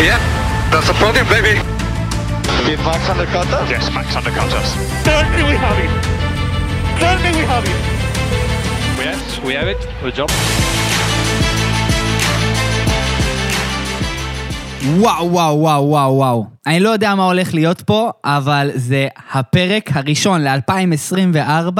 Yeah, that's the podium, baby. Did Max undercut us? Yes, Max undercut us. Certainly we have it. Certainly we have it. Yes, we have it. Good job. וואו, וואו, וואו, וואו, וואו. אני לא יודע מה הולך להיות פה, אבל זה הפרק הראשון ל-2024,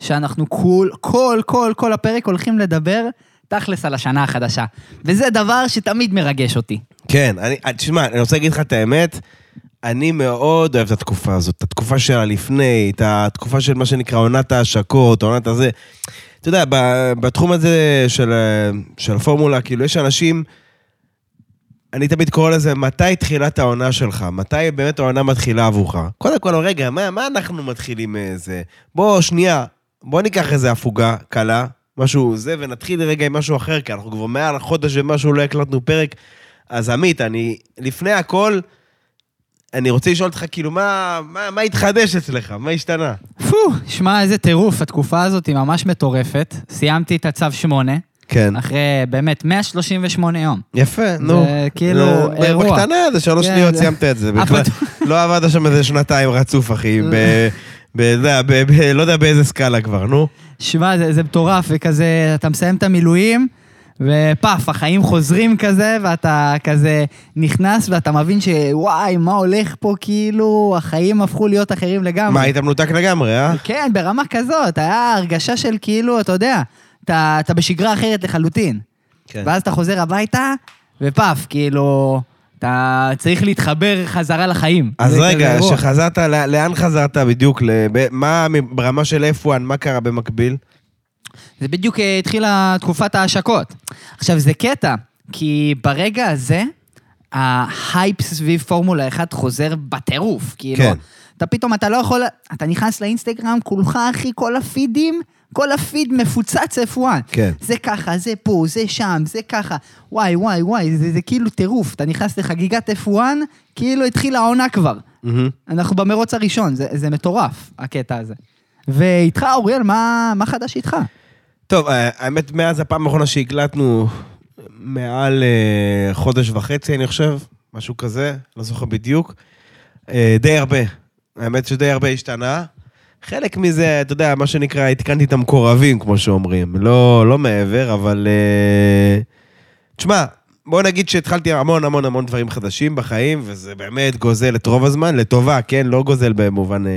שאנחנו כל, כל, כל, כל הפרק הולכים לדבר תכלס על השנה החדשה. וזה דבר שתמיד מרגש אותי. כן, אני, תשמע, אני רוצה להגיד לך את האמת, אני מאוד אוהב את התקופה הזאת, את התקופה של הלפני, את התקופה של מה שנקרא עונת ההשקות, עונת הזה. אתה יודע, בתחום הזה של, של הפורמולה, כאילו, יש אנשים, אני תמיד קורא לזה, מתי תחילת העונה שלך? מתי באמת העונה מתחילה עבורך? קודם כל, רגע, מה, מה אנחנו מתחילים מזה? בוא, שנייה, בוא ניקח איזה הפוגה קלה, משהו זה, ונתחיל רגע עם משהו אחר, כי אנחנו כבר מעל חודש ומשהו לא הקלטנו פרק. אז עמית, אני, לפני הכל, אני רוצה לשאול אותך, כאילו, מה, מה, מה התחדש אצלך? מה השתנה? פו, שמע, איזה טירוף, התקופה הזאת היא ממש מטורפת. סיימתי את הצו 8, כן. אחרי באמת 138 יום. יפה, נו. כאילו זה- אירוע. בקטנה, זה שלוש כן, שניות זה- סיימת את זה. בכלל, לא עבדת שם איזה שנתיים רצוף, אחי. לא יודע באיזה סקאלה כבר, נו. שמע, זה, זה מטורף, וכזה, אתה מסיים את המילואים, ופאף, החיים חוזרים כזה, ואתה כזה נכנס, ואתה מבין שוואי, מה הולך פה, כאילו, החיים הפכו להיות אחרים לגמרי. מה, היית מנותק לגמרי, אה? כן, ברמה כזאת, היה הרגשה של כאילו, אתה יודע, אתה, אתה בשגרה אחרת לחלוטין. כן. ואז אתה חוזר הביתה, ופאף, כאילו, אתה צריך להתחבר חזרה לחיים. אז רגע. שחזרת, לא- לאן חזרת בדיוק? מה ברמה של F1, מה קרה במקביל? זה בדיוק אה, התחילה תקופת ההשקות. עכשיו, זה קטע, כי ברגע הזה, ההייפ סביב פורמולה 1 חוזר בטירוף. כאילו, כן. אתה פתאום, אתה לא יכול, אתה נכנס לאינסטגרם, כולך, אחי, כל הפידים, כל הפיד מפוצץ F1. כן. זה ככה, זה פה, זה שם, זה ככה. וואי, וואי, וואי, זה, זה כאילו טירוף. אתה נכנס לחגיגת F1, כאילו התחילה העונה כבר. מהמם. אנחנו במרוץ הראשון, זה, זה מטורף, הקטע הזה. ואיתך, אוריאל, מה, מה חדש איתך? טוב, אה, האמת, מאז הפעם האחרונה שהקלטנו, מעל אה, חודש וחצי, אני חושב, משהו כזה, לא זוכר בדיוק. אה, די הרבה. האמת שדי הרבה השתנה. חלק מזה, אתה יודע, מה שנקרא, עדכנתי את המקורבים, כמו שאומרים. לא, לא מעבר, אבל... אה, תשמע, בוא נגיד שהתחלתי המון המון המון דברים חדשים בחיים, וזה באמת גוזל את רוב הזמן, לטובה, כן? לא גוזל במובן אה,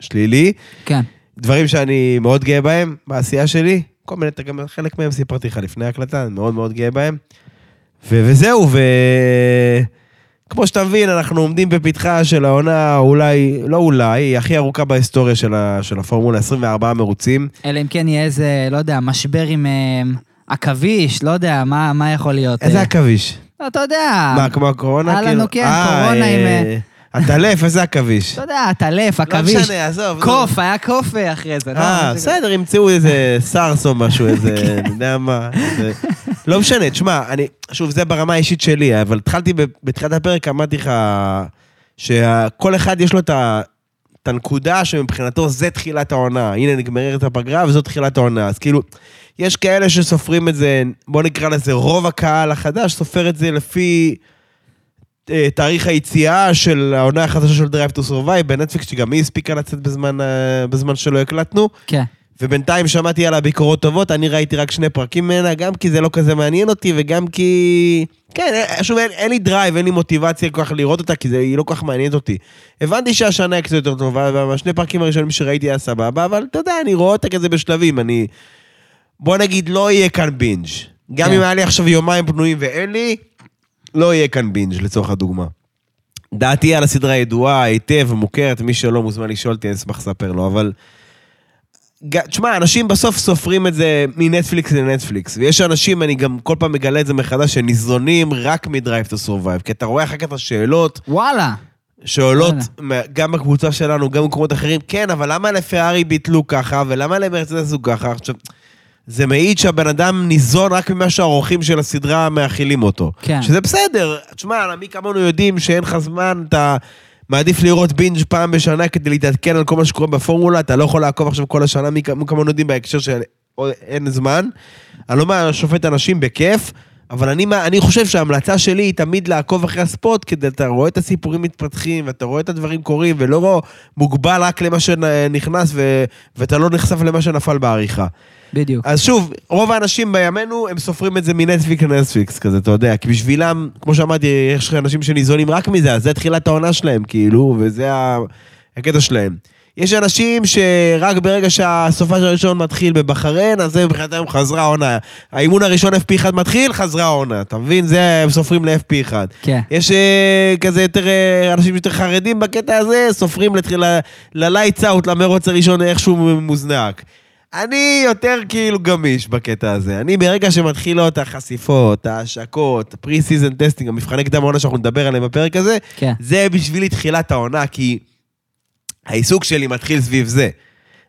שלילי. כן. דברים שאני מאוד גאה בהם בעשייה שלי, כל מיני, גם חלק מהם סיפרתי לך לפני ההקלטה, אני מאוד מאוד גאה בהם. ו- וזהו, ו... כמו שאתה מבין, אנחנו עומדים בפתחה של העונה, אולי, לא אולי, היא הכי ארוכה בהיסטוריה של, ה- של הפורמולה, 24 מרוצים. אלא אם כן יהיה איזה, לא יודע, משבר עם אה, עכביש, לא יודע, מה, מה יכול להיות? איזה אה, עכביש? אתה יודע. מה, כמו הקורונה? היה לנו? כן, אה, קורונה עם, אה, הטלף, איזה עכביש? אתה יודע, הטלף, לא עכביש. משנה, עזוב. קוף, היה קוף אחרי זה, לא? אה, משהו בסדר, ימצאו איזה סארס או משהו, איזה, אני יודע מה. לא משנה, תשמע, אני, שוב, זה ברמה האישית שלי, אבל התחלתי בתחילת הפרק, אמרתי לך שכל אחד יש לו את ה... את הנקודה שמבחינתו זה תחילת העונה. הנה, נגמרת הפגרה וזו תחילת העונה. אז כאילו, יש כאלה שסופרים את זה, בוא נקרא לזה רוב הקהל החדש, סופר את זה לפי תאריך היציאה של העונה החדשה של Drive to Survive בנטפליקס, שגם היא הספיקה לצאת בזמן, אה, בזמן שלא הקלטנו. כן. ובינתיים שמעתי עליה ביקורות טובות, אני ראיתי רק שני פרקים ממנה, גם כי זה לא כזה מעניין אותי, וגם כי... כן, שוב, אין, אין לי drive, אין לי מוטיבציה כל כך לראות אותה, כי זה, היא לא כל כך מעניינת אותי. הבנתי שהשנה היא קצת יותר טובה, והשני פרקים הראשונים שראיתי היה סבבה, אבל אתה יודע, אני רואה אותה כזה בשלבים, אני... בוא נגיד, לא יהיה כאן בינג'. גם כן. אם היה לי עכשיו יומיים פנויים ואין לי, לא יהיה כאן בינג', לצורך הדוגמה. דעתי על הסדרה ידועה היטב ומוכרת, מי שלא מוזמן לשאול אותי, אני אשמח לספר לו, אבל... תשמע, אנשים בסוף סופרים את זה מנטפליקס לנטפליקס, ויש אנשים, אני גם כל פעם מגלה את זה מחדש, שניזונים רק מ Drive to Survive, כי אתה רואה אחר כך את השאלות וואלה. שעולות וואלה. גם בקבוצה שלנו, גם במקומות אחרים, כן, אבל למה לפרארי ביטלו ככה, ולמה למרצדס הוא ככה? עכשיו, זה מעיד שהבן אדם ניזון רק ממה שהאורחים של הסדרה מאכילים אותו. כן. שזה בסדר. תשמע, מי כמונו יודעים שאין לך זמן, אתה מעדיף לראות בינג' פעם בשנה כדי להתעדכן על כל מה שקורה בפורמולה, אתה לא יכול לעקוב עכשיו כל השנה, מי כמונו יודעים בהקשר של אין זמן. אני לא שופט אנשים בכיף, אבל אני, מה- אני חושב שההמלצה שלי היא תמיד לעקוב אחרי הספורט, כדי אתה רואה את הסיפורים מתפתחים, ואתה רואה את הדברים קורים, ולא מוגבל רק למה שנכנס, ו, ואתה לא נחשף למה שנפל בעריכה. בדיוק. אז שוב, רוב האנשים בימינו, הם סופרים את זה מנטפליקס לנטפליקס כזה, אתה יודע, כי בשבילם, כמו שאמרתי, יש אנשים שניזונים רק מזה, אז זה תחילת העונה שלהם, כאילו, וזה הקטע שלהם. יש אנשים שרק ברגע שהסופש הראשון מתחיל בבחריין, אז זה מבחינתם חזרה העונה. האימון הראשון FP1 מתחיל, חזרה העונה, אתה מבין? זה הם סופרים ל-FP1. כן. יש אה, כזה יותר, אה, אנשים יותר חרדים בקטע הזה, סופרים ל-lights out, למרוץ הראשון, איכשהו מוזנק. אני יותר כאילו גמיש בקטע הזה. אני ברגע שמתחילות החשיפות, ההשקות, pre-season testing, המבחני קדם העונה שאנחנו נדבר עליהם בפרק הזה, כן. זה בשבילי תחילת העונה, כי העיסוק שלי מתחיל סביב זה.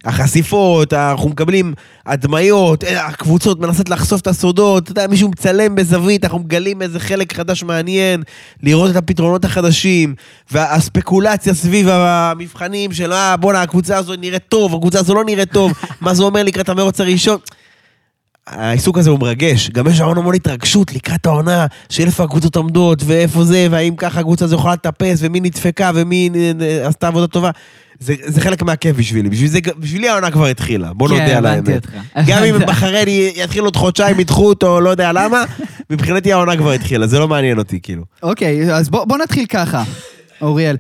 החשיפות, אנחנו מקבלים הדמיות, אה, הקבוצות מנסות לחשוף את הסודות, אתה יודע, מישהו מצלם בזווית, אנחנו מגלים איזה חלק חדש מעניין, לראות את הפתרונות החדשים, והספקולציה סביב המבחנים של, אה, בואנה, הקבוצה הזו נראית טוב, הקבוצה הזו לא נראית טוב, מה זה אומר לקראת המרוץ הראשון. העיסוק הזה הוא מרגש, גם יש המון המון התרגשות לקראת העונה של איפה הקבוצות עומדות ואיפה זה, והאם ככה הקבוצה הזו יכולה לטפס, ומי נדפקה ומי עשתה עבודה טובה. זה, זה חלק מהכיף בשבילי, בשביל זה, בשבילי העונה כבר התחילה, בוא כן, נודה על הבנתי האמת. גם אם בחריין יתחיל עוד חודשיים, ידחו אותו, לא יודע למה, מבחינתי העונה כבר התחילה, זה לא מעניין אותי, כאילו. אוקיי, אז בוא, בוא נתחיל ככה, אוריאל.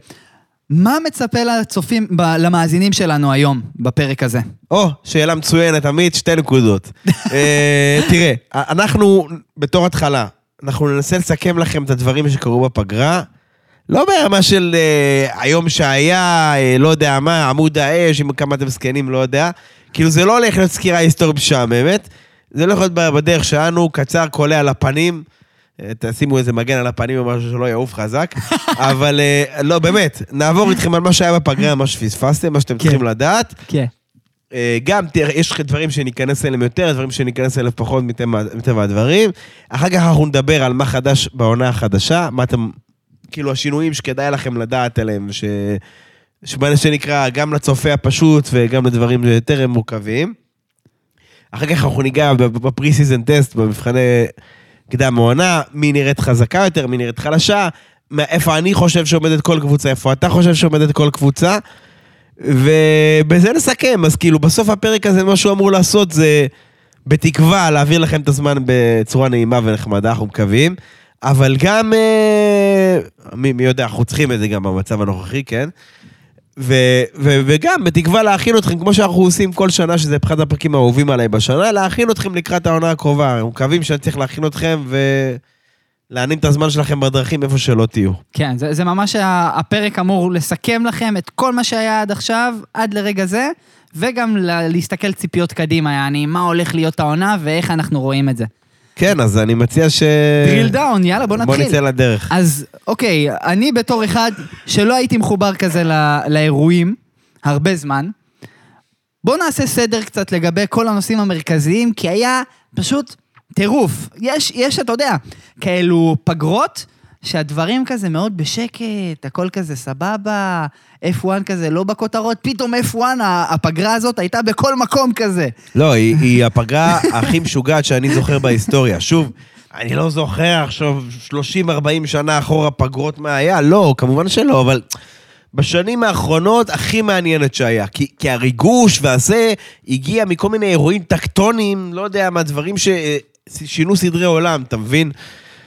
מה מצפה לצופים, ב, למאזינים שלנו היום, בפרק הזה? או, שאלה מצוינת, עמית, שתי נקודות. אה, תראה, אנחנו, בתור התחלה, אנחנו ננסה לסכם לכם את הדברים שקרו בפגרה. לא ברמה של אה, היום שהיה, אה, לא יודע מה, עמוד האש, עם כמה אתם זקנים, לא יודע. כאילו, זה לא הולך להיות סקירה היסטורית משעממת. זה הולך להיות בדרך שלנו, קצר, קולע על הפנים. אה, תשימו איזה מגן על הפנים או משהו שלא יעוף חזק. אבל אה, לא, באמת, נעבור איתכם על מה שהיה בפגרה, מה שפספסתם, מה שאתם צריכים לדעת. כן. אה, גם, יש דברים שניכנס אליהם יותר, דברים שניכנס אליהם פחות מטבע הדברים. אחר כך אנחנו נדבר על מה חדש בעונה החדשה, מה אתם, כאילו השינויים שכדאי לכם לדעת עליהם, ש... שמה שנקרא, גם לצופה הפשוט וגם לדברים יותר מורכבים. אחר כך אנחנו ניגע ב pre-season test, במבחני קדם העונה, מי נראית חזקה יותר, מי נראית חלשה, איפה אני חושב שעומדת כל קבוצה, איפה אתה חושב שעומדת כל קבוצה. ובזה נסכם, אז כאילו בסוף הפרק הזה מה שהוא אמור לעשות זה בתקווה להעביר לכם את הזמן בצורה נעימה ונחמדה, אנחנו מקווים, אבל גם, אה, מי, מי יודע, אנחנו צריכים את זה גם במצב הנוכחי, כן? ו, ו, וגם בתקווה להכין אתכם, כמו שאנחנו עושים כל שנה, שזה אחד הפרקים האהובים עליי בשנה, להכין אתכם לקראת העונה הקרובה. אנחנו מקווים שאני צריך להכין אתכם ולהנעים את הזמן שלכם בדרכים איפה שלא תהיו. כן, זה, זה ממש הפרק אמור לסכם לכם את כל מה שהיה עד עכשיו, עד לרגע זה, וגם להסתכל ציפיות קדימה, יעני, מה הולך להיות העונה ואיך אנחנו רואים את זה. כן, אז אני מציע ש... דריל דאון, יאללה, בוא נתחיל. בוא נצא לדרך. אז אוקיי, אני בתור אחד שלא הייתי מחובר כזה ל- לאירועים הרבה זמן, בוא נעשה סדר קצת לגבי כל הנושאים המרכזיים, כי היה פשוט טירוף. יש, יש, אתה יודע, כאלו פגרות, שהדברים כזה מאוד בשקט, הכל כזה סבבה, F1 כזה לא בכותרות, פתאום F1, ה- הפגרה הזאת הייתה בכל מקום כזה. לא, היא, היא הפגרה הכי משוגעת שאני זוכר בהיסטוריה. שוב, אני לא זוכר עכשיו 30-40 שנה אחורה פגרות מה היה, לא, כמובן שלא, אבל בשנים האחרונות הכי מעניינת שהיה. כי, כי הריגוש והזה הגיע מכל מיני אירועים טקטוניים, לא יודע מה, דברים ששינו סדרי עולם, אתה מבין?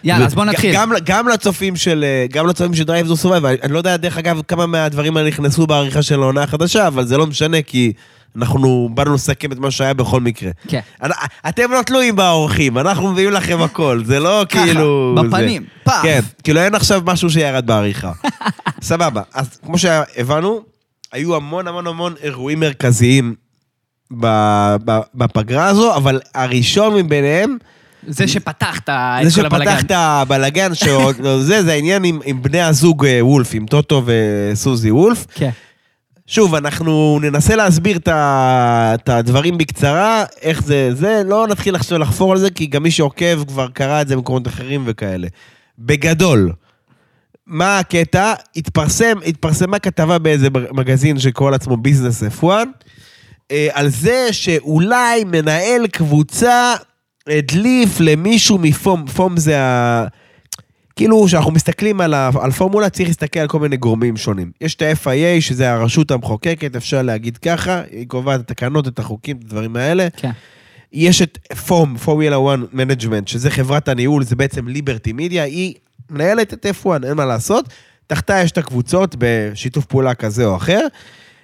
יאללה, אז בוא נתחיל. גם, גם לצופים של, גם לצופים של Drive to Survive, אני לא יודע דרך אגב כמה מהדברים האלה נכנסו בעריכה של העונה החדשה, אבל זה לא משנה כי אנחנו באנו לסכם את מה שהיה בכל מקרה. כן. אנ- אתם לא תלויים באורחים, אנחנו מביאים לכם הכל, זה לא ככה, כאילו... בפנים, זה. פאף. כן, כאילו אין עכשיו משהו שירד בעריכה. סבבה, אז כמו שהבנו, היו המון המון המון אירועים מרכזיים בפגרה הזו, אבל הראשון מביניהם, זה שפתחת את זה כל הבלאגן. שפתח את לא זה, זה העניין עם, עם בני הזוג אה, וולף, עם טוטו וסוזי וולף. כן. שוב, אנחנו ננסה להסביר את הדברים בקצרה, איך זה, זה, לא נתחיל עכשיו לחפור על זה, כי גם מי שעוקב כבר קרא את זה במקומות אחרים וכאלה. בגדול, מה הקטע? התפרסם, התפרסמה כתבה באיזה מגזין שקורא לעצמו ביזנס F1, אה, על זה שאולי מנהל קבוצה הדליף למישהו מ FOM, FOM זה ה... כאילו, כשאנחנו מסתכלים על, ה... על פורמולה, צריך להסתכל על כל מיני גורמים שונים. יש את ה-FIA, שזה הרשות המחוקקת, אפשר להגיד ככה, היא קובעת את התקנות, את החוקים, את הדברים האלה. כן. יש את FOM, Formula 1 Management, שזה חברת הניהול, זה בעצם Liberty Media, היא מנהלת את F1, אין מה לעשות. תחתיה יש את הקבוצות בשיתוף פעולה כזה או אחר,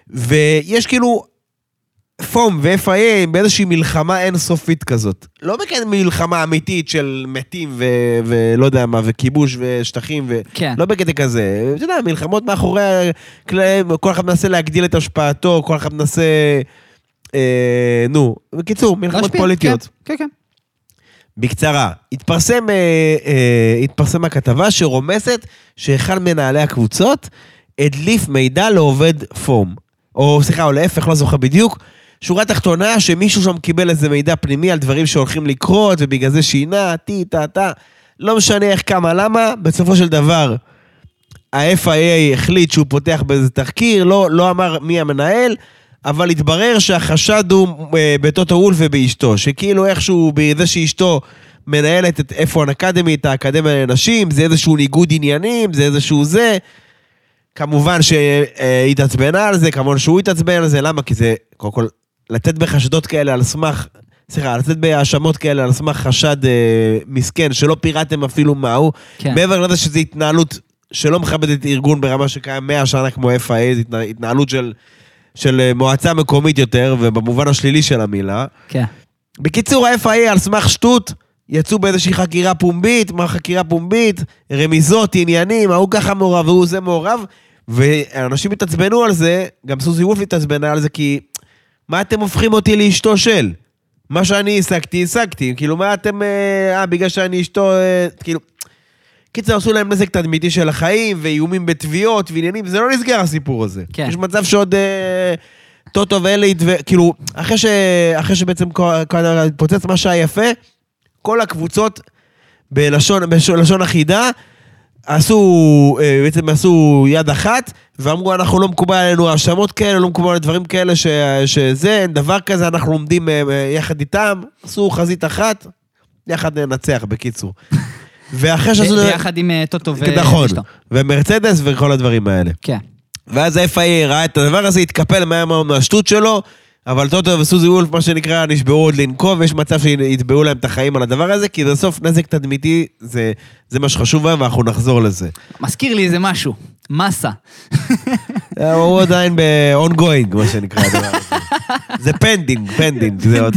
ויש כאילו פום הם באיזושהי מלחמה אינסופית כזאת. לא בכאלה מלחמה אמיתית של מתים ו- ולא יודע מה, וכיבוש ושטחים, ו... כן. לא בקטע כזה. אתה יודע, מלחמות מאחורי הקלעים, כל אחד מנסה להגדיל את השפעתו, כל אחד מנסה... אה, נו, בקיצור, מלחמות להשפיע, פוליטיות. כן, כן. בקצרה, התפרסם, אה, אה, התפרסמה כתבה שרומזת שאחד מנהלי הקבוצות הדליף מידע לעובד פורם. או סליחה, או להפך, לא זוכר בדיוק. שורה תחתונה, שמישהו שם קיבל איזה מידע פנימי על דברים שהולכים לקרות, ובגלל זה שינה, טי, טה, טה. לא משנה איך, כמה, למה, בסופו של דבר, ה-FIA החליט שהוא פותח באיזה תחקיר, לא, לא אמר מי המנהל, אבל התברר שהחשד הוא אה, בטוטו וולף ובאשתו, שכאילו איכשהו בזה שאשתו מנהלת את F1 אקדמי, את האקדמיה לנשים, זה איזשהו ניגוד עניינים, זה איזשהו זה. כמובן שהיא התעצבנה על זה, כמובן שהוא התעצבן על זה, למה? כי זה, קודם כל, לתת בחשדות כאלה על סמך, סליחה, לתת בהאשמות כאלה על סמך חשד אה, מסכן, שלא פירטתם אפילו מהו, כן. מעבר לזה שזו התנהלות שלא מכבדת ארגון ברמה שקיים 100 שנה כמו FIA, זו התנה- התנהלות של, של אה, מועצה מקומית יותר, ובמובן השלילי של המילה. כן. בקיצור, ה-FIA על סמך שטות, יצאו באיזושהי חקירה פומבית, מה חקירה פומבית, רמיזות, עניינים, ההוא ככה מעורב והוא זה מעורב, ואנשים התעצבנו על זה, גם סוזי וולף התעצבנה על זה, כי מה אתם הופכים אותי לאשתו של? מה שאני השגתי, השגתי, כאילו מה אתם, אה, אה, בגלל שאני אשתו, אה, כאילו... קיצר, עשו להם נזק תדמיתי של החיים, ואיומים בתביעות ועניינים, זה לא נסגר הסיפור הזה. כן. יש מצב שעוד אה, טוטו ואליט, וכאילו, אחרי, ש... אחרי שבעצם הדבר התפוצץ, מה שהיה יפה, כל הקבוצות בלשון, בלשון אחידה, עשו, אה, בעצם עשו יד אחת, ואמרו, אנחנו לא מקובל עלינו האשמות כאלה, לא מקובל עלינו דברים כאלה ש, שזה, אין דבר כזה, אנחנו עומדים אה, אה, יחד איתם, עשו חזית אחת, יחד ננצח, בקיצור. ואחרי שעשו... ביחד עם טוטו ו... נכון. ומרצדס וכל הדברים האלה. כן. ואז ה-FIA ראה את הדבר הזה, התקפל מהר מאוד מהשטות שלו, אבל טוטו וסוזי וולף, מה שנקרא, נשבעו עוד לנקום, ויש מצב שיתבעו להם את החיים על הדבר הזה, כי בסוף נזק תדמיתי זה, זה מה שחשוב היום, ואנחנו נחזור לזה. מזכיר לי איזה משהו. מסה. אה, הוא עדיין ב-ongoing, מה שנקרא. זה pending, pending, זה עוד...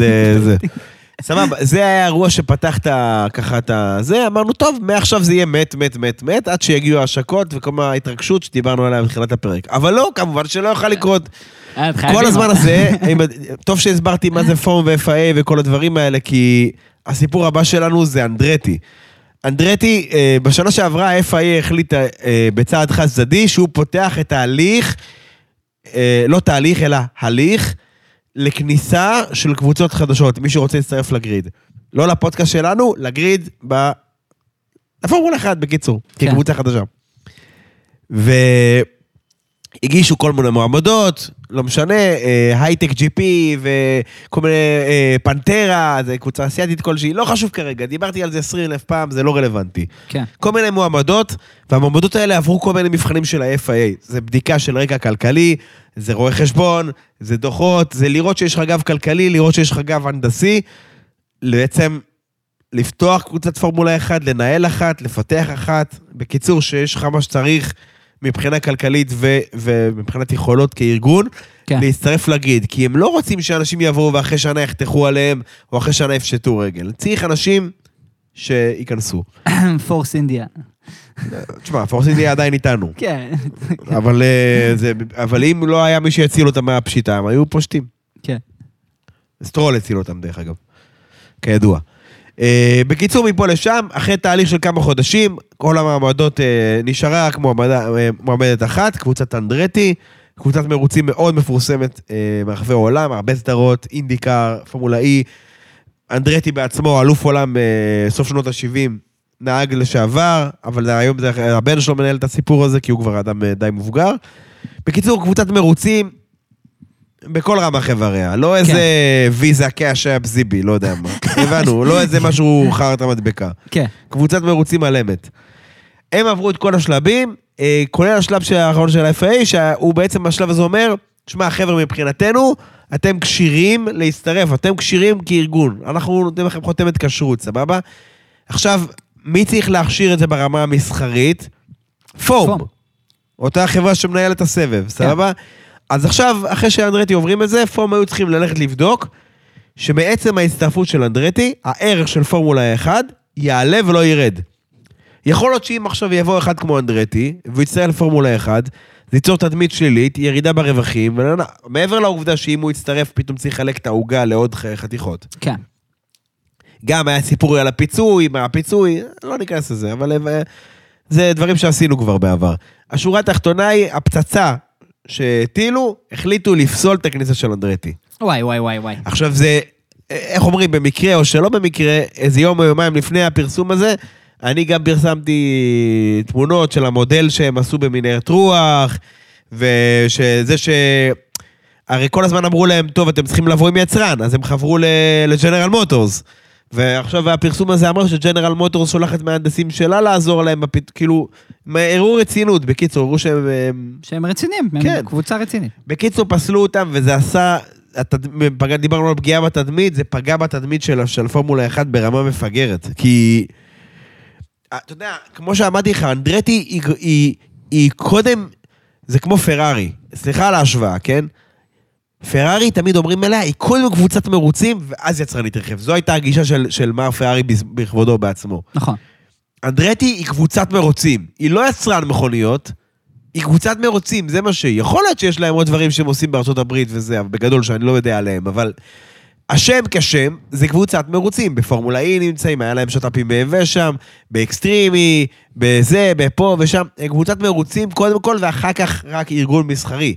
סבבה, זה היה האירוע שפתח את ה- ככה את ה... זה, אמרנו, טוב, מעכשיו זה יהיה מת, מת, מת, מת, עד שיגיעו ההשקות וכל ההתרגשות שדיברנו עליה בתחילת הפרק. אבל לא, כמובן שלא יוכל לקרות. אה. כל הזמן הזה, טוב שהסברתי מה זה פורום ו-FIA וכל הדברים האלה, כי הסיפור הבא שלנו זה אנדרטי. אנדרטי, אה, בשנה שעברה ה-FIA החליטה אה, בצעד חד צדדי שהוא פותח את ההליך, לא תהליך, אלא הליך, לכניסה של קבוצות חדשות, מי שרוצה להצטרף לגריד. לא לפודקאסט שלנו, לגריד ב... לפורמולה 1, בקיצור, כן. כקבוצה חדשה. והגישו כל מיני מועמדות, לא משנה, אה, הייטק ג'י פי וכל מיני אה, פנטרה, זה קבוצה אסיאתית כלשהי, לא חשוב כרגע, דיברתי על זה 20 אלף פעם, זה לא רלוונטי. כן. כל מיני מועמדות, והמועמדות האלה עברו כל מיני מבחנים של ה-FIA. זה בדיקה של רקע כלכלי, זה רואה חשבון, זה דוחות, זה לראות שיש לך גב כלכלי, לראות שיש לך גב הנדסי, בעצם לפתוח קבוצת פורמולה 1, לנהל אחת, לפתח אחת. בקיצור, שיש לך מה שצריך מבחינה כלכלית ו- ומבחינת יכולות כארגון, כן. להצטרף ל grid. כי הם לא רוצים שאנשים יבואו ואחרי שנה יחתכו עליהם, או אחרי שנה יפשטו רגל. צריך אנשים שייכנסו. Force India. תשמע, Force India עדיין איתנו. כן. אבל, אה, זה, אבל אם לא היה מי שיציל אותם מהפשיטה, הם היו פושטים. כן. סטרול הציל אותם, דרך אגב. כידוע. אה, בקיצור, מפה לשם, אחרי תהליך של כמה חודשים, כל המעמדות אה, נשארה רק uh, מועמדת אחת, קבוצת אנדרטי, קבוצת מרוצים מאוד מפורסמת ברחבי העולם, הרבה סדרות, אינדיקר, פורמולה אי. אנדרטי בעצמו, אלוף עולם סוף שנות ה-70, נהג לשעבר, אבל היום הבן שלו מנהל את הסיפור הזה, כי הוא כבר אדם די מבוגר. בקיצור, קבוצת מרוצים, בכל רמ"ח איבריה. לא איזה ויזה קאש אפ זיבי, לא יודע מה. הבנו, לא איזה משהו חרטה מדבקה. כן. קבוצת מרוצים על אמת. הם עברו את כל השלבים, אה, כולל השלב של- האחרון של ה-FA, שהוא בעצם בשלב הזה אומר, שמע, חבר'ה, מבחינתנו, אתם כשירים להצטרף, אתם כשירים כארגון. אנחנו נותנים לכם חותמת כשרות, סבבה? עכשיו, מי צריך להכשיר את זה ברמה המסחרית? פורם. אותה חברה שמנהלת הסבב, סבבה? אז עכשיו, אחרי שאנדרטי עוברים את זה, פורם היו צריכים ללכת לבדוק שמעצם ההצטרפות של אנדרטי, הערך של פורמולה 1 יעלה ולא ירד. יכול להיות שאם עכשיו יבוא אחד כמו אנדרטי, והוא יצטרף לפורמולה 1, זה ייצור תדמית שלילית, ירידה ברווחים, ומעבר לעובדה שאם הוא יצטרף, פתאום צריך לחלק את העוגה לעוד חתיכות. כן. גם היה סיפור על הפיצוי, מה הפיצוי, לא ניכנס לזה, אבל אה, זה דברים שעשינו כבר בעבר. השורה התחתונה היא, הפצצה שהטילו, החליטו לפסול את הכניסה של אנדרטי. וואי, וואי, וואי, וואי. עכשיו זה, איך אומרים, במקרה או שלא במקרה, איזה יום או יומיים לפני הפרסום הזה, אני גם פרסמתי תמונות של המודל שהם עשו במנהרת רוח, ושזה ש... הרי כל הזמן אמרו להם, טוב, אתם צריכים לבוא עם יצרן, אז הם חברו לג'נרל מוטורס. ועכשיו הפרסום הזה אמר שג'נרל מוטורס שולחת מהנדסים שלה לעזור להם, בפת... כאילו, הם הראו רצינות, בקיצור, הראו שהם... הם- שהם רציניים, הם כן. קבוצה רצינית. בקיצור, פסלו אותם, וזה עשה... התד... דיברנו על פגיעה בתדמית, זה פגע בתדמית של, של פורמולה 1 ברמה מפגרת. כי... אתה יודע, כמו שאמרתי לך, אנדרטי היא, היא, היא קודם... זה כמו פרארי. סליחה על ההשוואה, כן? פרארי, תמיד אומרים עליה, היא קודם קבוצת מרוצים, ואז יצרנית רכב. זו הייתה הגישה של, של מר פרארי בכבודו בעצמו. נכון. אנדרטי היא קבוצת מרוצים. היא לא יצרן מכוניות, היא קבוצת מרוצים, זה מה שהיא. יכול להיות שיש להם עוד דברים שהם עושים בארצות הברית וזה, אבל בגדול שאני לא יודע עליהם, אבל השם כשם זה קבוצת מרוצים. בפורמולה E נמצאים, היה להם שת"פים BMW שם, ב Extreme E, בזה, בפה ושם. קבוצת מרוצים קודם כל, ואחר כך רק ארגון מסחרי.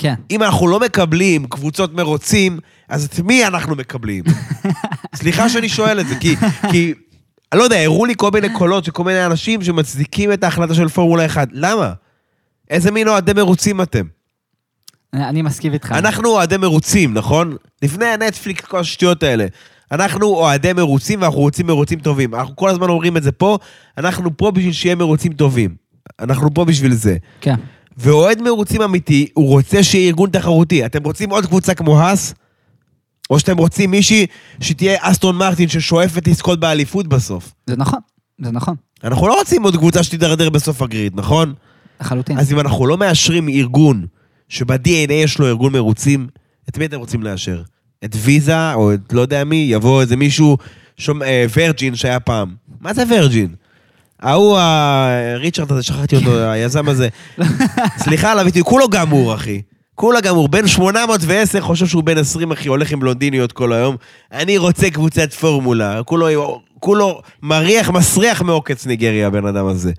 כן. אם אנחנו לא מקבלים קבוצות מרוצים, אז את מי אנחנו מקבלים? סליחה שאני שואל את זה, כי, כי, אני לא יודע, הראו לי כל מיני קולות של כל מיני אנשים שמצדיקים את ההחלטה של פורמולה 1. למה? איזה מין אוהדי מרוצים אתם? אני מסכים איתך. אנחנו אוהדי מרוצים, נכון? לפני הנטפליקס, כל השטויות האלה. אנחנו אוהדי מרוצים ואנחנו רוצים מרוצים טובים. אנחנו כל הזמן אומרים את זה פה, אנחנו פה בשביל שיהיה מרוצים טובים. אנחנו פה בשביל זה. כן. ואוהד מרוצים אמיתי, הוא רוצה שיהיה ארגון תחרותי. אתם רוצים עוד קבוצה כמו האס? או שאתם רוצים מישהי שתהיה אסטון מרטין ששואפת לזכות באליפות בסוף? זה נכון. זה נכון. אנחנו לא רוצים עוד קבוצה שתידרדר בסוף הגריד, נכון? לחלוטין. אז אם אנחנו לא מאשרים ארגון שב-DNA יש לו ארגון מרוצים, את מי אתם רוצים לאשר? את ויזה, או את לא יודע מי, יבוא איזה מישהו, שומע, אה, ורג'ין שהיה פעם. מה זה ורג'ין? ההוא, ריצ'רד הזה, שכחתי אותו, היזם הזה. סליחה על הביטוי, כולו גמור, אחי. כולו גמור. בן 810, חושב שהוא בן 20, אחי, הולך עם בלונדיניות כל היום. אני רוצה קבוצת פורמולה. כולו, כולו מריח, מסריח מעוקץ ניגריה, הבן אדם הזה.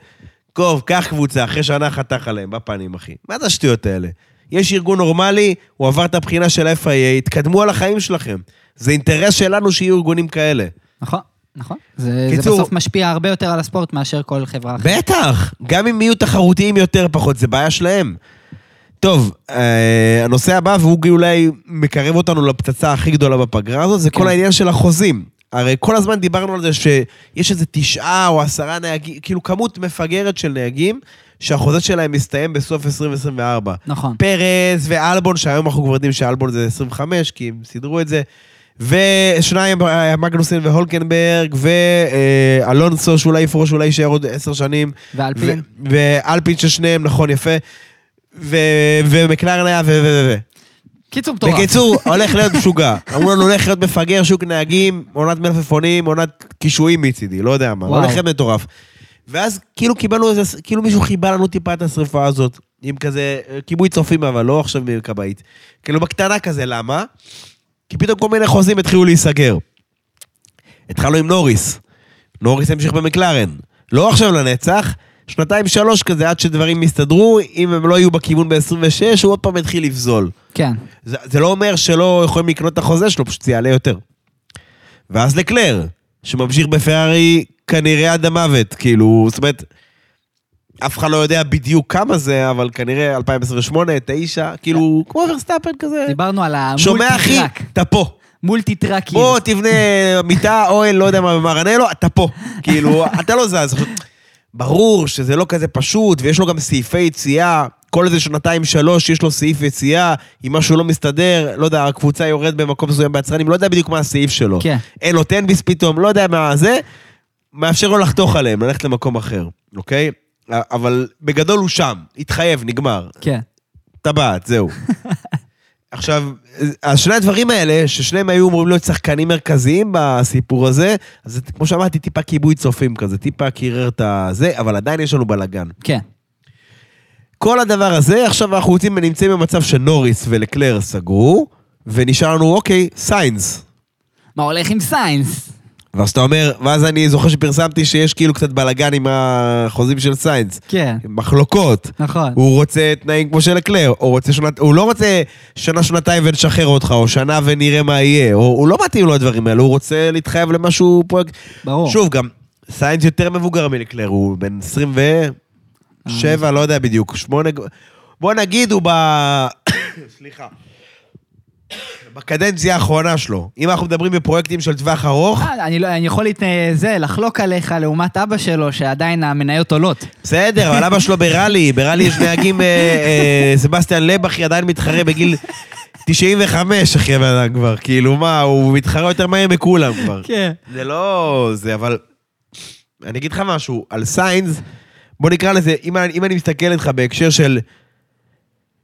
טוב, קח קבוצה, אחרי שנה חתך עליהם, בפנים, אחי. מה זה השטויות האלה? יש ארגון נורמלי, הוא עבר את הבחינה של ה-FIA, התקדמו על החיים שלכם. זה אינטרס שלנו שיהיו ארגונים כאלה. נכון. נכון. זה, זה קיצור- בסוף משפיע הרבה יותר על הספורט מאשר כל חברה אחרת. בטח, גם אם יהיו תחרותיים יותר פחות, זה בעיה שלהם. טוב, אה, הנושא הבא, והוא אולי מקרב אותנו לפצצה הכי גדולה בפגרה הזאת, זה כן. כל העניין של החוזים. הרי כל הזמן דיברנו על זה שיש איזה תשעה או עשרה נהגים, כאילו כמות מפגרת של נהגים, שהחוזה שלהם מסתיים בסוף 2024. נכון. פרז ואלבון, שהיום אנחנו כבר יודעים שאלבון זה 25, כי הם סידרו את זה. ושניים, אה, מגנוסן והולקנברג, ואלונסו שאולי יפרוש, אולי יישאר עוד עשר שנים. ואלפין. ו- ואלפין ששניהם, נכון, יפה. ומקלרן היה ו... ו- ו- קיצור מטורף. בקיצור, הולך להיות משוגע. אמרו לנו, הולך להיות מפגר, שוק נהגים, עונת מלפפונים, עונת קישואים מצידי, לא יודע מה. וואו. הולך להיות מטורף. ואז כאילו קיבלנו איזה, כאילו מישהו חיבה לנו טיפה את השריפה הזאת, עם כזה אה, כיבוי צופים, אבל לא עכשיו מכבאית. כאילו בקטנה כזה, למה? כי פתאום כל מיני חוזים התחילו להיסגר. התחלנו עם נוריס. נוריס המשיך במקלרן. לא עכשיו לנצח, שנתיים שלוש כזה עד שדברים יסתדרו, אם הם לא יהיו בכיוון ב-26, הוא עוד פעם יתחיל לפזול. כן. זה, זה לא אומר שלא יכולים לקנות את החוזה שלו, פשוט זה יעלה יותר. ואז לקלר, שממשיך בפרארי כנראה עד המוות, כאילו, זאת אומרת, אף אחד לא יודע בדיוק כמה זה, אבל כנראה 2028, 9, כאילו, כמו ורסטאפן כזה. דיברנו על שומע אחי, המולטי-טראק. אתה פה. מולטי טראקים. בוא תבנה מיטה, אוהל, לא יודע מה, במרנלו, אתה פה. כאילו, אתה לא זז. ברור שזה לא כזה פשוט, ויש לו גם סעיפי יציאה. כל איזה שנתיים, שלוש, יש לו סעיף יציאה, אם משהו לא מסתדר, לא יודע, הקבוצה יורד במקום מסוים ביצרנים, לא יודע בדיוק מה הסעיף שלו. כן. אין לו טנביס פתאום, לא יודע מה זה, מאפשר לו לחתוך עליהם, ללכת למקום אחר, אוקיי? אבל בגדול הוא שם, התחייב, נגמר. כן. טבעת, זהו. עכשיו, אז שני הדברים האלה, ששניהם היו אמורים להיות שחקנים מרכזיים בסיפור הזה, אז זה, כמו שאמרתי, טיפה כיבוי צופים כזה, טיפה קירר את הזה, אבל עדיין יש לנו בלאגן. כן. כל הדבר הזה, עכשיו אנחנו רוצים, נמצאים במצב שנוריס ולקלר סגרו, ונשאר לנו, אוקיי, סיינס. מה הולך עם סיינס? ואז אתה אומר, ואז אני זוכר שפרסמתי שיש כאילו קצת בלאגן עם החוזים של סיינס. כן. מחלוקות. נכון. הוא רוצה תנאים כמו של לקלר, הוא, רוצה שנת, הוא לא רוצה שנה-שנתיים ונשחרר אותך, או שנה ונראה מה יהיה, או, הוא לא מתאים לו הדברים האלה, הוא רוצה להתחייב למשהו פרויקט. ברור. שוב, גם סיינס יותר מבוגר מלקלר, הוא בן 27, לא יודע בדיוק, שמונה... בוא נגיד הוא ב... סליחה. בקדנציה האחרונה שלו. אם אנחנו מדברים בפרויקטים של טווח ארוך, אה, אני, לא, אני יכול להת... זה, לחלוק עליך לעומת אבא שלו, שעדיין המניות עולות. בסדר, אבל אבא שלו בראלי, בראלי יש נהגים, אה, אה, סבסטיאן לואב, אחי עדיין מתחרה בגיל 95, אחי הבן אדם כבר, כאילו מה, הוא מתחרה יותר מהר מכולם כבר. כן. זה לא זה, אבל... אני אגיד לך משהו, על סיינס, בוא נקרא לזה, אם אני מסתכל איתך בהקשר של...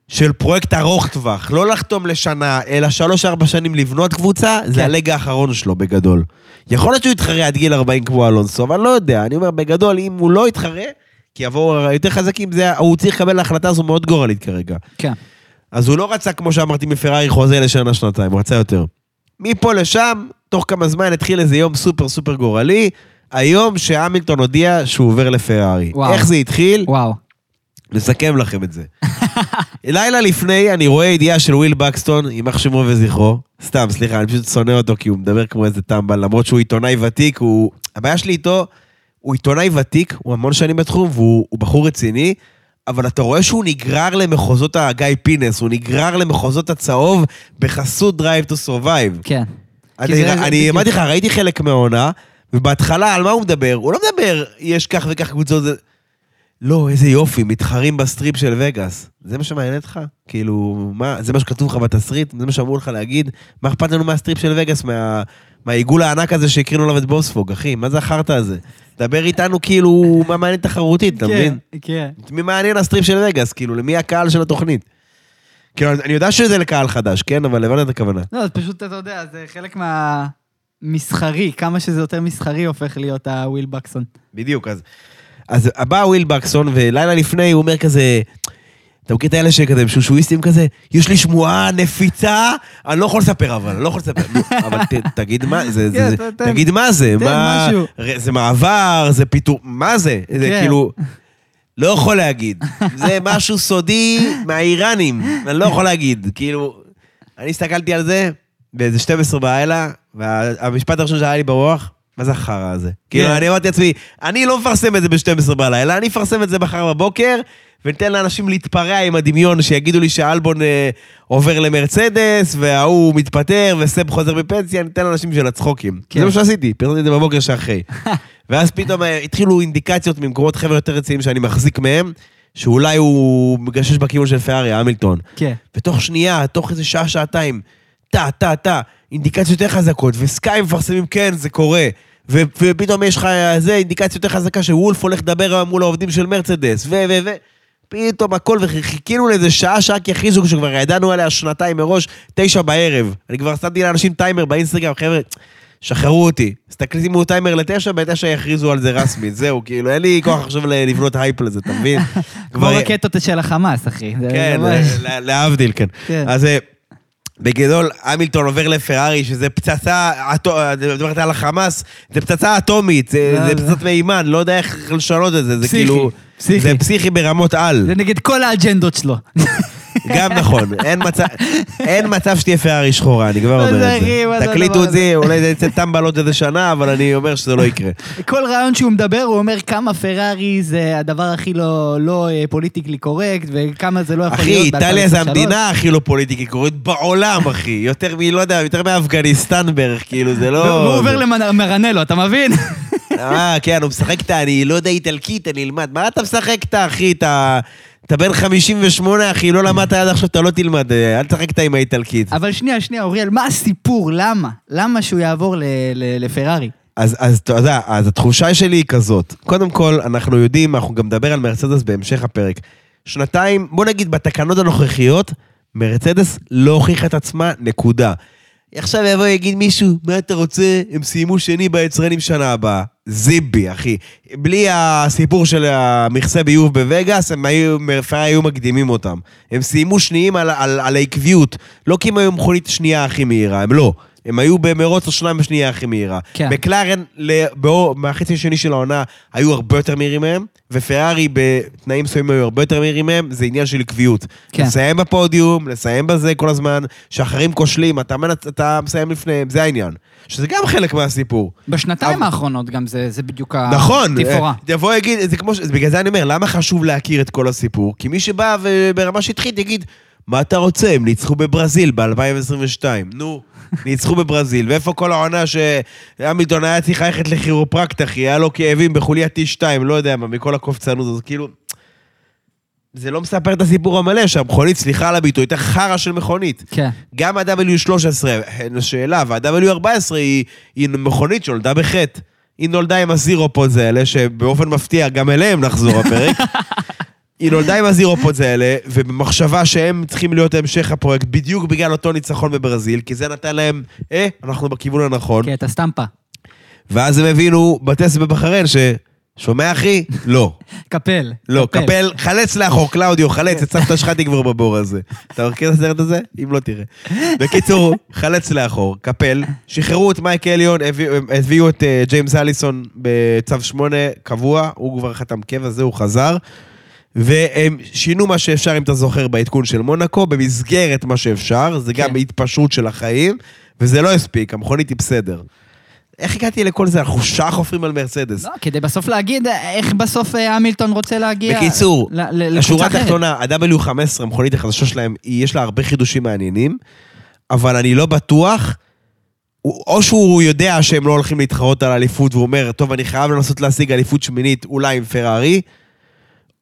של פרויקט ארוך טווח, לא לחתום לשנה, אלא שלוש-ארבע שנים לבנות קבוצה, זה כן. הלג האחרון שלו בגדול. יכול להיות שהוא יתחרה עד גיל 40 כמו אלונסו, אבל לא יודע, אני אומר, בגדול, אם הוא לא יתחרה, כי יבואו יותר חזקים, זה, הוא צריך לקבל ההחלטה הזו מאוד גורלית כרגע. כן. אז הוא לא רצה, כמו שאמרתי, מפרארי חוזה לשנה-שנתיים, הוא רצה יותר. מפה לשם, תוך כמה זמן התחיל איזה יום סופר סופר גורלי, היום שהמילטון הודיע שהוא עובר לפרארי. וואו. איך זה התחיל? וואו. נסכם לכם את זה. לילה לפני אני רואה ידיעה של וויל בקסטון, יימח שמו וזכרו. סתם, סליחה, אני פשוט שונא אותו כי הוא מדבר כמו איזה טמבל, למרות שהוא עיתונאי ותיק, הוא... הבעיה שלי איתו, הוא עיתונאי ותיק, הוא המון שנים בתחום, והוא הוא בחור רציני, אבל אתה רואה שהוא נגרר למחוזות הגיא פינס, הוא נגרר למחוזות הצהוב בחסות Drive to Survive. כן. אני. אמרתי לך, ראיתי חלק מהעונה, ובהתחלה, על מה הוא מדבר? הוא לא מדבר, יש כך וכך קבוצות, זה... לא, איזה יופי, מתחרים בסטריפ של וגאס. זה מה שמעניין אותך? כאילו, מה, זה מה שכתוב לך בתסריט? זה מה שאמרו לך להגיד? מה אכפת לנו מהסטריפ של וגאס, מה, מהעיגול הענק הזה שהקרינו עליו את בובספוג, אחי? מה זה החרטא הזה? דבר איתנו כאילו, מה מעניין תחרותית, אתה מבין? כן, כן. מי מעניין הסטריפ של וגאס? כאילו, למי הקהל של התוכנית? כאילו, אני יודע שזה לקהל חדש, כן? אבל הבנת את הכוונה. לא, זה פשוט, אתה יודע, זה חלק מהמסחרי, כמה שזה יותר מסחרי הופך להיות הוויל בקסטון. בדיוק, אז... אז בא וויל בקסטון, ולילה לפני הוא אומר כזה... אתה מכיר את האלה שכזה, שושואיסטים כזה? יש לי שמועה נפיצה, אני לא יכול לספר אבל, אני לא יכול לספר. אבל תגיד מה זה, כן, תגיד מה זה, מה... זה מעבר, זה פיתור, מה זה? זה כן. כאילו... לא יכול להגיד. זה משהו סודי מהאיראנים, אני לא יכול להגיד. כאילו, אני הסתכלתי על זה באיזה 12 בלילה, והמשפט הראשון שהיה לי ברוח, מה זה החרא הזה? כאילו, אני אמרתי לעצמי, אני לא מפרסם את זה ב-12 בלילה, אני אפרסם את זה מחר בבוקר, וניתן לאנשים להתפרע עם הדמיון, שיגידו לי שאלבון אה, עובר למרצדס, וההוא מתפטר, וסב חוזר בפנסיה, ניתן לאנשים של הצחוקים. כן. זה מה שעשיתי, פרסמתי את זה בבוקר שאחרי. ואז פתאום אה, התחילו אינדיקציות ממקומות חבר'ה יותר רציניים שאני מחזיק מהם, שאולי הוא מגשש בכיוון של פרארי, המילטון. כן. ותוך שנייה, תוך איזה שעה, שעתיים, טה, טה, טה, אינדיקציות יותר חזקות, וסקאי מפרסמים, כן, זה קורה. ו- ופתאום יש לך זה, אינדיקציה יותר חזקה שוולף הולך לדבר מול העובדים של מרצדס, ו... ו... ו... פתאום הכל, וחיכינו לאיזה שעה, שעה כי הכריזו, כשכבר ידענו עליה שעתיים מראש, תשע בערב. אני כבר שמתי לאנשים טיימר באינסטגרם, חבר'ה, שחררו אותי. תסתכלי, שימו טיימר לתשע, בתשע יכריזו על זה רשמית, זהו, כאילו, אין לי כוח עכשיו לבנות הייפ לזה, אתה מבין? כמו רקטות של החמאס, אחי. כן, להבדיל, כן. כן. אז אה, בגדול, המילטון עובר לפרארי, שזה פצצה, דיברת על החמאס, זה פצצה אטומית, זה לא, זה זה- פצצת מימן, לא יודע איך לשנות את זה, זה פסיכי, כאילו... פסיכי. זה פסיכי ברמות על. זה נגד כל האג'נדות שלו. גם נכון, אין מצב, אין מצב שתהיה פרארי שחורה, אני כבר אומר את אחי? זה. תקליטו את זה, אולי זה יצא טמבל עוד איזה שנה, אבל אני אומר שזה לא יקרה. כל רעיון שהוא מדבר, הוא אומר כמה פרארי זה הדבר הכי לא, לא אה, politically correct, וכמה זה לא יכול אחי, להיות איטליה זה ב-2023. המדינה הכי לא politically correct בעולם, אחי. יותר מ... לא יודע, יותר מאפגניסטן בערך, כאילו, זה לא... והוא עובר למרנלו, אתה מבין? אה, כן, הוא משחק את ה... אני לא יודע איטלקית, אני אלמד. מה אתה משחק את ה... אחי, אתה... אתה בן 58, אחי, לא למדת עד עכשיו, אתה לא תלמד. אה, אל תשחק את עם האיטלקית. אבל שנייה, שנייה, אוריאל, מה הסיפור? למה? למה שהוא יעבור לפרארי? אז, אז אתה יודע, אז התחושה שלי היא כזאת. קודם כל, אנחנו יודעים, אנחנו גם נדבר על מרצדס בהמשך הפרק. שנתיים, בוא נגיד, בתקנות הנוכחיות, מרצדס לא הוכיחה את עצמה, נקודה. עכשיו יבוא יגיד מישהו, מה אתה רוצה? הם סיימו שני ביצרנים שנה הבאה. זיבי, אחי. בלי הסיפור של המכסה ביוב בווגאס, הם היו, פרארי היו מקדימים אותם. הם סיימו שניים על, על, על העקביות. לא כי הם היו מכונית שנייה הכי מהירה, הם לא. הם היו במרוץ השניים השנייה הכי מהירה. כן. מקלרן, מהחצי השני של העונה, היו הרבה יותר מהירים מהם, ופרארי בתנאים מסוימים היו הרבה יותר מהירים מהם, זה עניין של עקביות. כן. לסיים בפודיום, לסיים בזה כל הזמן, שאחרים כושלים, אתה, מנצ- אתה מסיים לפניהם, זה העניין. שזה גם חלק מהסיפור. בשנתיים אבל- האחרונות גם זה, זה בדיוק נכון, התפאורה. אה, יבוא יגיד, זה כמו, ש- בגלל זה אני אומר, למה חשוב להכיר את כל הסיפור? כי מי שבא וברמה שטחית יגיד, מה אתה רוצה? הם ניצחו בברזיל ב-2022. נו, ניצחו בברזיל, ואיפה כל העונה שהמילטון היה צריך ללכת לכירופרקט, אחי, היה לו כאבים בחוליית T2, לא יודע מה, מכל הקופצנות הזאת, כאילו... זה לא מספר את הסיפור המלא, שהמכונית, סליחה על הביטוי, הייתה חרא של מכונית. כן. גם ה-W13, אין שאלה, וה-W14 היא, היא מכונית שנולדה בחטא. היא נולדה עם הזירופודס האלה, שבאופן מפתיע, גם אליהם נחזור הפרק. היא נולדה עם הזירופודס האלה, ובמחשבה שהם צריכים להיות המשך הפרויקט, בדיוק בגלל אותו ניצחון בברזיל, כי זה נתן להם, אה, אנחנו בכיוון הנכון. כן, את הסטמפה. ואז הם הבינו בטסט בבחריין ש... שומע אחי? לא. קפל. לא, קפל, חלץ לאחור, קלאודיו, חלץ, את סבתא שלך תגבור בבור הזה. אתה מכיר את הסרט הזה? אם לא תראה. בקיצור, חלץ לאחור, קפל, שחררו את מייק אליוט, הביאו- את אה, ג'יימס אליסון בצו 8 קבוע, הוא כבר חתם קבע, זה הוא חזר. והם שינו מה שאפשר, אם אתה זוכר, בעדכון של מונאקו, במסגרת מה שאפשר, זה גם כן. התפשרות של החיים, וזה לא הספיק, המכונית היא בסדר. איך הגעתי לכל זה? אנחנו שעה חופרים על מרצדס. לא, כדי בסוף להגיד איך בסוף אה, המילטון רוצה להגיע... בקיצור, השורה. התחתונה, ה-W15, המכונית החדשה שלהם, יש לה הרבה חידושים מעניינים, אבל אני לא בטוח, או שהוא יודע שהם לא הולכים להתחרות על האליפות, והוא אומר, טוב, אני חייב לנסות להשיג אליפות שמינית, אולי עם פרארי,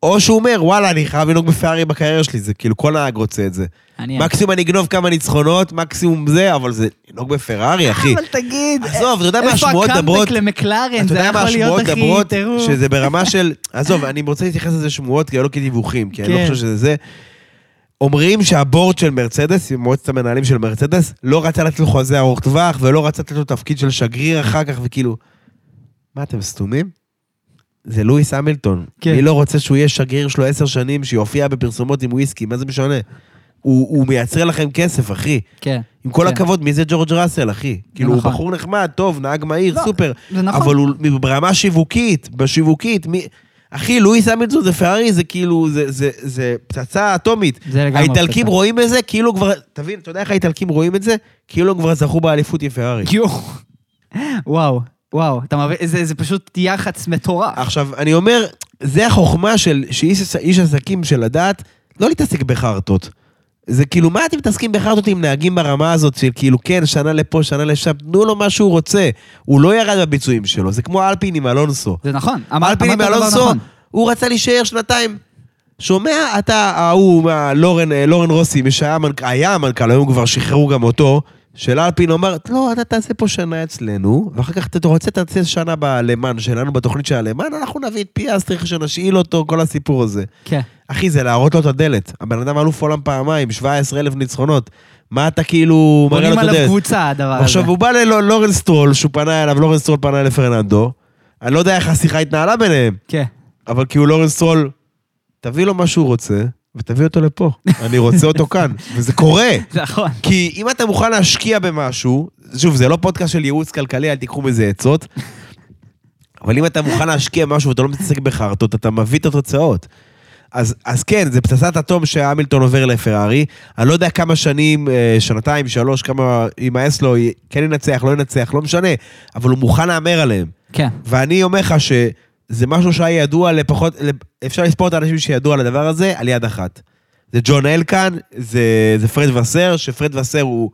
או שהוא אומר, וואלה, אני חייב לנהוג בפרארי בקריירה שלי, זה כאילו כל נהג רוצה את זה. אני... מקסימום אני אגנוב כמה ניצחונות, מקסימום זה, אבל זה לנהוג בפרארי, אחי. אבל תגיד, עזוב, אתה יודע מה איפה השמועות מדברות? הקאמבק למקלרן? זה יכול להיות, מדברות? טירוף. שזה ברמה של... עזוב, אני רוצה להתייחס לזה שמועות, כי לא כדיווחים, כי אני לא כן. חושב שזה זה. אומרים שהבורד של מרצדס, מועצת המנהלים של מרצדס, לא רצה לתת לו חוזה ארוך טווח, ולא רצה לתת לו תפקיד של שגריר אחר כך, וכאילו... מה, אתם סתומים? זה לואיס המילטון. כן. מי לא רוצה שהוא יהיה שגריר שלו עשר שנים, שיופיע בפרסומות עם וויסקי, מה זה משנה? הוא, הוא מייצר לכם כסף, אחי. כן. עם כל כן. הכבוד, מי זה ג'ורג' ראסל, אחי? כאילו, הוא נכון. בחור נחמד, טוב, נהג מהיר, לא, סופר. זה נכון. אבל הוא ברמה שיווקית, בשיווקית, מי... אחי, לואיס המילטון זה פרארי, זה כאילו, זה, זה, זה פצצה אטומית. זה לגמרי האיטלקים פצצה. רואים את זה, כאילו כבר, תבין, אתה יודע איך האיטלקים רואים את זה? כאילו הם כבר זכו באליפות עם פרארי. יואו. וואו, וואו, אתה מבין? זה, זה פשוט יח"צ מטורף. עכשיו, אני אומר, זה החוכמה של שאיש איש עסקים של לדעת, לא להתעסק בחרטות. זה כאילו, מה אתם מתעסקים בחרטות עם נהגים ברמה הזאת של כאילו, כן, שנה לפה, שנה לשם, תנו לו מה שהוא רוצה. הוא לא ירד בביצועים שלו, זה כמו אלפין עם אלונסו. זה נכון. אלפין עם אלונסו, נכון. הוא רצה להישאר שנתיים. שומע, אתה, ההוא, לורן, אה, לורן רוסי, מי שהיה המנכ"ל, היה המנכ"ל, היום כבר שחררו גם אותו, של אלפין אומר, לא, אתה תעשה פה שנה אצלנו, ואחר כך אתה רוצה, תעשה שנה בלמן שלנו, בתוכנית של הלמן, אנחנו נביא את פיאסטריך, שנשאיל אותו, כל הסיפור הזה. כן. אחי, זה להראות לו את הדלת. הבן אדם אלוף עולם פעמיים, 17 אלף ניצחונות. מה אתה כאילו מראה לו בונים את עליו הדלת? קבוצה, הדבר הזה. עכשיו, הוא בא ללורן סטרול, שהוא פנה אליו, לורן סטרול פנה לפרננדו. אני לא יודע איך השיחה התנהלה ביניהם, כן. אבל כאילו לורן סטרול, תביא לו מה שהוא רוצה, ותביא אותו לפה. אני רוצה אותו כאן. וזה קורה. נכון. כי אם אתה מוכן להשקיע במשהו, שוב, זה לא פודקאסט של ייעוץ כלכלי, אל תיקחו מזה עצות, אבל אם אתה מוכן להשקיע במשהו ואתה לא מתעסק בחרטות, אתה מביא את התוצאות. אז, אז כן, זה פצצת אטום שהמילטון עובר לפרארי. אני לא יודע כמה שנים, אה, שנתיים, שלוש, כמה יימאס לו, כן ינצח, לא ינצח, לא משנה, אבל הוא מוכן להמר עליהם. כן. ואני אומר לך שזה משהו שהיה ידוע לפחות, אפשר לספור את האנשים שידעו על הדבר הזה על יד אחת. זה ג'ון אלקן, זה, זה פרד וסר, שפרד וסר הוא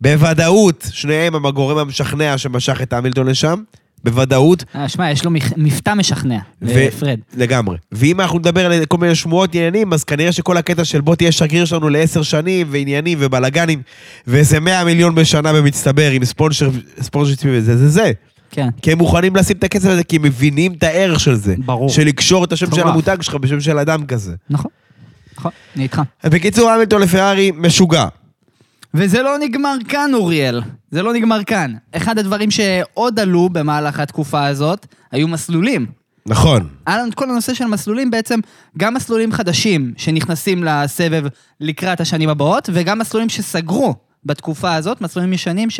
בוודאות, שניהם הם הגורם המשכנע שמשך את המילטון לשם, בוודאות. אה, שמע, יש לו מבטא משכנע, ו- פרד. לגמרי. ואם אנחנו נדבר על כל מיני שמועות עניינים, אז כנראה שכל הקטע של בוא תהיה שגריר שלנו לעשר שנים, ועניינים ובלאגנים, ואיזה 100 מיליון בשנה במצטבר עם ספונסר, ספונסר וזה, זה זה. כן. כי הם מוכנים לשים את הכסף הזה, כי הם מבינים את הערך של זה. ברור. של לקשור את השם של. המותג שלך בשם של אדם כזה. נכון. נכון, אני איתך. בקיצור, המילטון לפרארי משוגע. וזה לא נגמר כאן, אוריאל. זה לא נגמר כאן. אחד הדברים שעוד עלו במהלך התקופה הזאת, היו מסלולים. נכון. היה לנו את כל הנושא של מסלולים, בעצם גם מסלולים חדשים שנכנסים לסבב לקראת השנים הבאות, וגם מסלולים שסגרו בתקופה הזאת, מסלולים ישנים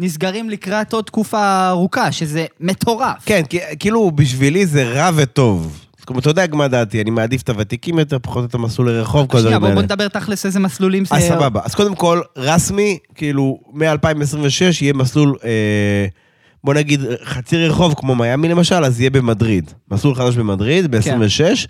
שנסגרים לקראת עוד תקופה ארוכה, שזה מטורף. כן, כאילו בשבילי זה רע וטוב. זאת אומרת, אתה יודע מה דעתי, אני מעדיף את הוותיקים יותר, פחות את המסלול לרחוב, כל שנייה, הדברים האלה. בוא נדבר תכלס איזה מסלולים זה... אז סבבה. אז קודם כל, רסמי, כאילו, מ-2026 יהיה מסלול, אה, בוא נגיד, חצי רחוב כמו מיאמי למשל, אז יהיה במדריד. מסלול חדש במדריד, ב-26.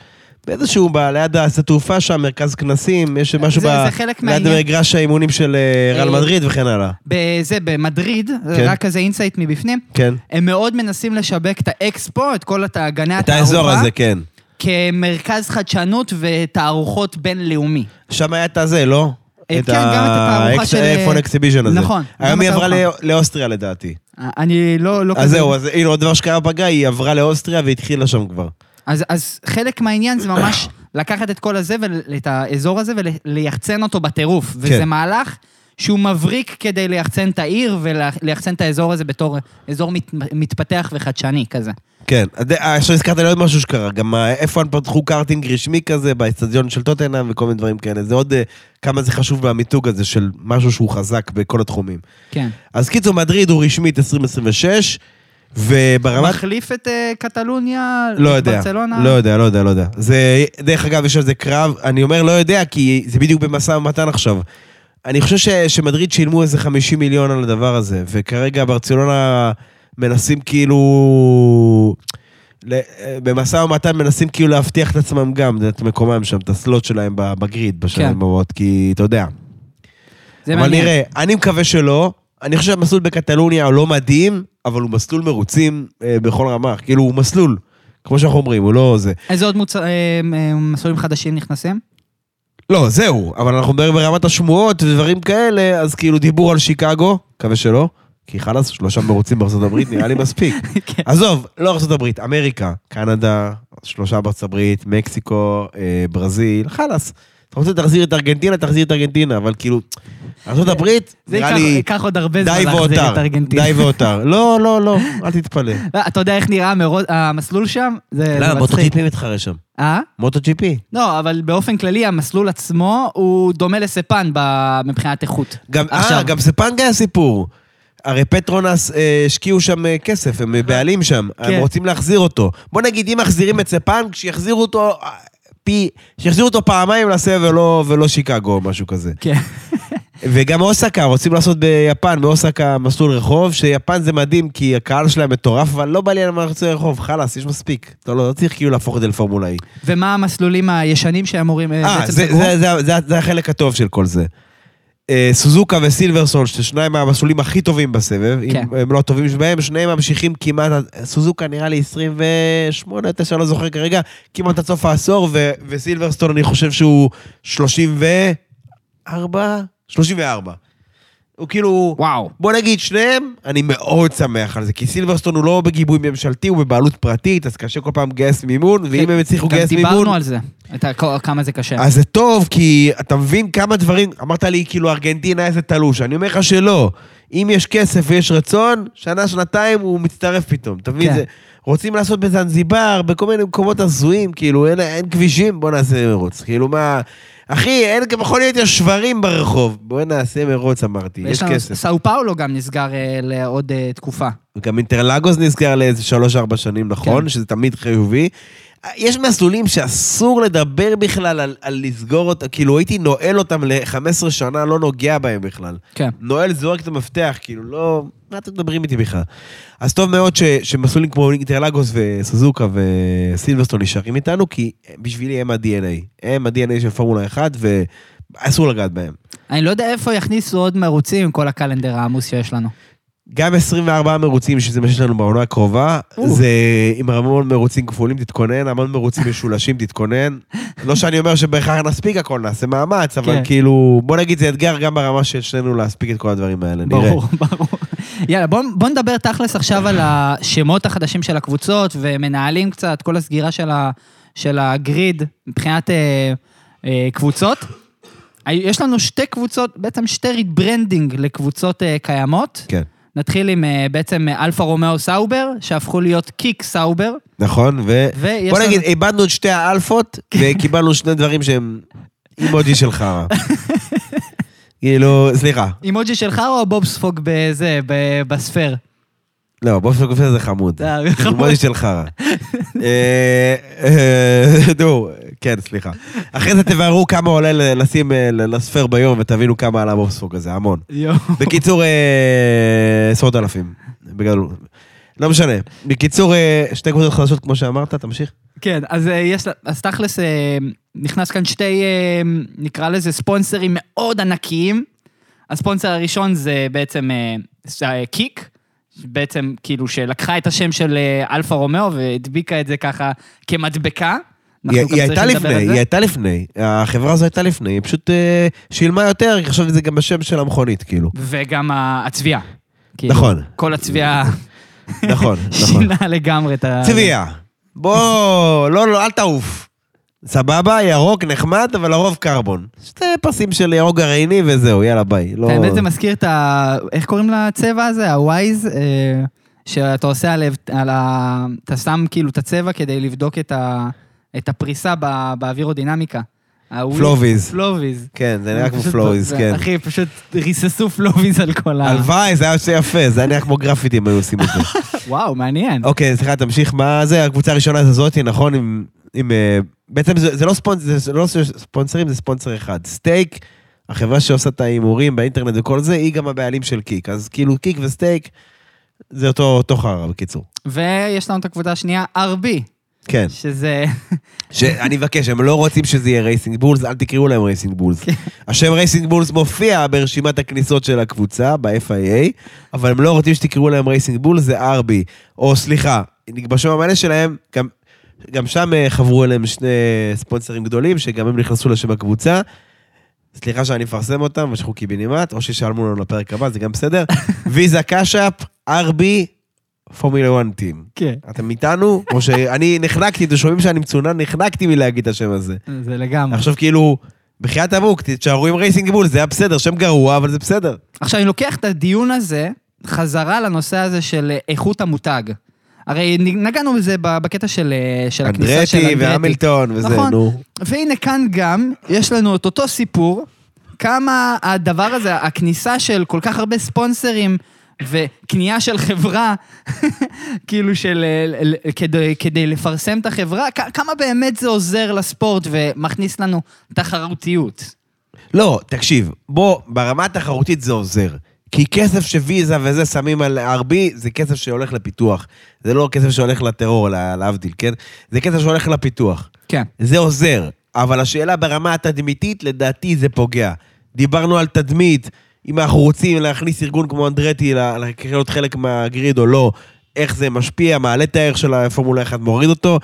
באיזשהו, ב- ליד השדה תעופה שם, מרכז כנסים, יש משהו זה- ב... זה חלק ליד מהעניין. מגרש האימונים של אה, ריאל אה, מדריד וכן הלאה. בזה, במדריד, כן. רק כזה insight מבפנים, כן. הם מאוד מנסים לשווק את האקספו, את כל את גני את האזור הזה, כן. כמרכז חדשנות ותערוכות בינלאומי. שם היה את הזה, לא? אה, כן, גם את התערוכה של- ה F1 Exhibition הזה. נכון, היום היא עברה התערוכה. לא- לאוסטריה לדעתי. אני לא, לא אז זהו, אז הנה עוד דבר שקרה בפגרה, היא עברה לאוסטריה והתחילה שם כבר. אז, אז חלק מהעניין זה ממש לקחת את כל הזה, ואת האזור הזה, וליחצן אותו בטירוף. כן. וזה מהלך שהוא מבריק כדי ליחצן את העיר וליחצן את האזור הזה בתור אזור מת, מתפתח וחדשני כזה. כן, אה, עכשיו הזכרת לי עוד משהו שקרה, גם איפה הם פתחו קארטינג רשמי כזה, באצטדיון של טוטנאם וכל מיני דברים כאלה, זה עוד אה, כמה זה חשוב במיתוג הזה של משהו שהוא חזק בכל התחומים. כן. אז קיצור, מדריד הוא רשמית 2026, וברמת... מחליף את אה, קטלוניה, לא יודע, ברצלונה? לא יודע, לא יודע, לא יודע. זה, דרך אגב, יש על זה קרב, אני אומר לא יודע, כי זה בדיוק במשא ומתן עכשיו. אני חושב ש, שמדריד שילמו איזה 50 מיליון על הדבר הזה, וכרגע ברצלונה מנסים כאילו... ל- במשא ומתן מנסים כאילו להבטיח את עצמם גם, את מקומם שם, את הסלוט שלהם בגריד בשנים כן. הבאות, כי אתה יודע. זה אבל מעניין. נראה, אני מקווה שלא. אני חושב שהמסלול בקטלוניה הוא לא מדהים, אבל הוא מסלול מרוצים אה, בכל רמה. כאילו, הוא מסלול, כמו שאנחנו אומרים, הוא לא זה. איזה עוד מוצ... אה, אה, מסלולים חדשים נכנסים? לא, זהו, אבל אנחנו מדברים ברמת השמועות ודברים כאלה, אז כאילו דיבור על שיקגו, מקווה שלא, כי חלאס, שלושה מרוצים בארצות הברית, נראה לי מספיק. כן. עזוב, לא ארצות הברית, אמריקה, קנדה, שלושה בארצות הברית, מקסיקו, אה, ברזיל, חלאס. אתה רוצה להחזיר את ארגנטינה, תחזיר את ארגנטינה, אבל כאילו, ארצות הברית, זה נראה ייקח- לי... ייקח עוד הרבה זמן להחזיר את ארגנטינה. די והותר. לא, לא, לא, אל תתפלא. לא, אתה יודע איך נראה המסלול שם? זה זה למה, מצחיק. MotoGP מתחרה שם. אה? MotoGP. לא, אבל באופן כללי המסלול עצמו הוא דומה לספאנג מבחינת איכות. גם, אה, גם ספאנג הסיפור. הרי Petronas אה, השקיעו שם אה, כסף, הם בעלים שם, כן. הם רוצים להחזיר אותו. בוא נגיד, אם מחזירים את ספאנג, שיחזירו אותו פי... שיחזירו אותו פעמיים לסבב ולא, ולא שיקגו או משהו כזה. כן. וגם אוסקה, רוצים לעשות ביפן, באוסקה מסלול רחוב, שיפן זה מדהים, כי הקהל שלהם מטורף, אבל לא בא לי על מסלול רחוב, חלאס, יש מספיק. אתה לא, לא צריך כאילו להפוך את זה לפורמולה E. ומה המסלולים הישנים שאמורים אה, אה, בעצם זה, סגרו? זה, זה, זה, זה החלק הטוב של כל זה. אה, סוזוקה וסילברסון, ששניים מהמסלולים הכי טובים בסבב, כן. אם הם לא הטובים שבהם, שניהם ממשיכים כמעט, סוזוקה נראה לי 28, 9, לא זוכר כרגע, כמעט עד סוף העשור, ו, וסילברסטון אני חושב שהוא 34? 34. הוא כאילו... וואו. בוא נגיד שניהם, אני מאוד שמח על זה, כי סילברסטון הוא לא בגיבוי ממשלתי, הוא בבעלות פרטית, אז קשה כל פעם לגייס מימון, ואם הם הצליחו לגייס כן, גם מימון... דיברנו על זה, את כמה זה קשה. אז זה טוב, כי אתה מבין כמה דברים, אמרת לי כאילו ארגנטינה איזה תלוש, אני אומר לך שלא. אם יש כסף ויש רצון, שנה, שנתיים הוא מצטרף פתאום, אתה מבין? כן. זה, רוצים לעשות בזנזיבר, בכל מיני מקומות הזויים, כאילו אין, אין כבישים, בוא נעשה מרוץ. כאילו מה... אחי, אין, יכול להיות יש שברים ברחוב. בוא נעשה מרוץ, אמרתי, יש כסף. סאו פאולו גם נסגר אה, לעוד אה, תקופה. גם אינטרלגוס נסגר לאיזה שלוש-ארבע שנים, נכון? כן. שזה תמיד חיובי. יש מסלולים שאסור לדבר בכלל על, על לסגור אותם, כאילו הייתי נועל אותם ל-15 שנה, לא נוגע בהם בכלל. כן. נועל זורק את המפתח, כאילו לא... מה אתם מדברים איתי בכלל? אז טוב מאוד ש, שמסלולים כמו אינטרלגוס וסוזוקה וסילברסטון נשארים איתנו, כי בשבילי הם ה-DNA. הם ה-DNA של פורמולה 1, ואסור לגעת בהם. אני לא יודע איפה יכניסו עוד מרוצים עם כל הקלנדר העמוס שיש לנו. גם 24 מרוצים, שזה מה שיש לנו בעונה הקרובה. זה עם המון מרוצים כפולים, תתכונן, המון מרוצים משולשים, תתכונן. לא שאני אומר שבהכרח נספיק הכל, נעשה מאמץ, אבל כן. כאילו, בוא נגיד, זה אתגר גם ברמה של שנינו להספיק את כל הדברים האלה, נראה. ברור, ברור. יאללה, בוא, בוא נדבר תכלס עכשיו על השמות החדשים של הקבוצות ומנהלים קצת, כל הסגירה של, ה, של ה grid מבחינת אה, אה, קבוצות. יש לנו שתי קבוצות, בעצם שתי rebranding לקבוצות אה, קיימות. כן. נתחיל עם אה, בעצם אה, אלפה רומאו סאובר, שהפכו להיות Kick Sauber. נכון, ו... בוא לנו- נגיד, איבדנו את שתי האלפות, וקיבלנו שני דברים שהם אימוג'י של חרא. כאילו, סליחה. אימוג'י שלך או הבובספוג בזה, ב- ב Sphere? לא, באופן גופי זה חמוד. אה, חמוד. אימוג'י של חרא. אה, אה, כן, סליחה. אחרי זה תבהרו כמה עולה לשים ל Sphere ביום, ותבינו כמה עלה הבובספוג הזה, המון. בקיצור, עשרות אלפים, בגדול. לא משנה. בקיצור, שתי קבוצות חדשות, כמו שאמרת, תמשיך. כן, אז אה, יש, אז תכלס אה, נכנס כאן שתי, אה, נקרא לזה ספונסרים מאוד ענקיים. הספונסר הראשון זה בעצם Kick, בעצם כאילו שלקחה את השם של אלפה רומאו והדביקה את זה ככה כמדבקה. היא היא הייתה לפני, זה. היא הייתה לפני. החברה הזו הייתה לפני, היא פשוט אה, שילמה יותר, היא חשבה שזה גם בשם של המכונית, כאילו. וגם הצביעה. כאילו, נכון. כל הצביעה נכון, נכון. שינה לגמרי את ה... צביה, בוא, לא, לא, אל תעוף. סבבה, ירוק, נחמד, אבל לרוב קרבון. שתי פסים של ירוק גרעיני וזהו, יאללה ביי. לא... האמת זה מזכיר את ה... איך קוראים לצבע הזה? הווייז? אה, שאתה עושה עליו, על ה... אתה שם כאילו את הצבע כדי לבדוק את, ה... את הפריסה בא... באווירודינמיקה. פלוביז. פלוביז. כן, זה נראה כמו זה- כן. אחי, פשוט ריססו פלוביז על כל ה... הלוואי, זה היה יוצא יפה, זה היה נראה כמו גרפיטי אם היו עושים את זה. וואו, מעניין. אוקיי, סליחה, תמשיך, מה זה? הקבוצה הראשונה זה זאתי, נכון? עם... עם אה, בעצם זה, זה לא ספונס, זה לא ספונסרים, זה ספונסר אחד. Stake, החברה שעושה את ההימורים באינטרנט וכל זה, היא גם הבעלים של Kick. אז כאילו Kick ו Stake, זה אותו, אותו חרא, בקיצור. ויש לנו את הקבוצה השנייה, RB, כן. שזה... שאני מבקש, הם לא רוצים שזה יהיה Racing Bulls, אל תקראו להם Racing Bulls. השם Racing Bulls מופיע ברשימת הכניסות של הקבוצה, ב-FIA, אבל הם לא רוצים שתקראו להם Racing Bulls, זה RB. או סליחה, בשם המלא שלהם, גם, גם שם אה, חברו אליהם שני ספונסרים גדולים, שגם הם נכנסו לשם הקבוצה. סליחה שאני מפרסם אותם, שילכו קיבינימט, או שישלמו לנו לפרק הבא, זה גם בסדר. Visa Cash App, RB, פורמילה 1 טים. כן, אתם איתנו? או שאני נחנקתי, אתם שומעים שאני מצונן, נחנקתי מלהגיד את השם הזה. זה לגמרי. עכשיו כאילו, בחייאת אבוק, תשארו עם רייסינג בול, זה היה בסדר, שם גרוע, אבל זה בסדר. עכשיו, אני לוקח את הדיון הזה חזרה לנושא הזה של אה, איכות המותג. הרי נגענו בזה בקטע של, אה, של הכניסה של אנדרטי אנדרטי. והמילטון וזה, נכון. נו. והנה כאן גם, יש לנו את אותו סיפור, כמה הדבר הזה, הכניסה של כל כך הרבה ספונסרים וקנייה של חברה, כאילו של... כדי, כדי לפרסם את החברה, כמה באמת זה עוזר לספורט ומכניס לנו תחרותיות. לא, תקשיב, בוא, ברמה התחרותית זה עוזר. כי כסף שוויזה וזה שמים על RB, זה כסף שהולך לפיתוח. זה לא כסף שהולך לטרור, לה- להבדיל, כן? זה כסף שהולך לפיתוח. כן. זה עוזר, אבל השאלה ברמה התדמיתית, לדעתי זה פוגע. דיברנו על תדמית, אם אנחנו רוצים להכניס ארגון כמו אנדרטי, להיות חלק מהגריד או לא, איך זה משפיע, מעלה את הערך של הפורמולה 1, מוריד אותו.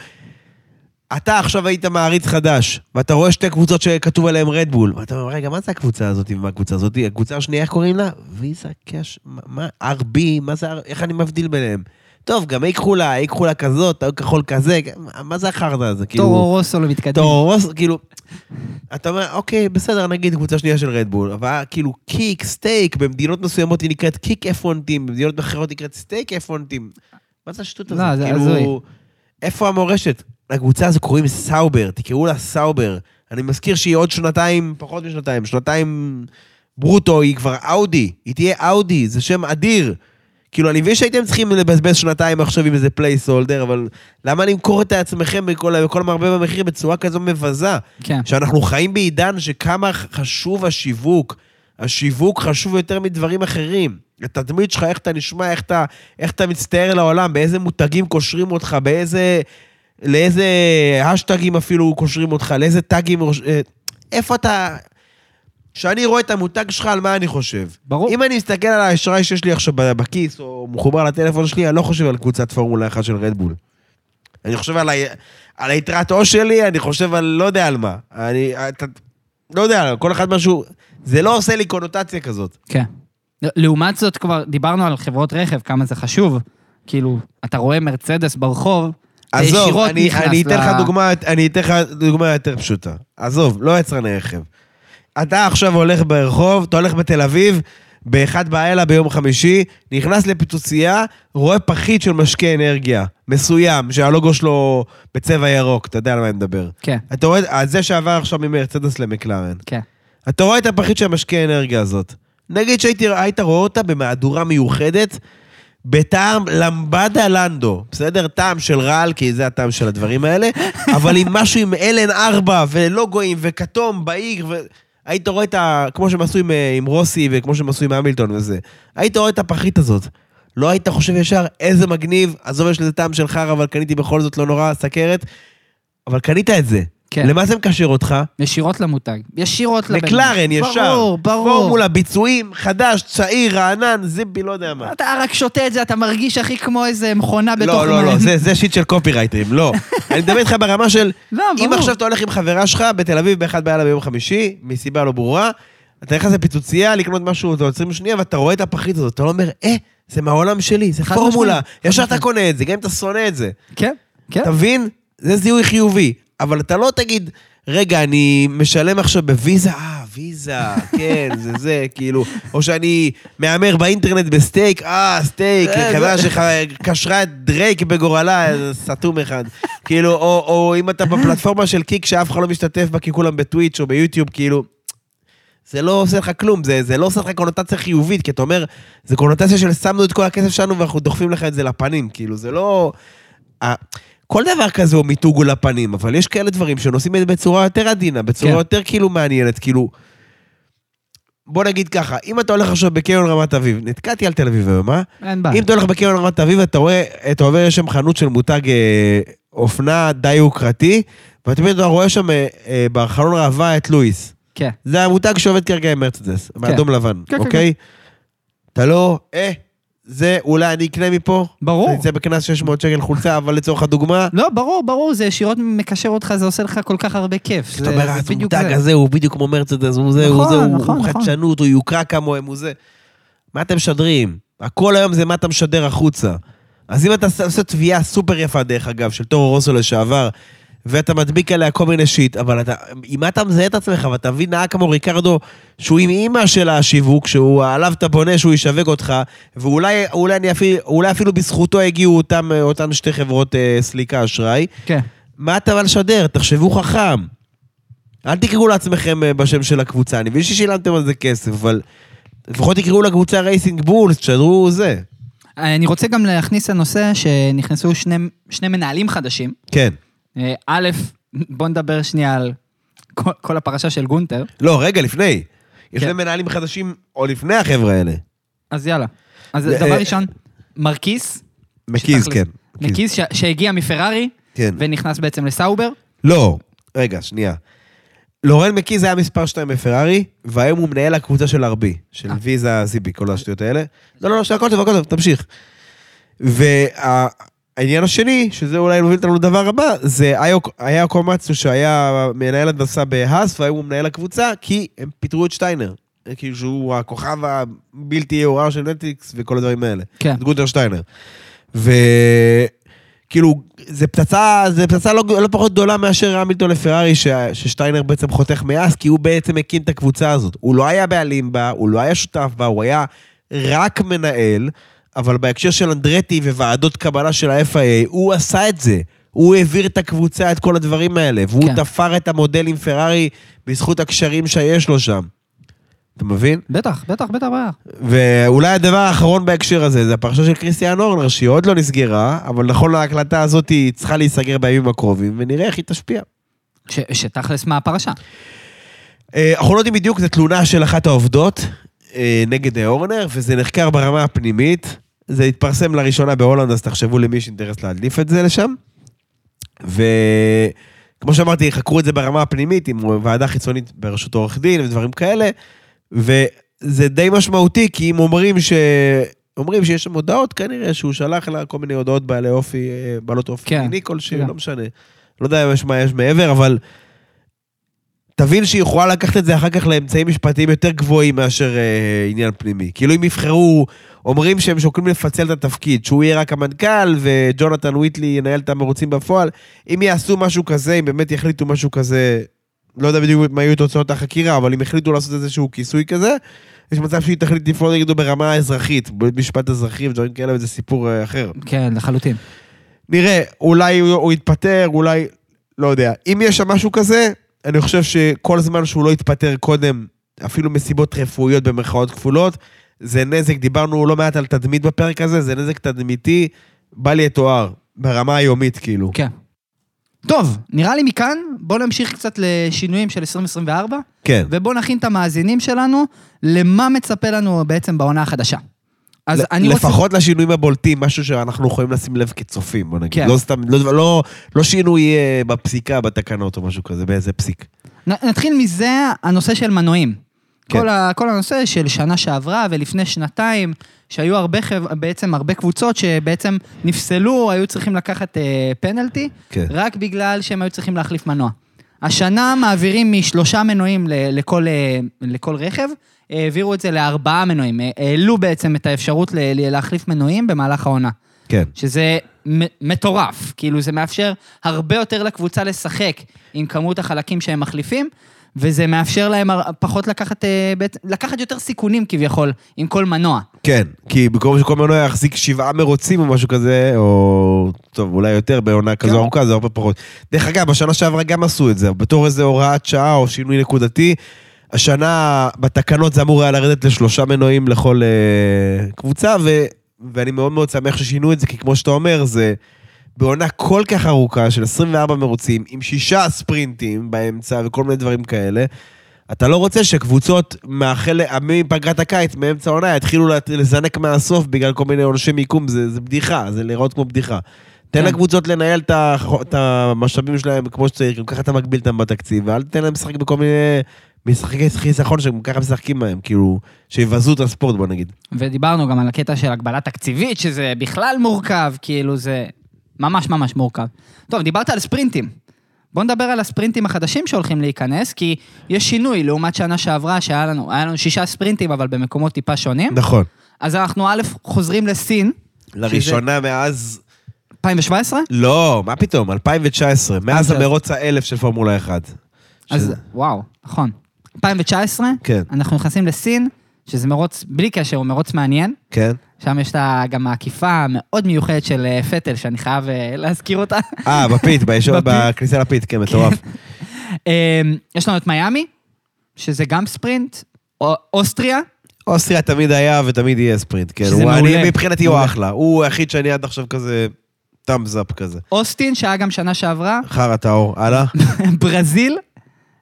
אתה עכשיו היית מעריץ חדש, ואתה רואה שתי קבוצות שכתוב עליהן רדבול, ואתה אומר, רגע, מה זה הקבוצה הזאת ומה הקבוצה הזאת? הקבוצה השנייה, איך קוראים לה? ויזה קאש, מה- RB, מה זה, איך אני מבדיל ביניהם? טוב, גם אי כחולה, אי כחולה כזאת, אי כחול כזה, מה- מה זה החרטא הזה? כאילו... טורו רוסו למתקדמים. טורו רוס, כאילו, אתה אומר, אוקיי, בסדר, נגיד קבוצה שנייה של רדבול, אבל כאילו Kick, Stake, במדינות מסוימות היא נקראת Kick F1 Team, במדינות אחרות היא נקראת Stake F1 Team. מה זה השטות הזאת? לא, זה כאילו, הזוי. איפה המורשת? לקבוצה הזו קוראים סאובר, תקראו לה סאובר. אני מזכיר שהיא עוד שנתיים, פחות משנתיים, שנתיים ברוטו, היא כבר אאודי, היא תהיה אאודי, זה שם אדיר. כאילו, אני מבין שהייתם צריכים לבזבז שנתיים עכשיו עם איזה placeholder, אבל למה למכור את עצמכם בכל, בכל מרבה במחיר בצורה כזו מבזה? כן. שאנחנו חיים בעידן שכמה חשוב השיווק. השיווק חשוב יותר מדברים אחרים. התדמית שלך, איך אתה נשמע, איך אתה, איך אתה מצטייר לעולם, באיזה מותגים קושרים אותך, באיזה... לאיזה השטגים אפילו קושרים אותך, לאיזה טאגים... אה, איפה אתה... כשאני רואה את המותג שלך, על מה אני חושב? ברור. אם אני מסתכל על האשראי שיש לי עכשיו בכיס, או מחובר לטלפון שלי, אני לא חושב על קבוצת פורמולה 1 של רדבול. אני חושב על, ה... על היתרת עו"ש שלי, אני חושב על לא יודע על מה. אני... אתה... לא יודע, כל אחד משהו... זה לא עושה לי קונוטציה כזאת. כן. לעומת זאת, כבר דיברנו על חברות רכב, כמה זה חשוב. כאילו, אתה רואה מרצדס ברחוב, עזוב, אני, אני אתן לך ל- דוגמה, אני אתן לך דוגמה יותר פשוטה. עזוב, לא יצרני רכב. אתה עכשיו הולך ברחוב, אתה הולך בתל אביב, באחד באלה ביום חמישי, נכנס לפיצוצייה, רואה פחית של משקה אנרגיה, מסוים, שהלוגו שלו בצבע ירוק, אתה יודע על מה אני מדבר. כן, אתה רואה, זה שעבר עכשיו ממרצדס למקלרן. כן. אתה רואה את הפחית של המשקה אנרגיה הזאת. נגיד שהיית רואה אותה במהדורה מיוחדת, בטעם למבדה לנדו, בסדר? טעם של רעל, כי זה הטעם של הדברים האלה, אבל עם משהו עם אלן 4 ולוגויים וכתום בעיר, ו... היית רואה את ה... כמו שהם עשו עם, אה, עם רוסי וכמו שהם עשו עם המילטון וזה. היית רואה את הפחית הזאת. לא היית חושב ישר, איזה מגניב, עזוב, יש לזה טעם של חרא, אבל קניתי בכל זאת לא נורא, סכרת. אבל קנית את זה. כן. למה זה מקשר אותך? ישירות למותג. ישירות לבן. מקלרן, ישר. ברור, ברור. פורמולה, ביצועים, חדש, צעיר, רענן, זיפי, לא יודע מה. אתה רק שותה את זה, אתה מרגיש הכי כמו איזה מכונה בתוך... לא, לא, לא, זה, זה שיט של קופירייטרים, לא. אני מדבר איתך ברמה של, לא, אם ברור. עכשיו אתה הולך עם חברה שלך בתל אביב באחד בלילה ביום חמישי, מסיבה לא ברורה, אתה נכנס לפיצוצייה לקנות משהו, אתה עוצרים שנייה, ואתה רואה את הפחית הזאת, אתה לא אומר, אה, זה מהעולם שלי, זה פורמולה. ישר אתה. קונה את זה, גם אם אתה שונא את זה. כן, כן. אתה מבין? זה זיהוי חיובי. אבל אתה לא תגיד, רגע, אני משלם עכשיו בוויזה, אה, ויזה, כן, זה זה, כאילו, או שאני מהמר באינטרנט ב Stake, אה, Stake, זה- חברה שקשרה את דרייק בגורלה, סתום אחד. כאילו, או, או אם אתה בפלטפורמה של Kick שאף אחד לא משתתף בה, כי כולם ב Twitch או ביוטיוב, כאילו, זה לא עושה לך כלום, זה, זה לא עושה לך קונוטציה חיובית, כי אתה אומר, זה קונוטציה של שמנו את כל הכסף שלנו ואנחנו דוחפים לך את זה לפנים, כאילו, זה לא... כל דבר כזה הוא מיתוג לפנים, אבל יש כאלה דברים שנושאים את זה בצורה יותר עדינה, בצורה כן. יותר כאילו מעניינת, כאילו... בוא נגיד ככה, אם אתה הולך עכשיו בקניון רמת אביב, נתקעתי על תל אביב היום, אה? אין בעיה. אם אתה הולך בקניון רמת אביב, אתה רואה, אתה עובר, יש שם חנות של מותג אה, אופנה די יוקרתי, ואתה אתה רואה שם אה, אה, בחלון ראווה את לואיס. כן. זה המותג שעובד כרגע עם מרצדס, באדום לבן, כן, כן, אוקיי? אתה לא, אה, זה אולי אני אקנה מפה. ברור. אני אצא בקנס 600 שקל חולצה, אבל לצורך הדוגמה, לא, ברור, ברור, זה ישירות מקשר אותך, זה עושה לך כל כך הרבה כיף. אתה זה- אומר, זה "אה, בדיוק המותג זה. הזה הוא בדיוק כמו מרצדס, הוא זה, הוא נכון, זה, הוא- נכון, נכון. חדשנות, הוא יוקרה כמוהם, הוא זה. מה אתם משדרים? הכל היום זה מה אתה משדר החוצה. אז אם אתה עושה תביעה סופר יפה, דרך אגב, של טורו רוסו לשעבר, ואתה מדביק עליה כל מיני שיט, אבל אתה, עם מה אתה מזהה את עצמך, ואתה מבין נהג כמו ריקרדו, שהוא עם אימא של השיווק, שהוא עליו אתה בונה שהוא ישווק אותך, ואולי אולי אני אפילו, אולי אפילו בזכותו הגיעו אותם, אותן שתי חברות אה, סליקה אשראי, כן. מה אתה בא לשדר? תחשבו חכם. אל תקראו לעצמכם אה, בשם של הקבוצה, אני מבין ששילמתם על זה כסף, אבל לפחות תקראו לקבוצה Racing Bulls, תשדרו זה. אני רוצה גם להכניס לנושא שנכנסו שני, שני מנהלים חדשים. כן. אה, א', בוא נדבר שנייה על כל, כל הפרשה של גונטר. לא, רגע, לפני. יש כן. להם מנהלים חדשים עוד לפני החבר'ה האלה. אז יאללה. אז אה, דבר אה, ראשון, מקיס. שתכלס- כן. מקיס ש- שהגיע מפרארי, כן. ונכנס בעצם לסאובר. לא, רגע, שנייה. לורן מקיז היה מספר 2 בפרארי, והיום הוא מנהל הקבוצה של ארבי, של. ויזה, זיבי, כל השטויות האלה. לא, לא, לא, הכל טוב, הכל טוב, תמשיך. והעניין השני, שזה אולי מוביל אותנו לדבר הבא, זה היה קומצו שהיה מנהל הנדסה בהאס, והיום הוא מנהל הקבוצה, כי הם פיטרו את שטיינר. כאילו שהוא הכוכב הבלתי יעורר של נטפליקס וכל הדברים האלה. כן. את גונטר שטיינר. וכאילו, זה פצצה, זה פצצה לא, לא פחות גדולה מאשר המילטון לפרארי, ש, ששטיינר בעצם חותך מאס, כי הוא בעצם הקים את הקבוצה הזאת. הוא לא היה בעלים בה, הוא לא היה שותף בה, הוא היה רק מנהל, אבל בהקשר של אנדרטי וועדות קבלה של ה-FIA, הוא עשה את זה. הוא העביר את הקבוצה, את כל הדברים האלה, והוא כן. תפר את המודל עם פרארי בזכות הקשרים שיש לו שם. אתה מבין? בטח, בטח, בטח, בטח. ואולי הדבר האחרון בהקשר הזה, זה הפרשה של קריסטיאן אורנר, שהיא עוד לא נסגרה, אבל נכון להקלטה הזאת היא צריכה להיסגר בימים הקרובים, ונראה איך היא תשפיע. ש- שתכלס מה הפרשה. אה, אנחנו לא יודעים בדיוק, זו תלונה של אחת העובדות נגד אה, אורנר, וזה נחקר ברמה הפנימית. זה התפרסם לראשונה בהולנד, אז תחשבו למי יש אינטרס להדליף את זה לשם. וכמו שאמרתי, חקרו את זה ברמה הפנימית עם ועדה חיצונית בראשות עורך דין ודברים כאלה, וזה די משמעותי, כי אם אומרים ש... אומרים שיש שם הודעות, כנראה שהוא שלח לה כל מיני הודעות בעלי אופי, אה, בעלות אופי כן, מיני כלשהו, כן. לא משנה. לא יודע מה יש מעבר, אבל תבין שהיא יכולה לקחת את זה אחר כך לאמצעים משפטיים יותר גבוהים מאשר אה, עניין פנימי. כאילו אם יבחרו, אומרים שהם שוקלים לפצל את התפקיד, שהוא יהיה רק המנכ"ל וג'ונתן וויטלי ינהל את המרוצים בפועל, אם יעשו משהו כזה, אם באמת יחליטו משהו כזה, לא יודע בדיוק מה יהיו תוצאות החקירה, אבל אם יחליטו לעשות איזשהו כיסוי כזה, יש מצב שהיא תחליט לפעול נגדו ברמה האזרחית, משפט אזרחי ודברים כאלה, וזה סיפור אה, אחר. כן, לחלוטין. נראה, אולי הוא, הוא יתפטר, אולי... לא יודע. אם יש שם משהו כזה, אני חושב שכל זמן שהוא לא יתפטר קודם, אפילו מסיבות רפואיות במרכאות כפולות, זה נזק, דיברנו לא מעט על תדמית בפרק הזה, זה נזק תדמיתי, בל יתואר, ברמה היומית כאילו. כן. טוב, נראה לי מכאן, בואו נמשיך קצת לשינויים של 2024, כן. ובואו נכין את המאזינים שלנו למה מצפה לנו בעצם בעונה החדשה. אז אני רוצה... לפחות לשינויים הבולטים, משהו שאנחנו יכולים לשים לב כצופים, בוא נגיד. כן. לא סתם, לא, לא, לא שינוי אה, בפסיקה, בתקנות או משהו כזה, באיזה פסיק. נתחיל מזה, הנושא של מנועים. כן. כל, ה, כל הנושא של שנה שעברה ולפני שנתיים, שהיו הרבה. בעצם הרבה קבוצות שבעצם נפסלו, היו צריכים לקחת אה, פנלטי, כן. רק בגלל שהם היו צריכים להחליף מנוע. השנה מעבירים משלושה מנועים ל- לכל, אה, לכל רכב, העבירו את זה לארבעה מנועים. אה, העלו בעצם את האפשרות ל- להחליף מנועים במהלך העונה. כן. שזה מטורף, כאילו זה מאפשר הרבה יותר לקבוצה לשחק עם כמות החלקים שהם מחליפים, וזה מאפשר להם פחות לקחת, אה, לקחת יותר סיכונים כביכול עם כל מנוע. כן, כי במקום שכל מנוע יחזיק שבעה מרוצים או משהו כזה, או טוב, אולי יותר בעונה כזו כן. ארוכה, זה הרבה פחות. דרך אגב, בשנה שעברה גם עשו את זה, בתור איזה הוראת שעה או שינוי נקודתי. השנה בתקנות זה אמור היה לרדת לשלושה מנועים לכל אה, קבוצה, ו, ואני מאוד מאוד שמח ששינו את זה, כי כמו שאתה אומר, זה בעונה כל כך ארוכה של 24 מרוצים, עם שישה ספרינטים באמצע וכל מיני דברים כאלה. אתה לא רוצה שקבוצות מהחל... מפגרת הקיץ, מאמצע העונה, יתחילו לזנק מהסוף בגלל כל מיני עונשי מיקום, זה, זה בדיחה, זה להיראות כמו בדיחה. תן כן. לקבוצות לנהל את המשאבים שלהם כמו שצריך, גם ככה אתה מגביל אותם בתקציב, ואל תתן להם לשחק בכל מיני משחקי חיסכון שגם ככה משחקים בהם, כאילו, שיבזו את הספורט, בוא נגיד. ודיברנו גם על הקטע של הגבלה תקציבית, שזה בכלל מורכב, כאילו זה ממש ממש מורכב. טוב, דיברת על ספרינטים. בוא נדבר על הספרינטים החדשים שהולכים להיכנס, כי יש שינוי לעומת שנה שעברה, שהיה לנו, לנו שישה ספרינטים, אבל במקומות טיפה שונים. נכון. אז אנחנו א', חוזרים לסין, לראשונה מאז... 2017, לא, מה פתאום, 2019, מאז אז- המרוץ האלף של פורמולה 1. אז שזה- וואו, נכון. 2019, כן. אנחנו נכנסים לסין, שזה מרוץ, בלי קשר, הוא מרוץ מעניין. כן. שם יש את ה- גם העקיפה המאוד מיוחדת של אה, פטל, שאני חייב אה, להזכיר אותה. אה, בפיט, בישור-. בכניסה לפיט, כן, מטורף. אה, יש לנו את מיאמי, שזה גם ספרינט, או- אוסטריה, אוסטריה תמיד היה ותמיד יהיה ספרינט, כן. שזה מעולה. מבחינתי הוא. אחלה. הוא היחיד שאני עד עכשיו כזה... תאמז אפ כזה. אוסטין, שהיה גם שנה שעברה, חרא טהור, הלאה. ברזיל.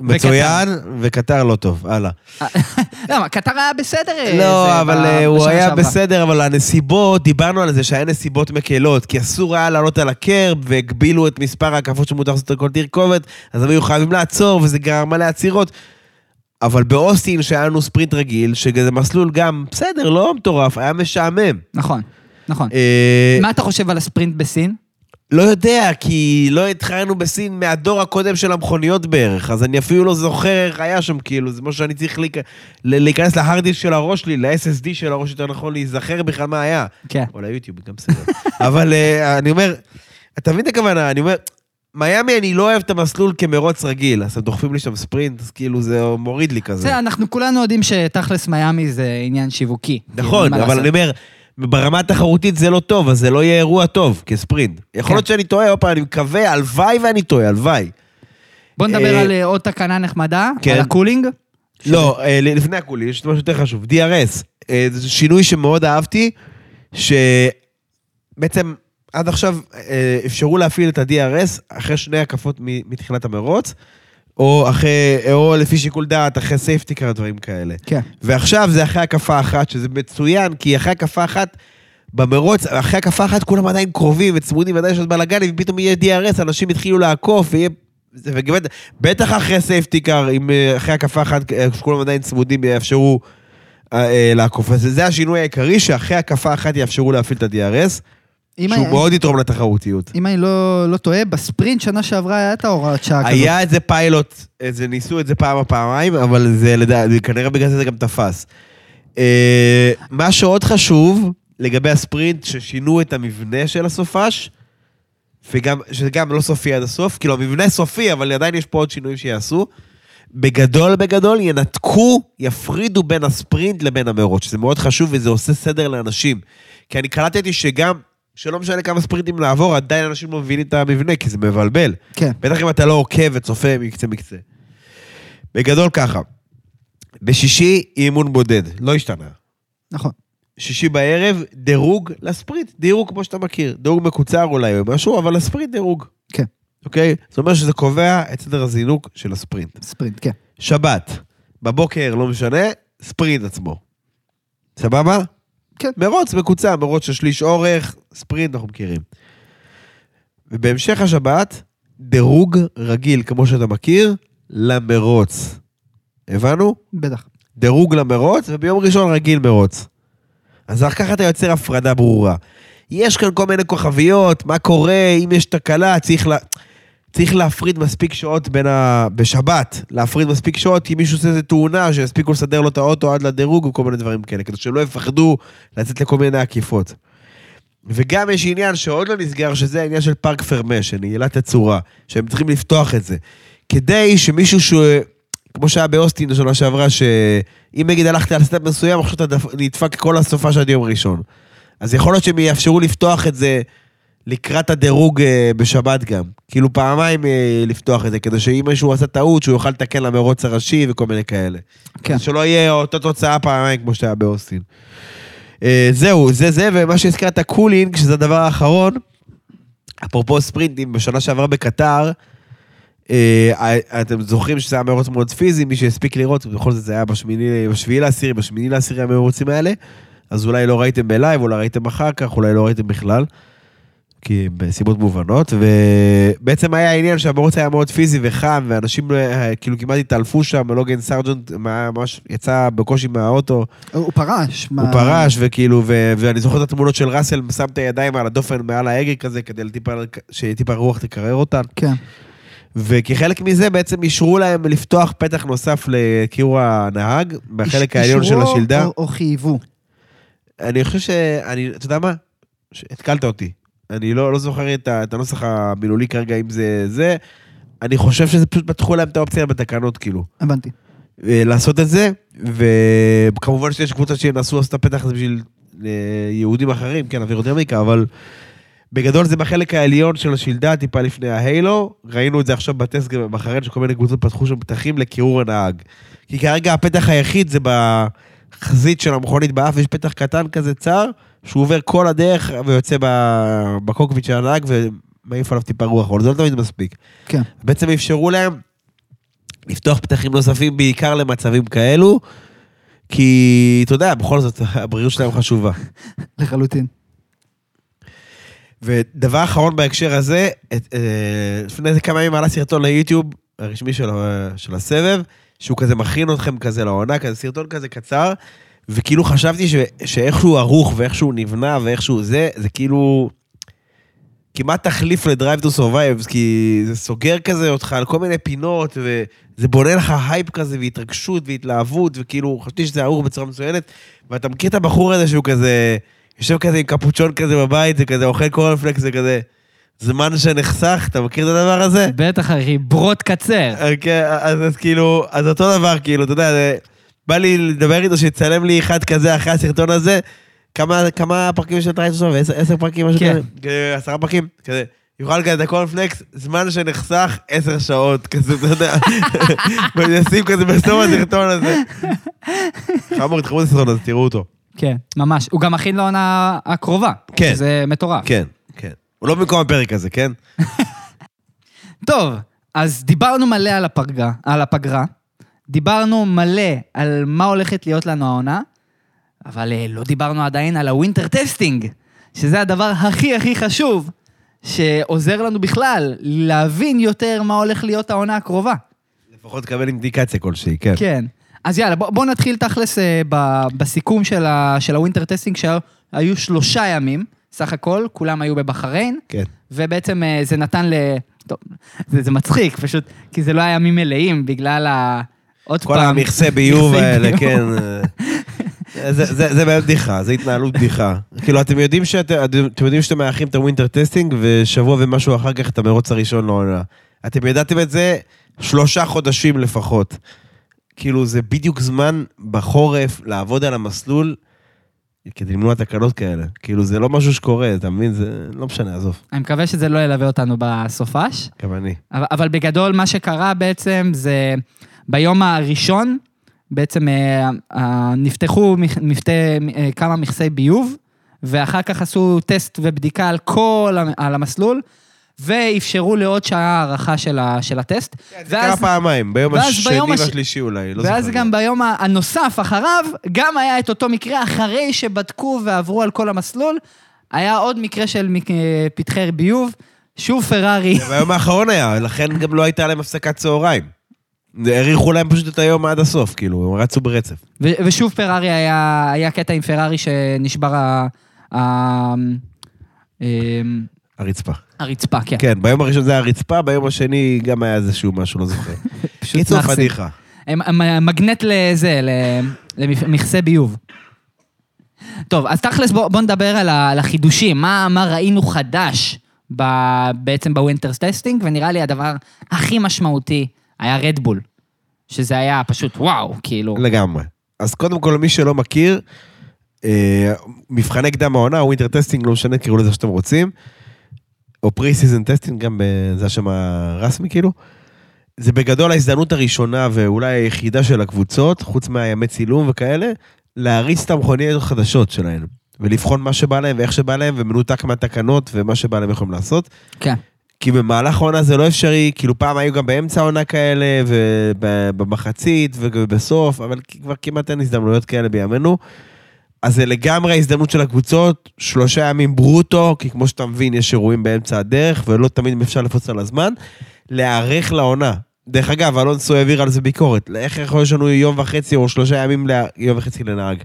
מצוין, וקטר לא טוב, הלאה. למה, קטר היה בסדר. אה, לא, אבל אה, הוא היה. בסדר, אבל הנסיבות, דיברנו על זה שהיה נסיבות מקלות, כי אסור היה לעלות על הקרב, והגבילו את מספר ההקפות שמותר לעשות על כל תרכובת, אז הם היו חייבים לעצור, וזה גרם מלא עצירות. אבל באוסטין, שהיה לנו ספרינט רגיל, שזה מסלול גם, בסדר, לא מטורף, היה משעמם. נכון, נכון. אה, מה אתה חושב על הספרינט בסין? לא יודע, כי לא התחלנו בסין מהדור הקודם של המכוניות בערך, אז אני אפילו לא זוכר איך היה שם, כאילו, זה משהו שאני צריך להיכ... ל- להיכנס להרדיסק של הראש שלי, ל-SSD של הראש, יותר נכון, להיזכר בכלל מה היה. כן. או ליוטיוב, גם בסדר. אבל אה, אני אומר, אתה מבין את הכוונה, אני אומר, מיאמי, אני לא אוהב את המסלול כמרוץ רגיל, אז הם דוחפים לי שם ספרינט, אז כאילו זה מוריד לי כזה. בסדר, אנחנו כולנו יודעים שתכלס מיאמי זה עניין שיווקי. נכון, כאילו, מה אבל? אני אומר, ברמה התחרותית זה לא טוב, אז זה לא יהיה אירוע טוב כספרינט. יכול כן. להיות שאני טועה, עוד פעם, אני מקווה, הלוואי ואני טועה, הלוואי. בוא נדבר אה, על אה, עוד תקנה נחמדה, כן. על ה cooling. לא, אה, לפני הכול, יש משהו יותר חשוב. DRS, זה שינוי שמאוד אהבתי, שבעצם עד עכשיו אפשרו להפעיל את ה-DRS אחרי שני הקפות מתחילת המרוץ, או, אחרי, או לפי שיקול דעת, אחרי safety car, דברים כאלה. כן. ועכשיו זה אחרי הקפה אחת, שזה מצוין, כי אחרי הקפה אחת, במרוץ, אחרי הקפה אחת כולם עדיין קרובים וצמודים, ועדיין יש עוד בלאגנים, ופתאום יהיה DRS, אנשים יתחילו לעקוף, ויהיה... זה- ובאמת, בטח אחרי safety car, אם אה, אחרי הקפה אחת, אה, כולם עדיין צמודים, יאפשרו אה, אה, לעקוף. אז זה השינוי העיקרי, שאחרי הקפה אחת יאפשרו להפעיל את ה-DRS, שהוא אני- מאוד יתרום לתחרותיות. אם אני לא לא טועה, בספרינט שנה שעברה היה את ההוראת שעה כזאת. היה איזה פיילוט, איזה ניסו את זה פעם או פעמיים, אבל זה לדעתי, כנראה בגלל זה זה גם תפס. אה, מה שעוד חשוב, לגבי הספרינט, ששינו את המבנה של הסופש, וגם, שזה גם לא סופי עד הסוף, כאילו המבנה סופי, אבל עדיין יש פה עוד שינויים שיעשו. בגדול בגדול ינתקו, יפרידו בין הספרינט לבין המרוץ, שזה מאוד חשוב וזה עושה סדר לאנשים. כי אני קלטתי שגם, שלא משנה כמה ספרינטים לעבור, עדיין אנשים לא מבינים את המבנה, כי זה מבלבל. כן. בטח אם אתה לא עוקב וצופה מקצה מקצה. בגדול ככה, בשישי אימון בודד, לא השתנה. נכון. שישי בערב, דירוג לספרינט, דירוג כמו שאתה מכיר. דירוג מקוצר אולי או משהו, אבל לספרינט דירוג. כן. אוקיי? זאת אומרת שזה קובע את סדר הזינוק של הספרינט. ספרינט, כן. שבת, בבוקר, לא משנה, ספרינט עצמו. סבבה? כן. מרוץ מקוצר, מרוץ של שליש אורך, ספרינט אנחנו מכירים. ובהמשך השבת, דירוג רגיל, כמו שאתה מכיר, למרוץ. הבנו? בטח. דירוג למרוץ, וביום ראשון רגיל מרוץ. אז רק ככה אתה יוצר הפרדה ברורה. יש כאן כל מיני כוכביות, מה קורה, אם יש תקלה, צריך, לה... צריך להפריד מספיק שעות בין ה... בשבת, להפריד מספיק שעות, כי מישהו עושה איזה תאונה, שיספיקו לסדר לו את האוטו עד לדירוג וכל מיני דברים כאלה, כדי שהם לא יפחדו לצאת לכל מיני עקיפות. וגם יש עניין שעוד לא נסגר, שזה העניין של parc fermé, של נעילת הצורה, שהם צריכים לפתוח את זה. כדי שמישהו ש... כמו שהיה באוסטין בשנה שעברה, שאם נגיד הלכת על setup מסוים, עכשיו אתה דפ- נדפק כל הסופ"ש של יום ראשון. אז יכול להיות שהם יאפשרו לפתוח את זה לקראת הדירוג אה, בשבת גם. כאילו פעמיים אה, לפתוח את זה, כדי שאם מישהו עשה טעות, שהוא יוכל לתקן למרוץ הראשי וכל מיני כאלה. כן. שלא יהיה אותה תוצאה פעמיים כמו שהיה באוסטין. אה, זהו, זה זה, ומה שהזכרת, cooling, שזה הדבר האחרון, אפרופו ספרינטים, בשנה שעברה בקטר, אתם זוכרים שזה היה מרוץ מאוד פיזי, מי שהספיק לראות, בכל זאת זה היה בשמיני, בשביעי לעשירי, בשמיני לעשירי המרוצים האלה, אז אולי לא ראיתם ב live, אולי ראיתם אחר כך, אולי לא ראיתם בכלל, כי בסיבות מובנות, ובעצם היה העניין שהמרוץ היה מאוד פיזי וחם, ואנשים אה, כאילו כמעט התעלפו שם, לוגן סרג'נט ממש יצא בקושי מהאוטו, הוא פרש. הוא פרש, וכאילו, ו- ואני זוכר את התמונות של ראסל, שם את הידיים על הדופן מעל ההגה כזה, כדי לטיפה, שטיפה רוח תקרר אותן. כן. וכחלק מזה בעצם אישרו להם לפתוח פתח נוסף לקירור הנהג, בחלק איש- העליון של אישרו השלדה. או- או חייבו. אני חושב ש... אני, אתה יודע מה? התקלת אותי. אני לא, לא זוכר את, את הנוסח המילולי כרגע, אם זה זה. אני חושב שזה פשוט פתחו להם את האופציה בתקנות, כאילו. הבנתי. אה, לעשות את זה, וכמובן שיש קבוצה שינסו לעשות את הפתח הזה בשביל אה, יהודים אחרים, כן, אווירודינמיקה, אבל בגדול זה בחלק העליון של השלדה, טיפה לפני ההיילו. ראינו את זה עכשיו בטסט גם שכל מיני קבוצות פתחו שם פתחים לקירור הנהג. כי כרגע הפתח היחיד זה בחזית של המכונית באף, יש פתח קטן כזה צר, שהוא עובר כל הדרך ויוצא בקוקפיט של הנהג ומעיף עליו טיפה רוח, אבל זה לא תמיד מספיק. כן. בעצם אפשרו להם לפתוח פתחים נוספים בעיקר למצבים כאלו, כי אתה יודע, בכל זאת, הבריאות שלהם חשובה. לחלוטין. ודבר אחרון בהקשר הזה, את, אה, לפני איזה כמה ימים עלה סרטון ליוטיוב הרשמי של, ה- של הסבב, שהוא כזה מכין אתכם כזה לעונה, כזה סרטון כזה קצר, וכאילו חשבתי ש, שאיכשהו ערוך ואיכשהו נבנה ואיכשהו זה, זה כאילו כמעט תחליף ל-Drive to Survive, כי זה סוגר כזה אותך על כל מיני פינות, וזה בונה לך הייפ כזה והתרגשות והתלהבות, וכאילו חשבתי שזה ערוך בצורה מצוינת, ואתה מכיר את הבחור הזה שהוא כזה... יושב כזה עם קפוצ'ון כזה בבית, וכזה אוכל קורנפלקס, זה כזה זמן שנחסך, אתה מכיר את הדבר הזה? בטח, אחי, ברוט קצר. כן, אז, אז כאילו, אז אותו דבר, כאילו, אתה יודע, זה, בא לי לדבר איתו שיצלם לי אחד כזה אחרי הסרטון הזה, כמה, כמה פרקים של טרייט עכשיו? עשר, עשר פרקים, משהו כן. כזה? כזה, עשרה פרקים? כזה, יאכל כאן את הקורנפלקס, זמן שנחסך עשר שעות, כזה, אתה יודע. ונשים כזה בסוף הסרטון הזה. חמור, תחברו את הסרטון הזה, תראו אותו. כן, ממש. הוא גם מכין לעונה הקרובה. כן. זה מטורף. כן, כן. הוא לא במקום הפרק הזה, כן? טוב, אז דיברנו מלא על הפגרה, על הפגרה. דיברנו מלא על מה הולכת להיות לנו העונה, אבל אה, לא דיברנו עדיין על ה winter testing, שזה הדבר הכי הכי חשוב, שעוזר לנו בכלל להבין יותר מה הולך להיות העונה הקרובה. לפחות תקבל אינדיקציה כלשהי, כן. כן. אז יאללה, בוא, בוא נתחיל תכלס אה, ב, בסיכום של, ה, של ה winter testing, שהיו שלושה ימים, סך הכל, כולם היו בבחריין, כן. ובעצם אה, זה נתן ל... טוב, זה, זה מצחיק, פשוט, כי זה לא היה ימים מלאים, בגלל ה... עוד כל פעם... המכסה ביוב האלה. כן. אה, זה- זה זה באמת בדיחה, זה התנהלות בדיחה. כאילו, אתם יודעים שאתם אתם יודעים שאתם מארחים את ה winter testing, ושבוע ומשהו אחר כך את המרוץ הראשון לעונה. אתם ידעתם את זה שלושה חודשים לפחות. כאילו, זה בדיוק זמן בחורף לעבוד על המסלול כדי למנוע תקלות כאלה. כאילו, זה לא משהו שקורה, אתה מבין? זה לא משנה, עזוב. אני מקווה שזה לא ילווה אותנו בסופש. גם אני. אבל, אבל בגדול, מה שקרה בעצם זה ביום הראשון, בעצם אה, אה, נפתחו מפתה, אה, כמה מכסי ביוב, ואחר כך עשו טסט ובדיקה על כל, על המסלול, ואפשרו לעוד שעה הארכה של, ה, של הטסט. זה קרה פעמיים, ביום ואז השני ביום הש- והשלישי אולי, לא ואז זוכר. גם ביום הנוסף אחריו, גם היה את אותו מקרה, אחרי שבדקו ועברו על כל המסלול, היה עוד מקרה של פתחי ביוב, שוב פרארי. ביום האחרון היה, לכן גם לא הייתה להם הפסקת צהריים. האריכו להם פשוט את היום עד הסוף, כאילו, הם רצו ברצף. ו- ושוב פרארי היה, היה קטע עם פרארי שנשבר ה... ה... אמ, הרצפה. הרצפה, כן. כן, ביום הראשון זה היה הרצפה, ביום השני גם היה איזשהו משהו, לא זוכר. פשוט קיצור. פדיחה. מגנט לזה, למכסה ביוב. טוב, אז תכלס בוא, בוא נדבר על, ה- על החידושים, מה, מה ראינו חדש ב, בעצם ב winter testing, ונראה לי הדבר הכי משמעותי היה רדבול, שזה היה פשוט וואו, כאילו. לגמרי. אז קודם כל, למי שלא מכיר, אה, מבחני קדם העונה, winter testing, לא משנה, תקראו לזה שאתם רוצים, או pre-season testing, גם זה השם הרשמי כאילו. זה בגדול ההזדמנות הראשונה ואולי היחידה של הקבוצות, חוץ מהימי צילום וכאלה, להריץ את המכוניות החדשות שלהן. ולבחון מה שבא להם ואיך שבא להם, ומנותק מהתקנות ומה שבא להם יכולים לעשות. כן. כי במהלך העונה זה לא אפשרי, כאילו פעם היו גם באמצע העונה כאלה, ובמחצית ובסוף, אבל כבר כמעט אין הזדמנויות כאלה בימינו. אז זה לגמרי ההזדמנות של הקבוצות, שלושה ימים ברוטו, כי כמו שאתה מבין, יש אירועים באמצע הדרך, ולא תמיד אפשר לפוץ על הזמן, להיערך לעונה. דרך אגב, אלונסו העביר על זה ביקורת. איך יכול להיות לנו יום וחצי או שלושה ימים, לה... יום וחצי לנהג?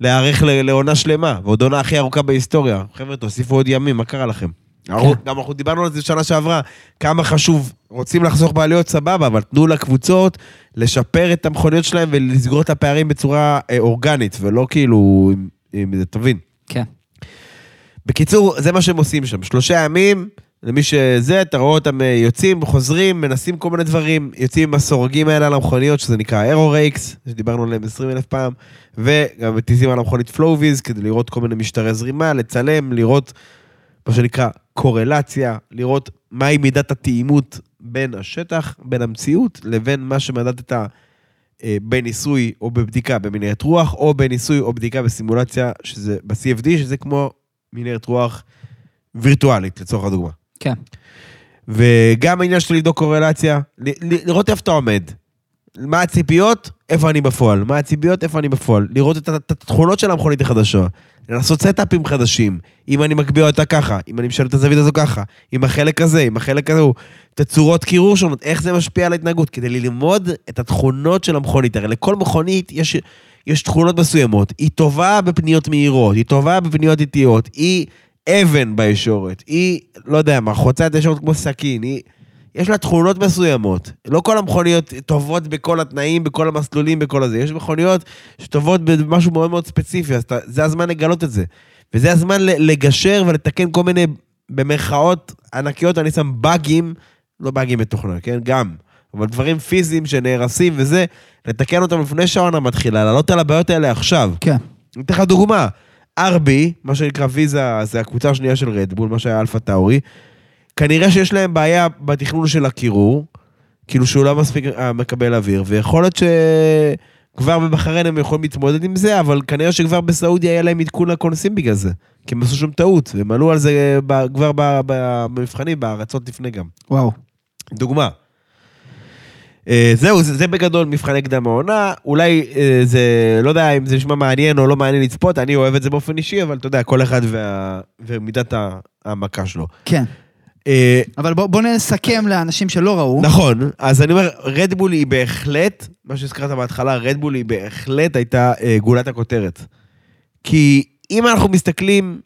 להיערך לעונה שלמה, ועוד עונה הכי ארוכה בהיסטוריה. חבר'ה, תוסיפו עוד ימים, מה קרה לכם? אנחנו- גם אנחנו דיברנו על זה שנה שעברה, כמה חשוב, רוצים לחסוך בעלויות סבבה, אבל תנו לקבוצות לשפר את המכוניות שלהם ולסגור את הפערים בצורה אה, אורגנית, ולא כאילו, עם זה, תבין. כן. בקיצור, זה מה שהם עושים שם. שלושה ימים, למי שזה, אתה רואה אותם אה, יוצאים, חוזרים, מנסים כל מיני דברים, יוצאים עם הסורגים האלה על המכוניות, שזה נקרא aero rakes, שדיברנו עליהם 20 אלף פעם, וגם מטיסים על המכונית flow-vis, כדי לראות כל מיני משטרי זרימה, לצלם, לראות מה שנקרא קורלציה, לראות מהי מידת התאימות בין השטח, בין המציאות, לבין מה שמדדת אה, בניסוי או בבדיקה במנהרת רוח, או בניסוי או בדיקה בסימולציה, שזה ב-CFD, שזה כמו מנהרת רוח וירטואלית, לצורך הדוגמה. כן. וגם העניין של לבדוק קורלציה, ל- ל- לראות איפה אתה עומד. מה הציפיות, איפה אני בפועל. מה הציפיות, איפה אני בפועל. לראות את, התכונות של המכונית החדשה. לעשות סטאפים חדשים. אם אני מגביה אותה ככה, אם אני משלם את הזווית הזו ככה, עם החלק הזה, עם החלק הזה, תצורות קירור שונות, איך זה משפיע על ההתנהגות, כדי ללמוד את התכונות של המכונית. הרי לכל מכונית יש, יש תכונות מסוימות. היא טובה בפניות מהירות, היא טובה בפניות איטיות, היא אבן בישורת, היא, לא יודע מה, חוצה את הישורת כמו סכין, היא... יש לה תכונות מסוימות. לא כל המכוניות טובות בכל התנאים, בכל המסלולים, בכל הזה. יש מכוניות שטובות במשהו מאוד מאוד ספציפי, אז אתה, זה הזמן לגלות את זה. וזה הזמן לגשר ולתקן כל מיני, במרכאות ענקיות, אני שם באגים, לא באגים בתוכנה, כן? גם. אבל דברים פיזיים שנהרסים וזה, לתקן אותם לפני שהעונה מתחילה, לעלות על הבעיות האלה עכשיו. כן. אני אתן לך דוגמה. RB, מה שנקרא ויזה, זה הקבוצה השנייה של רדבול, מה שהיה אלפה טאורי, כנראה שיש להם בעיה בתכנון של הקירור, כאילו שהוא לא מספיק אה, מקבל אוויר, ויכול להיות שכבר בבחריין הם יכולים להתמודד עם זה, אבל כנראה שכבר בסעודיה יהיה להם עדכון לקונסים בגלל זה. כי הם עשו שם טעות, והם עלו על זה כבר במבחנים, בארצות לפני גם. וואו. דוגמה. אה, זהו, זה, זה בגדול מבחני קדם העונה, אולי אה, זה, לא יודע אם זה נשמע מעניין או לא מעניין לצפות, אני אוהב את זה באופן אישי, אבל אתה יודע, כל אחד וה, ומידת ההעמקה שלו. כן. אה, אבל בוא, בוא נסכם לאנשים שלא ראו. נכון, אז אני אומר, רדבול היא בהחלט, מה שהזכרת בהתחלה, רדבול היא בהחלט הייתה אה, גולת הכותרת. כי אם אנחנו מסתכלים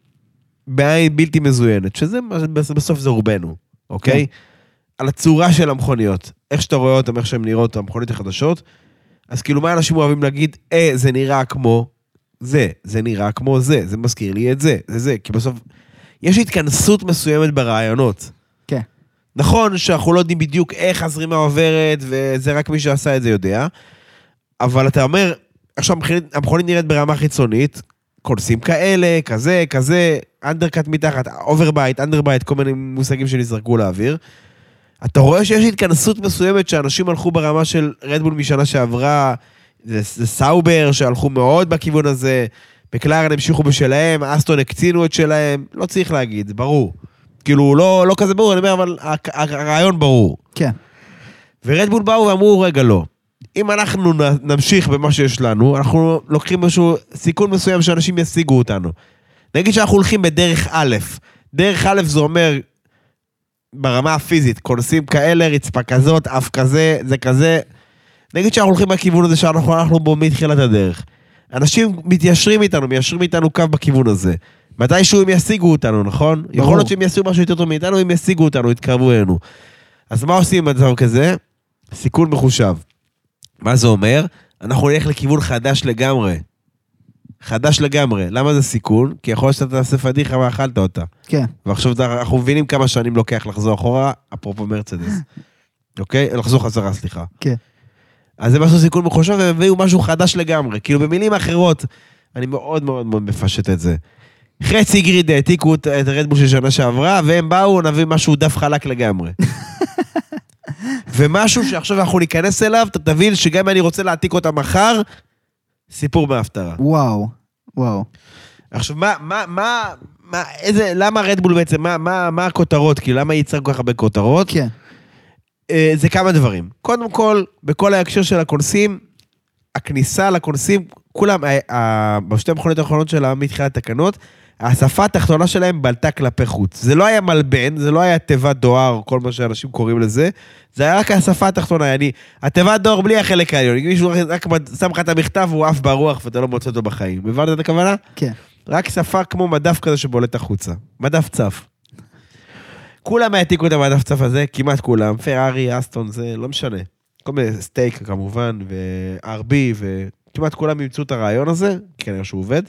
בעין בלתי מזוינת, שזה בסוף זה רובנו, אוקיי? על הצורה של המכוניות, איך שאתה רואה אותן, איך שהן נראות, המכוניות החדשות, אז כאילו מה אנשים אוהבים להגיד, אה, זה נראה כמו זה, זה נראה כמו זה, זה מזכיר לי את זה, זה זה, כי בסוף יש התכנסות מסוימת ברעיונות. כן. נכון שאנחנו לא יודעים בדיוק איך הזרימה עוברת, וזה רק מי שעשה את זה יודע, אבל אתה אומר, עכשיו המכונית- נראית ברמה חיצונית, קונספטים כאלה, כזה, כזה, undercut מתחת, overbite, underbite, כל מיני מושגים שנזרקו לאוויר. אתה רואה שיש התכנסות מסוימת שאנשים הלכו ברמה של רדבול משנה שעברה, זה, זה סאובר שהלכו מאוד בכיוון הזה, מקלרן המשיכו בשלהם, אסטון הקצינו את שלהם, לא צריך להגיד, זה ברור. כאילו, לא, לא כזה ברור, אני אומר, אבל הרעיון ברור. כן. ורדבול באו ואמרו, רגע, לא. אם אנחנו נמשיך במה שיש לנו, אנחנו לוקחים איזשהו סיכון מסוים שאנשים ישיגו אותנו. נגיד שאנחנו הולכים בדרך א', דרך א' זה אומר, ברמה הפיזית, כונסים כאלה, רצפה כזאת, אף כזה, זה כזה. נגיד שאנחנו הולכים בכיוון הזה שאנחנו הלכנו בו מתחילת הדרך. אנשים מתיישרים איתנו, מיישרים איתנו קו בכיוון הזה. מתישהו הם ישיגו אותנו, נכון? ברור. יכול להיות שהם יעשו משהו יותר טוב מאיתנו, הם ישיגו אותנו, יתקרבו אלינו. אז מה עושים במצב כזה? סיכון מחושב. מה זה אומר? אנחנו נלך לכיוון חדש לגמרי. חדש לגמרי. למה זה סיכון? כי יכול להיות שאתה תעשה פדיחה ואכלת אותה. כן. ועכשיו אנחנו מבינים כמה שנים לוקח לחזור אחורה, אפרופו מרצדס. אוקיי? לחזור חזרה, סליחה. כן. אז הם עשו סיכון מחושב והם הביאו משהו חדש לגמרי. כאילו במילים אחרות, אני מאוד מאוד מאוד מפשט את זה. חצי גריד העתיקו את הרדבול של שנה שעברה, והם באו, נביא משהו דף חלק לגמרי. ומשהו שעכשיו אנחנו ניכנס אליו, אתה תבין שגם אם אני רוצה להעתיק אותה מחר, סיפור בהפטרה. וואו. וואו. עכשיו, מה, מה, מה, מה, איזה, למה רדבול בעצם, מה, מה, מה הכותרות? כאילו, למה ייצר כל כך הרבה כותרות? כן. אה, זה כמה דברים. קודם כל, בכל ההקשר של הקונסים, הכניסה לקונסים, כולם, אה, אה, בשתי המכוניות האחרונות שלה, מתחילת התקנות, השפה התחתונה שלהם בלטה כלפי חוץ. זה לא היה מלבן, זה לא היה תיבת דואר, כל מה שאנשים קוראים לזה, זה היה רק השפה התחתונה, אני, התיבת דואר בלי החלק העליון. אם מישהו רק שם לך את המכתב, הוא עף ברוח ואתה לא מוצא אותו בחיים. הבנת את הכוונה? כן. רק שפה כמו מדף כזה שבולט החוצה. מדף צף. כולם העתיקו את המדף צף הזה, כמעט כולם. פרארי, אסטון, זה לא משנה. כל מיני סטייק כמובן, ו-RB, וכמעט כולם אימצו את הרעיון הזה, כנראה שהוא עובד.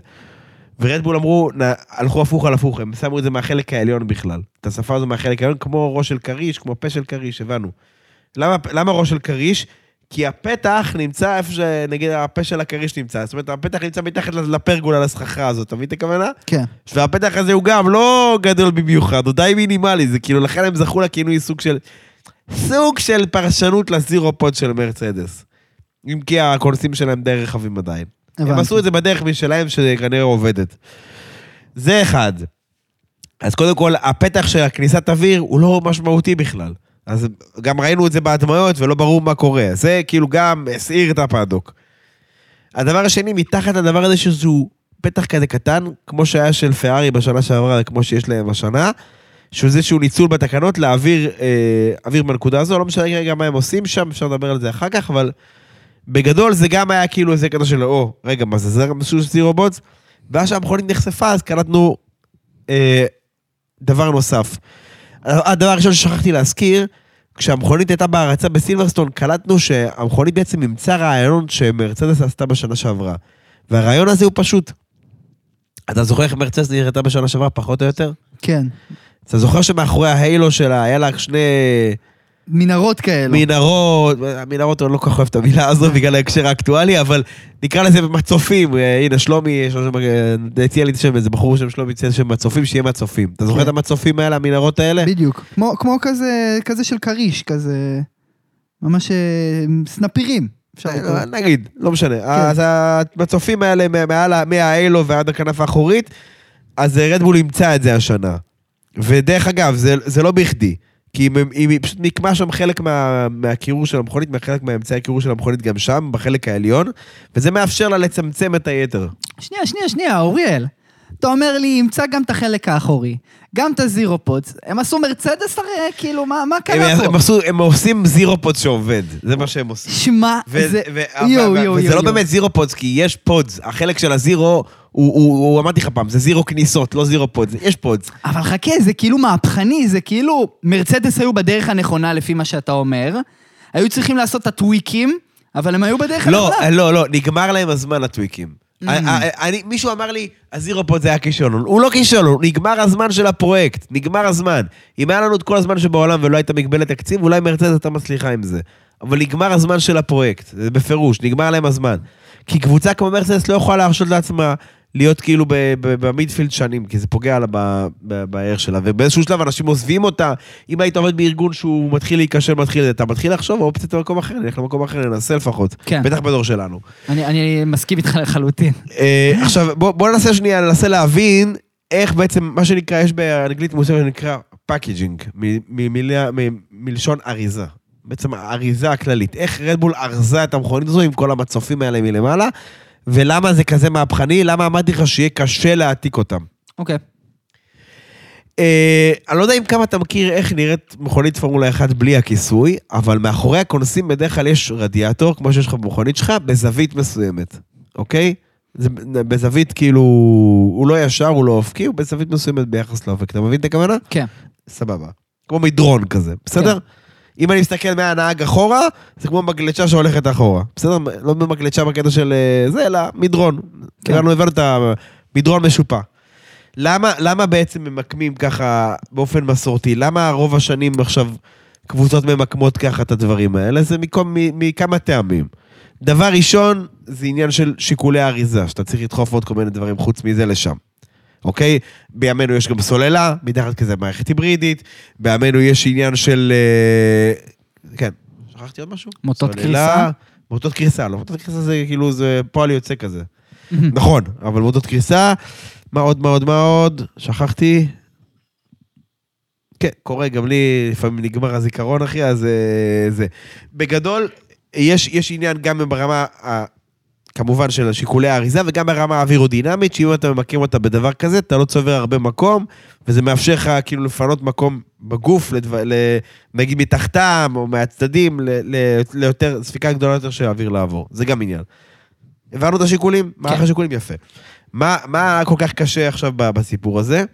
ורדבול אמרו, נ- הלכו הפוך על הפוך, הם שמו את זה מהחלק העליון בכלל. את השפה הזו מהחלק העליון, כמו ראש של כריש, כמו פה של כריש, הבנו. למה, למה ראש של כריש? כי הפתח נמצא איפה שנגיד הפה של הכריש נמצא. זאת אומרת, הפתח נמצא מתחת לפרגולה, לסככה הזאת, אתה מבין את הכוונה? כן. והפתח הזה הוא גם לא גדול במיוחד, הוא די מינימלי, זה כאילו, לכן הם זכו לכינוי סוג של... סוג של פרשנות לזירו פוד של מרצדס. אם כי הקונסים שלהם די רחבים עדיין. הם הבנתי. עשו את זה בדרך משלהם שכנראה עובדת. זה אחד. אז קודם כל, הפתח של הכניסת אוויר הוא לא משמעותי בכלל. אז גם ראינו את זה בהדמיות ולא ברור מה קורה. זה כאילו גם הסעיר את הפאדוק. הדבר השני, מתחת לדבר הזה שהוא פתח כזה קטן, כמו שהיה של פרארי בשנה שעברה, כמו שיש להם השנה, שהוא איזשהו ניצול בתקנות להעביר אה, בנקודה הזו, לא משנה רגע מה הם עושים שם, אפשר לדבר על זה אחר כך, אבל בגדול זה גם היה כאילו איזה קטע של, או, רגע, מה זה, זה גם משהו של זירו בוטס? ואז שהמכונית נחשפה, אז קלטנו אה, דבר נוסף. הדבר הראשון ששכחתי להזכיר, כשהמכונית הייתה בהרצה בסילברסטון, קלטנו שהמכונית בעצם אימצה רעיון שמרצדס עשתה בשנה שעברה. והרעיון הזה הוא פשוט. אתה זוכר איך מרצדס נראתה בשנה שעברה, פחות או יותר? כן. אתה זוכר שמאחורי ההיילו שלה היה לה שני מנהרות כאלו. מנהרות, מנהרות, אני לא כל כך אוהב את המילה הזו בגלל ההקשר האקטואלי, אבל נקרא לזה מצופים. אה, הנה, שלומי, אה, הציע לי את השם, איזה בחור שם שלומי הציע שם מצופים, שיהיה מצופים. אתה זוכר כן. את המצופים האלה, המנהרות האלה? בדיוק. כמו, כזה, כזה של כריש, כזה... ממש אה, סנפירים. נגיד, לא משנה. אז המצופים האלה מה- מעל ה- מהאילו ועד הכנף האחורית, אז רדבול אימצה את זה השנה. ודרך אגב, זה לא בכדי. כי אם, אם היא פשוט מיקמה שם חלק מה, מהקירור של המכונית, חלק מאמצעי הקירור של המכונית גם שם, בחלק העליון, וזה מאפשר לה לצמצם את היתר. שנייה, שנייה, שנייה, אוריאל. אתה אומר לי, ימצא גם את החלק האחורי, גם את הזירו פודס. הם עשו מרצדס הרי, כאילו, מה, מה הם, קרה הם, פה? עשו, הם עושים zero pods שעובד, זה מה שהם עושים. שמע, זה... ו- יואו, ו- יואו, וזה יואו, לא יואו. באמת zero pods, כי יש pods. החלק של ה zero, הוא, הוא, הוא אמרתי לך פעם, זה zero כניסות, לא zero pods, יש pods. אבל חכה, זה כאילו מהפכני, זה כאילו... מרצדס היו בדרך הנכונה, לפי מה שאתה אומר. היו צריכים לעשות את הטוויקים, אבל הם היו בדרך לא, הנכונה. לא, לא, נגמר להם הזמן לטוויקים. Mm. אני- אני- מישהו אמר לי, ה zero pod זה היה כישלון. הוא לא כישלון, נגמר הזמן של הפרויקט, נגמר הזמן. אם היה לנו את כל הזמן שבעולם ולא הייתה מגבלת תקציב, אולי מרצדס הייתה מצליחה עם זה. אבל נגמר הזמן של הפרויקט, זה בפירוש, נגמר להם הזמן. כי קבוצה כמו מרצדס לא יכולה להרשות לעצמה להיות כאילו במידפילד שנים, כי זה פוגע לה בערך שלה. ובאיזשהו שלב אנשים עוזבים אותה. אם היית עובד בארגון שהוא מתחיל להיכשל, מתחיל, אתה מתחיל לחשוב, אופציות במקום אחר, נלך למקום אחר, ננסה לפחות. כן. בטח בדור שלנו. אני, אני מסכים איתך לחלוטין. אה, עכשיו, בוא, בוא ננסה שנייה, ננסה להבין איך בעצם, מה שנקרא, יש באנגלית מושג שנקרא packaging, מלשון אריזה. בעצם האריזה הכללית. איך רדבול ארזה את המכונית הזו עם כל המצופים האלה מלמעלה, ולמה זה כזה מהפכני, למה אמרתי לך שיהיה קשה להעתיק אותם. אוקיי. אה, אני לא יודע אם כמה אתה מכיר איך נראית מכונית פורמולה 1 בלי הכיסוי, אבל מאחורי הכונסים בדרך כלל יש רדיאטור, כמו שיש לך במכונית שלך, בזווית מסוימת, אוקיי? זה בזווית כאילו, הוא לא ישר, הוא לא אופקי, הוא בזווית מסוימת ביחס לאופק. אתה מבין את הכוונה? כן. סבבה. כמו מדרון כזה, בסדר? אם אני מסתכל מהנהג אחורה, זה כמו מגלצ'ה שהולכת אחורה. בסדר? לא מגלצ'ה בקטע של אה, זה, אלא מדרון. כן. הבנו, הבנו את המדרון משופע. למה, למה בעצם ממקמים ככה באופן מסורתי? למה רוב השנים עכשיו קבוצות ממקמות ככה את הדברים האלה? זה מקום, מכמה טעמים. דבר ראשון, זה עניין של שיקולי אריזה, שאתה צריך לדחוף עוד כל מיני דברים חוץ מזה לשם. אוקיי? בימינו יש גם סוללה, מתחת כזה מערכת היברידית, בימינו יש עניין של... אה, כן, שכחתי עוד משהו? מוטות סוללה, קריסה? מוטות קריסה, לא, מוטות קריסה זה כאילו, זה פועל יוצא כזה. נכון, אבל מוטות קריסה, מה עוד, מה עוד, מה עוד? שכחתי. כן, קורה, גם לי לפעמים נגמר הזיכרון, אחי, אז אה, זה. בגדול, יש, יש עניין גם ברמה, כמובן, של שיקולי האריזה, וגם ברמה האווירודינמית, שאם אתה ממקם אותה בדבר כזה, אתה לא צובר הרבה מקום, וזה מאפשר לך כאילו לפנות מקום בגוף, לדו, ל, נגיד מתחתם או מהצדדים, ל, ל, ליותר, ספיקה גדולה יותר של האוויר לעבור. זה גם עניין. הבנו את השיקולים? מערך השיקולים יפה. מה, מה כל כך קשה עכשיו בסיפור הזה?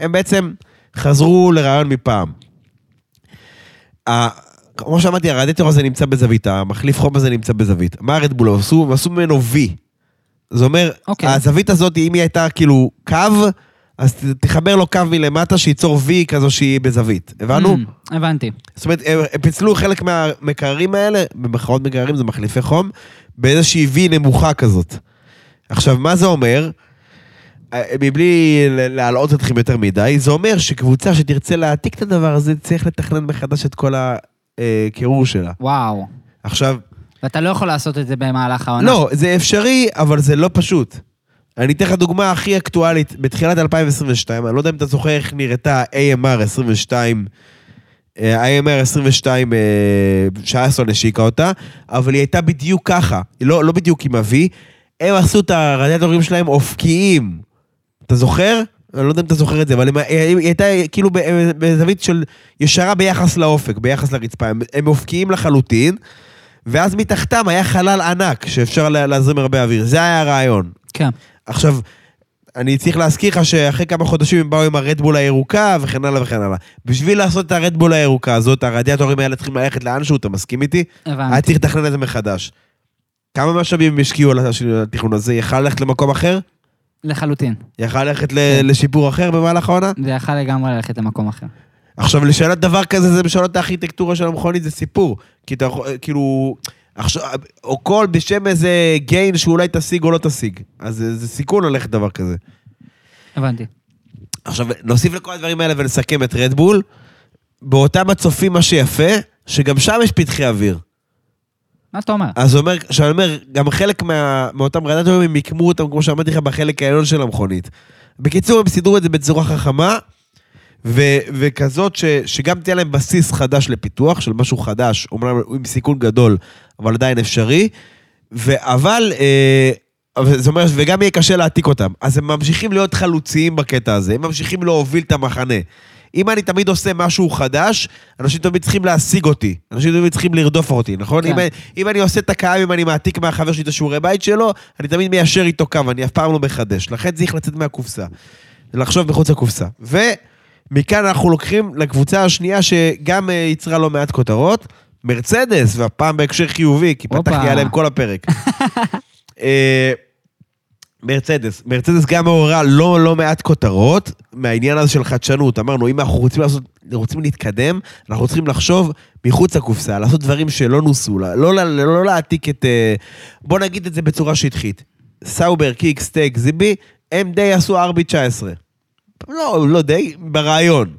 הם בעצם חזרו לרעיון מפעם. ה- כמו שאמרתי, הרדיאטור הזה נמצא בזווית, המחליף חום הזה נמצא בזווית. מה הרדבול עשו? הם עשו ממנו V. זה אומר, אוקיי. הזווית הזאת, אם היא הייתה כאילו קו, אז תחבר לו קו מלמטה שייצור V כזו שהיא בזווית. הבנו? Mm, הבנתי. זאת אומרת, הם הם פיצלו חלק מהמקררים האלה, במחאות מקררים זה מחליפי חום, באיזושהי וי נמוכה כזאת. עכשיו, מה זה אומר? אה, מבלי להלאות אתכם יותר מדי, זה אומר שקבוצה שתרצה להעתיק את הדבר הזה, צריך לתכנן מחדש את כל הקירור שלה. וואו. עכשיו, ואתה לא יכול לעשות את זה במהלך העונה. לא, זה אפשרי, אבל זה לא פשוט. אני אתן לך דוגמה הכי אקטואלית, בתחילת 2022, אני לא יודע אם אתה זוכר איך נראתה AMR 22, אה, AMR 22, אה, שאסון השיקה אותה, אבל היא הייתה בדיוק ככה, לא, לא בדיוק עם ה-V, הם עשו את הרדיאטורים שלהם אופקיים. אתה זוכר? אני לא יודע אם אתה זוכר את זה, אבל הם- היא היא הייתה כאילו ב- בזווית של ישרה ביחס לאופק, ביחס לרצפה. הם, הם אופקיים לחלוטין, ואז מתחתם היה חלל ענק שאפשר לה- להזרים הרבה אוויר. זה היה הרעיון. כן. עכשיו, אני צריך להזכיר לך שאחרי כמה חודשים הם באו עם הרדבול הירוקה וכן הלאה וכן הלאה. בשביל לעשות את הרדבול הירוקה הזאת, הרדיאטורים האלה צריכים ללכת לאנשהו, אתה מסכים איתי? היה הבנתי. צריך לתכנן את זה מחדש. כמה משאבים השקיעו על התכנון הזה? יכל ללכת למקום אחר? לחלוטין. יכל ללכת ל- לשיפור אחר במהלך העונה? זה יכל לגמרי ללכת למקום אחר. עכשיו, לשנות דבר כזה זה את הארכיטקטורה של המכונית, זה סיפור. כי אתה יכול, כאילו, עכשיו, או כל בשם איזה גיין שאולי תשיג או לא תשיג. אז זה, זה סיכון ללכת דבר כזה. הבנתי. עכשיו, נוסיף לכל הדברים האלה ונסכם את רדבול. באותם הצופים, מה שיפה, שגם שם יש פתחי אוויר. מה אתה אומר? אז אומר, שאני אומר, גם חלק מה, מאותם רדטורים, הם מיקמו אותם, כמו שאמרתי לך, בחלק העליון של המכונית. בקיצור, הם סידרו את זה בצורה חכמה, ו, וכזאת ש, שגם תהיה להם בסיס חדש לפיתוח, של משהו חדש, אומנם עם סיכון גדול, אבל עדיין אפשרי, ו, אבל, אה, זאת אומרת, וגם יהיה קשה להעתיק אותם. אז הם ממשיכים להיות חלוציים בקטע הזה, הם ממשיכים להוביל את המחנה. אם אני תמיד עושה משהו חדש, אנשים תמיד צריכים להשיג אותי. אנשים תמיד צריכים לרדוף אותי, נכון? כן. אם, אם אני עושה את הקהל, אם אני מעתיק מהחבר שלי את השיעורי בית שלו, אני תמיד מיישר איתו קו, אני אף פעם לא מחדש. לכן צריך לצאת מהקופסה. לחשוב מחוץ לקופסה. ומכאן אנחנו לוקחים לקבוצה השנייה, שגם אה, יצרה לא מעט כותרות, מרצדס, והפעם בהקשר חיובי, כי. פתחתי עליהם כל הפרק. מרצדס, מרצדס גם מעוררה לא, לא מעט כותרות מהעניין הזה של חדשנות. אמרנו, אם אנחנו רוצים לעשות, רוצים להתקדם, אנחנו צריכים לחשוב מחוץ לקופסה, לעשות דברים שלא נוסו, לא, לא, לא, לא להעתיק את... אה, בוא נגיד את זה בצורה שטחית. סאובר, קיק, סטייק, זיבי, הם די עשו RB19. לא, לא די, ברעיון.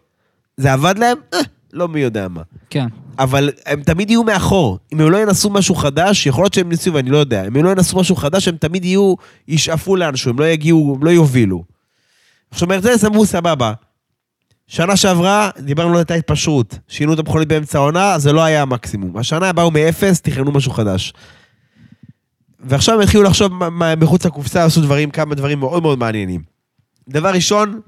זה עבד להם? אה, לא מי יודע מה. כן. אבל הם תמיד יהיו מאחור. אם הם לא ינסו משהו חדש, יכול להיות שהם ניסו ואני לא יודע. אם הם לא ינסו משהו חדש, הם תמיד יהיו, ישאפו לאנשהו, הם לא יגיעו, הם לא יובילו. עכשיו, מרצדס אמרו סבבה. שנה שעברה, דיברנו על אותה התפשרות. שינו את המכונית באמצע העונה, זה לא היה המקסימום. השנה באו מאפס, תכננו משהו חדש. ועכשיו הם התחילו לחשוב מחוץ לקופסה, עשו דברים, כמה דברים מאוד מאוד מעניינים. דבר ראשון,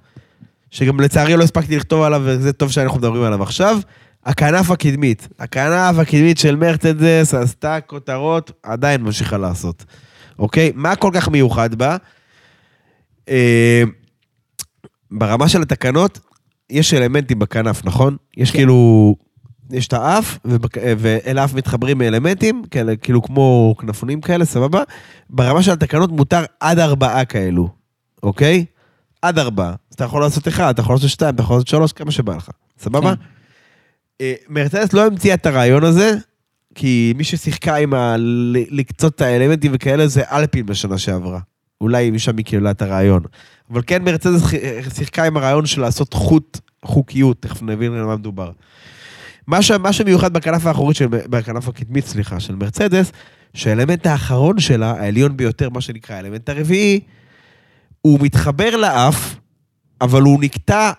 שגם לצערי לא הספקתי לכתוב עליו, וזה טוב שאנחנו מדברים עליו עכשיו, הכנף הקדמית. הכנף הקדמית של מרצדס עשתה כותרות, עדיין ממשיכה לעשות. אוקיי? מה כל כך מיוחד בה? אה, ברמה של התקנות, יש אלמנטים בכנף, נכון? יש כן. כאילו... יש את האף, ובק- ואל האף מתחברים אלמנטים, כאלה, כאילו כמו כנפונים כאלה, סבבה? ברמה של התקנות מותר עד ארבעה כאלו, אוקיי? עד ארבעה. אז אתה יכול לעשות אחד, אתה יכול לעשות שתיים, אתה יכול לעשות שלוש, כמה שבא לך, סבבה? כן. אה, מרצדס לא המציאה את הרעיון הזה, כי מי ששיחקה עם ה... לקצות את האלמנטים וכאלה זה אלפין בשנה שעברה. אולי משם היא קיבלה את הרעיון. אבל כן מרצדס ח- שיחקה עם הרעיון של לעשות חוט, חוקיות, תכף נבין על מה מדובר. מה, ש... מה שמיוחד בכנף האחורית, של... בכנף הקדמית, סליחה, של מרצדס, שהאלמנט האחרון שלה, העליון ביותר, מה שנקרא האלמנט הרביעי, הוא מתחבר לאף, אבל הוא נקטע אה,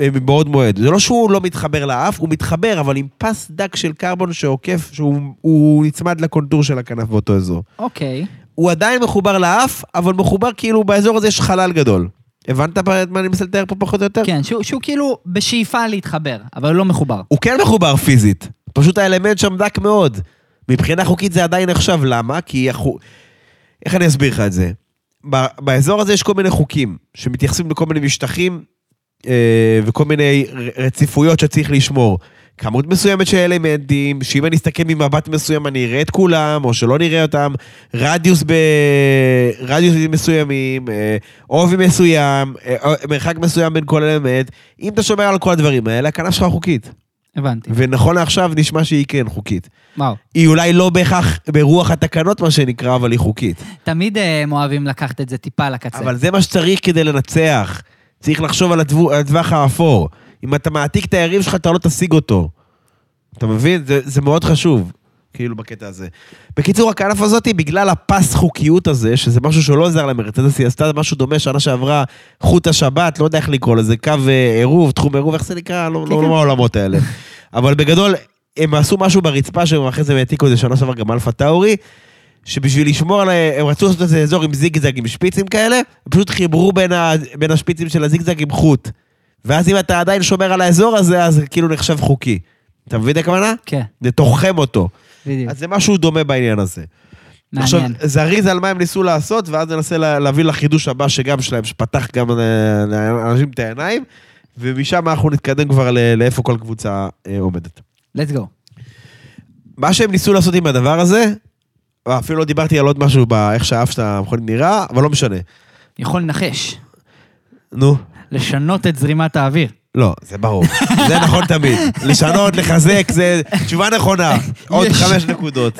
מבעוד מועד. זה לא שהוא לא מתחבר לאף, הוא מתחבר, אבל עם פס דק של קרבון שעוקף, שהוא הוא נצמד לקונטור של הכנף באותו אזור. אוקיי. הוא עדיין מחובר לאף, אבל מחובר כאילו באזור הזה יש חלל גדול. הבנת את מה אני מנסה לתאר פה פחות או יותר? כן, שהוא, שהוא כאילו בשאיפה להתחבר, אבל הוא לא מחובר. הוא כן מחובר פיזית, פשוט האלמנט שם דק מאוד. מבחינה חוקית זה עדיין נחשב, למה? כי... החו... איך אני אסביר לך את זה? באזור הזה יש כל מיני חוקים שמתייחסים לכל מיני משטחים אה, וכל מיני רציפויות שצריך לשמור. כמות מסוימת של אלמנטים, שאם אני אסתכל ממבט מסוים אני אראה את כולם, או שלא נראה אותם, רדיוס ב... רדיוסים מסוימים, אה, עובי מסוים, אה, מרחק מסוים בין כל אלמנט. אם אתה שומר על כל הדברים האלה, הכנף שלך חוקית. הבנתי. ונכון לעכשיו נשמע שהיא כן חוקית. וואו. היא אולי לא בהכרח ברוח התקנות, מה שנקרא, אבל היא חוקית. תמיד אה, הם אוהבים לקחת את זה טיפה לקצה. אבל זה מה שצריך כדי לנצח. צריך לחשוב על הטווח האפור. אם אתה מעתיק את היריב שלך, אתה לא תשיג אותו. אתה מבין? זה, זה מאוד חשוב, כאילו, בקטע הזה. בקיצור, הכנף הזאת, בגלל הפס חוקיות הזה, שזה משהו שלא עזר למרצדס, היא עשתה משהו דומה שנה שעברה, חוט השבת, לא יודע איך לקרוא לזה, קו אה, עירוב, תחום עירוב, איך זה נקרא? לא, לא, לא מהעולמות האלה. אבל בגדול, הם עשו משהו ברצפה שהם אחרי זה העתיקו את זה שנה שעברה גם אלפה טאורי, שבשביל לשמור על... ה- הם רצו לעשות איזה אזור עם זיגזג, עם שפיצים כאלה, הם פשוט חיברו בין, ה, בין השפיצים של הזיגזג עם חוט. ואז אם אתה עדיין שומר על האזור הזה, אז כאילו נחשב חוקי. אתה מבין את הכוונה? כן, זה תוחם אותו. בדיוק. אז זה משהו דומה בעניין הזה. עכשיו, מעניין. זריז על מה הם ניסו לעשות, ואז ננסה לה- להביא לחידוש הבא שגם שלהם, שפתח גם אה, לאנשים את העיניים, ומשם אנחנו נתקדם כבר ל- לאיפה כל קבוצה אה, עומדת. let's go. מה שהם ניסו לעשות עם הדבר הזה, אה, אפילו לא דיברתי על עוד משהו באיך שהאף של המכונית נראה, אבל לא משנה. יכול לנחש. נו, לשנות את זרימת האוויר. לא, זה ברור. זה נכון תמיד. לשנות, לחזק, זה תשובה נכונה. עוד. חמש נקודות.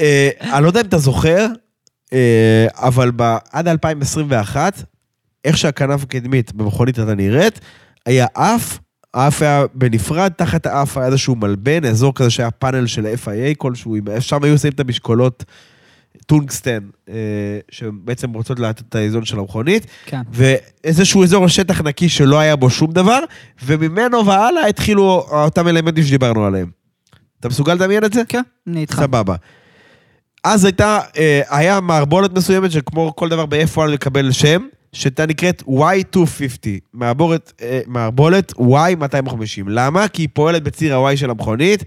אה, אני לא יודע אם אתה זוכר, אה, אבל עד 2021, איך שהכנף הקדמית במכונית הייתה נראית, היה אף, האף היה בנפרד, תחת האף היה איזשהו מלבן, אזור כזה שהיה פאנל של FIA כלשהו, שם היו שמים את המשקולות טונגסטן, אה, שבעצם רוצות לתת את האיזון של המכונית. כן. ואיזשהו אזור שטח נקי שלא היה בו שום דבר, וממנו והלאה התחילו אותם אלמנטים שדיברנו עליהם. אתה מסוגל לדמיין את זה? כן, אני איתך. סבבה. אז הייתה, אה, היה מערבולת מסוימת שכמו כל דבר ב-F1 לקבל שם, שהייתה נקראת Y250, מערבולת, אה, מערבולת Y250. למה? כי היא פועלת בציר ה-Y של המכונית.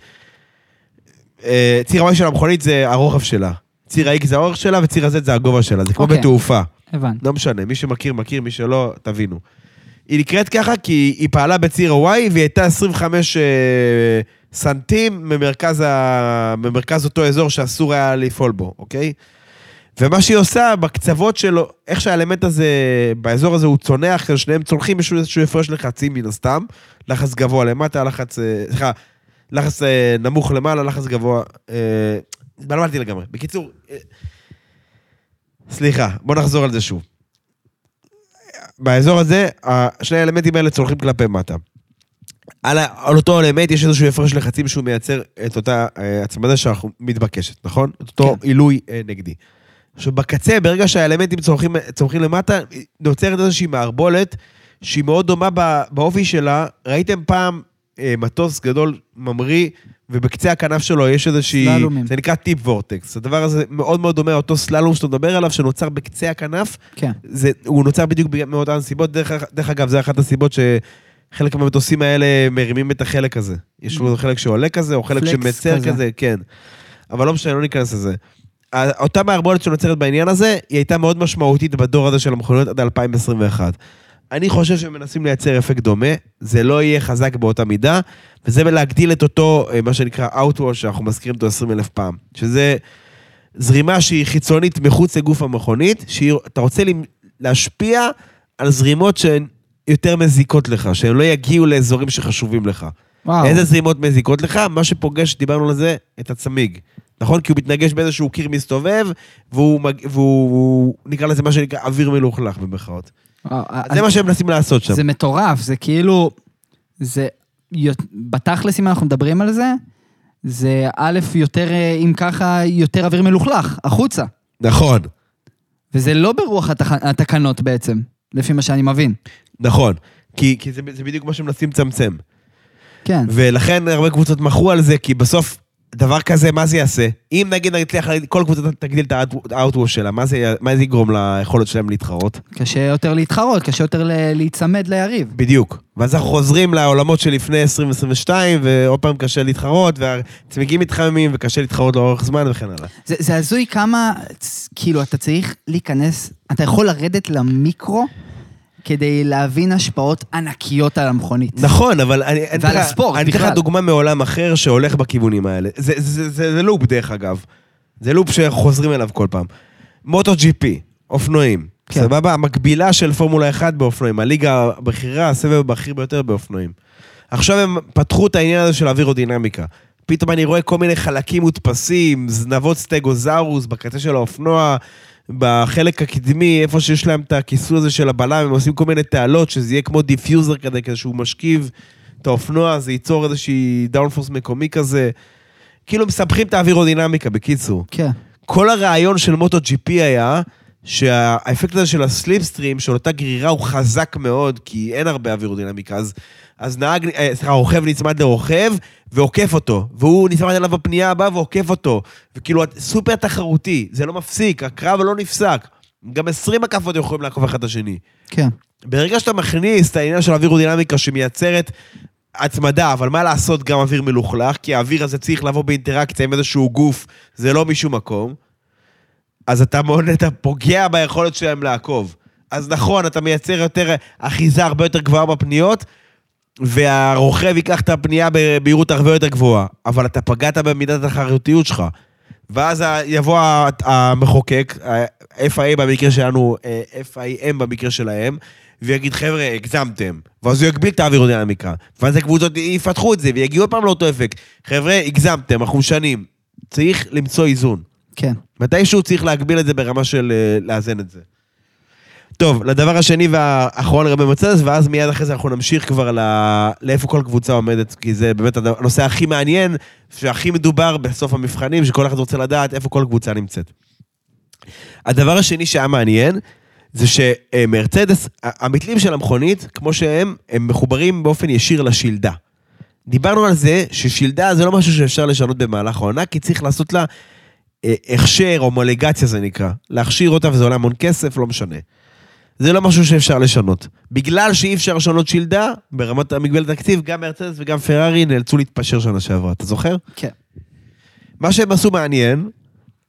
אה, ציר ה-Y של המכונית זה הרוחב שלה. ציר ה-X זה האורך שלה וציר ה-Z זה הגובה שלה, זה כמו אוקיי. בתעופה. הבנתי. לא משנה, מי שמכיר, מכיר, מי שלא, תבינו. היא נקראת ככה כי היא פעלה בציר ה-Y והיא הייתה 25 אה, סנטים ממרכז, ה... ממרכז אותו אזור שאסור היה לפעול בו, אוקיי? ומה שהיא עושה בקצוות שלו, איך שהאלמנט הזה, באזור הזה הוא צונח, שניהם צונחים, יש איזשהו הפרש לחצים מן הסתם. לחץ גבוה למטה, לחץ, אה, סליחה, לחץ אה, נמוך למעלה, לחץ גבוה... אה, התבלבלתי לגמרי. בקיצור, אה, סליחה, בוא נחזור על זה שוב. באזור הזה, שני האלמנטים האלה צולחים כלפי מטה. על, על אותו אלמנט יש איזשהו הפרש לחצים שהוא מייצר את אותה אה, הצמדה שאנחנו מתבקשת, נכון? את אותו כן. עילוי אה, נגדי. עכשיו, בקצה, ברגע שהאלמנטים צומחים, צומחים למטה, נוצרת איזושהי מערבולת שהיא מאוד דומה בא- באופי שלה. ראיתם פעם אה, מטוס גדול ממריא, ובקצה הכנף שלו יש איזושהי... סללומים. זה נקרא טיפ וורטקס. הדבר הזה מאוד מאוד דומה, אותו סללום שאתה מדבר עליו, שנוצר בקצה הכנף, כן. זה, הוא נוצר בדיוק מאותן סיבות. דרך, דרך אגב, זה אחת הסיבות שחלק מהמטוסים האלה מרימים את החלק הזה. יש לו חלק שעולה כזה, או חלק שמצר כזה. כזה, כן. אבל לא משנה, לא ניכנס לזה. אותה מערבולת שנוצרת בעניין הזה, היא הייתה מאוד משמעותית בדור הזה של המכוניות עד 2021. אני חושב שהם מנסים לייצר אפקט דומה, זה לא יהיה חזק באותה מידה, וזה להגדיל את אותו, אה, מה שנקרא Outwash, שאנחנו מזכירים אותו 20 אלף פעם. שזה זרימה שהיא חיצונית מחוץ לגוף המכונית, שאתה רוצה להשפיע על זרימות שהן יותר מזיקות לך, שהן לא יגיעו לאזורים שחשובים לך. וואו. איזה זרימות מזיקות לך? מה שפוגש, דיברנו על זה, את הצמיג. נכון? כי הוא מתנגש באיזשהו קיר מסתובב, והוא, מג... והוא נקרא לזה מה שנקרא אוויר מלוכלך במרכאות. וואו, אז זה מה שהם מנסים לעשות שם. זה מטורף, זה כאילו... זה... בתכלס, אם אנחנו מדברים על זה, זה א', יותר, אה, אם ככה, יותר אוויר מלוכלך, החוצה. נכון, וזה לא ברוח התח... התקנות בעצם, לפי מה שאני מבין. נכון. כי, כי זה, זה בדיוק מה שמנסים לצמצם. כן. ולכן הרבה קבוצות מכרו על זה, כי בסוף, דבר כזה, מה זה יעשה? אם נגיד נצליח, כל קבוצה תגדיל את האוטווש שלה, מה זה, מה זה יגרום ליכולת שלהם להתחרות? קשה יותר להתחרות, קשה יותר להיצמד ליריב. בדיוק. ואז אנחנו חוזרים לעולמות שלפני 2022, ועוד פעם קשה להתחרות, והצמיגים מתחממים, וקשה להתחרות לאורך זמן וכן הלאה. זה, זה הזוי כמה, כאילו, אתה צריך להיכנס, אתה יכול לרדת למיקרו כדי להבין השפעות ענקיות על המכונית. נכון, אבל אני... ועל הספורט אני אתן לך בכלל. דוגמה מעולם אחר שהולך בכיוונים האלה. זה, זה, זה, זה, זה לופ, דרך אגב. זה לופ שחוזרים אליו כל פעם. מוטו ג'י פי, אופנועים. כן. סבבה? המקבילה של פורמולה 1 באופנועים. הליגה הבכירה, הסבב הבכיר ביותר באופנועים. עכשיו הם פתחו את העניין הזה של אווירודינמיקה. פתאום אני רואה כל מיני חלקים מודפסים, זנבות סטגוזאורוס בקצה של האופנוע, בחלק הקדמי, איפה שיש להם את הכיסוי הזה של הבלם, הם עושים כל מיני תעלות, שזה יהיה כמו diffuser כזה, כזה שהוא משכיב את האופנוע, זה ייצור איזושהי downforce מקומי כזה. כאילו מסבכים את האווירודינמיקה, בקיצור. כן. כל הרעיון של MotoGP היה שהאפקט הזה של ה slipstream, של אותה גרירה, הוא חזק מאוד, כי אין הרבה אווירודינמיקה. אז, אז נהג, אה, סליחה, רוכב נצמד לרוכב ועוקף אותו, והוא נצמד אליו בפנייה הבאה ועוקף אותו. וכאילו, סופר תחרותי, זה לא מפסיק, הקרב לא נפסק. גם 20 הקפות יכולים לעקוף אחד את השני. כן. ברגע שאתה מכניס את העניין של אווירודינמיקה שמייצרת הצמדה, אבל מה לעשות גם אוויר מלוכלך, כי האוויר הזה צריך לבוא באינטראקציה עם איזשהו גוף, זה לא משום מקום, אז אתה מאוד, אתה פוגע ביכולת שלהם לעקוב. אז נכון, אתה מייצר יותר אחיזה הרבה יותר גבוהה בפניות, והרוכב ייקח את הפנייה במהירות הרבה יותר גבוהה, אבל אתה פגעת במידת התחרותיות שלך. ואז יבוא המחוקק, ה-FIA במקרה שלנו, אה, FIM במקרה שלהם, ויגיד, חבר'ה, הגזמתם. ואז הוא יגביל את האווירודינמיקה. ואז הקבוצות יפתחו את זה, ויגיעו עוד פעם לאותו אפקט. חבר'ה, הגזמתם, אנחנו משנים. צריך למצוא איזון. כן. מתישהו צריך להגביל את זה ברמה של אה, לאזן את זה. טוב, לדבר השני והאחרון לגבי מצדס, ואז מיד אחרי זה אנחנו נמשיך כבר ל... לאיפה כל קבוצה עומדת, כי זה באמת הנושא הכי מעניין, שהכי מדובר בסוף המבחנים, שכל אחד רוצה לדעת איפה כל קבוצה נמצאת. הדבר השני שהיה מעניין, זה שמרצדס, המתלים של המכונית, כמו שהם, הם מחוברים באופן ישיר לשלדה. דיברנו על זה ששלדה זה לא משהו שאפשר לשנות במהלך העונה, כי צריך לעשות לה הכשר, הומולגציה זה נקרא. להכשיר אותה וזה עולה המון כסף, לא משנה. זה לא משהו שאפשר לשנות. בגלל שאי אפשר לשנות שילדה, ברמת המגבלת התקציב, גם מרצדס וגם פרארי נאלצו להתפשר שנה שעברה, אתה זוכר? כן. מה שהם עשו מעניין,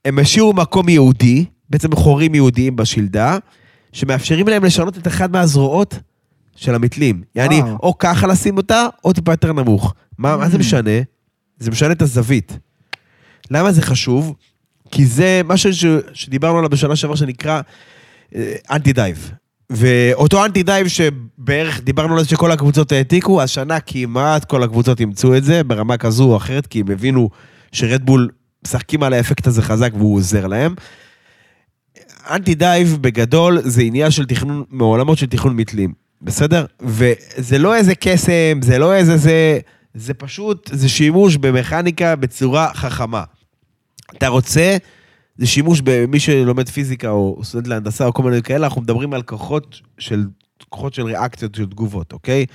הם השאירו מקום ייעודי, בעצם חורים ייעודיים בשלדה, שמאפשרים להם לשנות את אחת מהזרועות של המתלים. יעני. או ככה לשים אותה, או טיפה יותר נמוך. מה, מה זה משנה? זה משנה את הזווית. למה זה חשוב? כי זה משהו ש... שדיברנו עליו בשנה שעברה שנקרא anti-dive. ואותו anti-dive שבערך דיברנו על זה שכל הקבוצות העתיקו, השנה כמעט כל הקבוצות אימצו את זה ברמה כזו או אחרת, כי הם הבינו שרדבול משחקים על האפקט הזה חזק והוא עוזר להם. anti-dive בגדול זה עניין של תכנון, מעולמות של תכנון מתלים, בסדר? וזה לא איזה קסם, זה לא איזה זה, זה פשוט, זה שימוש במכניקה בצורה חכמה. אתה רוצה, זה שימוש במי שלומד פיזיקה או סטודנט להנדסה או כל מיני כאלה, אנחנו מדברים על כוחות של, כוחות של ריאקציות, של תגובות, אוקיי?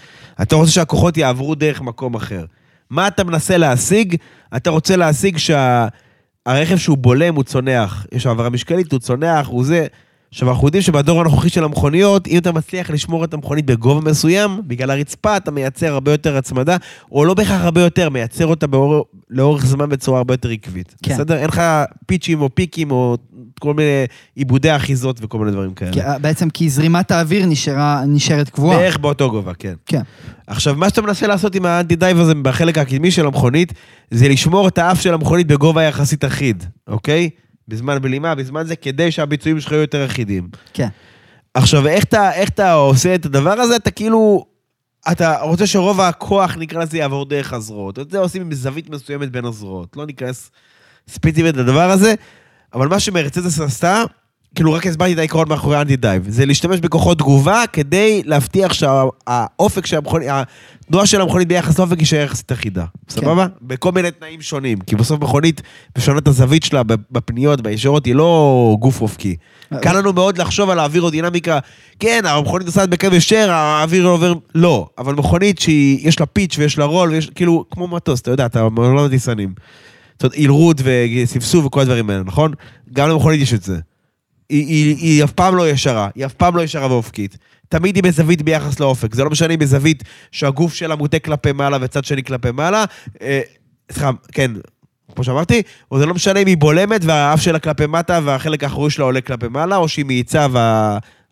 אתה רוצה שהכוחות יעברו דרך מקום אחר. מה אתה מנסה להשיג? אתה רוצה להשיג שהרכב שהוא בולם הוא צונח. יש העברה משקלית, הוא צונח, הוא זה. עכשיו, אנחנו יודעים שבדור הנוכחי של המכוניות, אם אתה מצליח לשמור את המכונית בגובה מסוים, בגלל הרצפה אתה מייצר הרבה יותר הצמדה, או לא בהכרח הרבה יותר, מייצר אותה באור, לאורך זמן בצורה הרבה יותר עקבית. כן. בסדר? אין לך פיצ'ים או פיקים או כל מיני עיבודי אחיזות וכל מיני דברים כאלה. אה, בעצם כי זרימת האוויר נשארה, נשארת קבועה. בערך באותו גובה, כן. כן. עכשיו, מה שאתה מנסה לעשות עם ה anti-dive הזה בחלק הקדמי של המכונית, זה לשמור את האף של המכונית בגובה יחסית אחיד, אוקיי? בזמן בלימה, בזמן זה, כדי שהביצועים שלך יהיו יותר אחידים. כן. עכשיו, איך אתה, איך אתה עושה את הדבר הזה? אתה כאילו... אתה רוצה שרוב הכוח, נקרא לזה, יעבור דרך הזרועות. את זה עושים עם זווית מסוימת בין הזרועות. לא ניכנס ספציפית לדבר הזה, אבל מה שמרצדס עשתה, כאילו רק הסברתי את העיקרון מאחורי ה anti-dive, זה להשתמש בכוחות תגובה כדי להבטיח שהאופק של המכונית, התנועה של המכונית ביחס לאופק יישאר יחסית אחידה. סבבה? בכל מיני תנאים שונים, כי בסוף מכונית משנה את הזווית שלה בפניות, בישורות, היא לא גוף אופקי. קל לנו מאוד לחשוב על האווירודינמיקה, כן, המכונית נוסעת בקו ישר, האוויר עובר, לא. אבל מכונית שיש לה פיץ' ויש לה רול, ויש, כאילו, כמו מטוס, אתה יודע, אתה מעולם הטיסנים. זאת אומרת, אילרות וספסוף וכל הדברים האלה, נכון? גם למכונית יש את זה. היא, היא, היא אף פעם לא ישרה, היא אף פעם לא ישרה ואופקית. תמיד היא בזווית ביחס לאופק. זה לא משנה אם בזווית שהגוף שלה מוטה כלפי מעלה וצד שני כלפי מעלה. אה, סליחה, כן, כמו שאמרתי, או זה לא משנה אם היא בולמת והאף שלה כלפי מטה והחלק האחורי שלה עולה כלפי מעלה, או שהיא מאיצה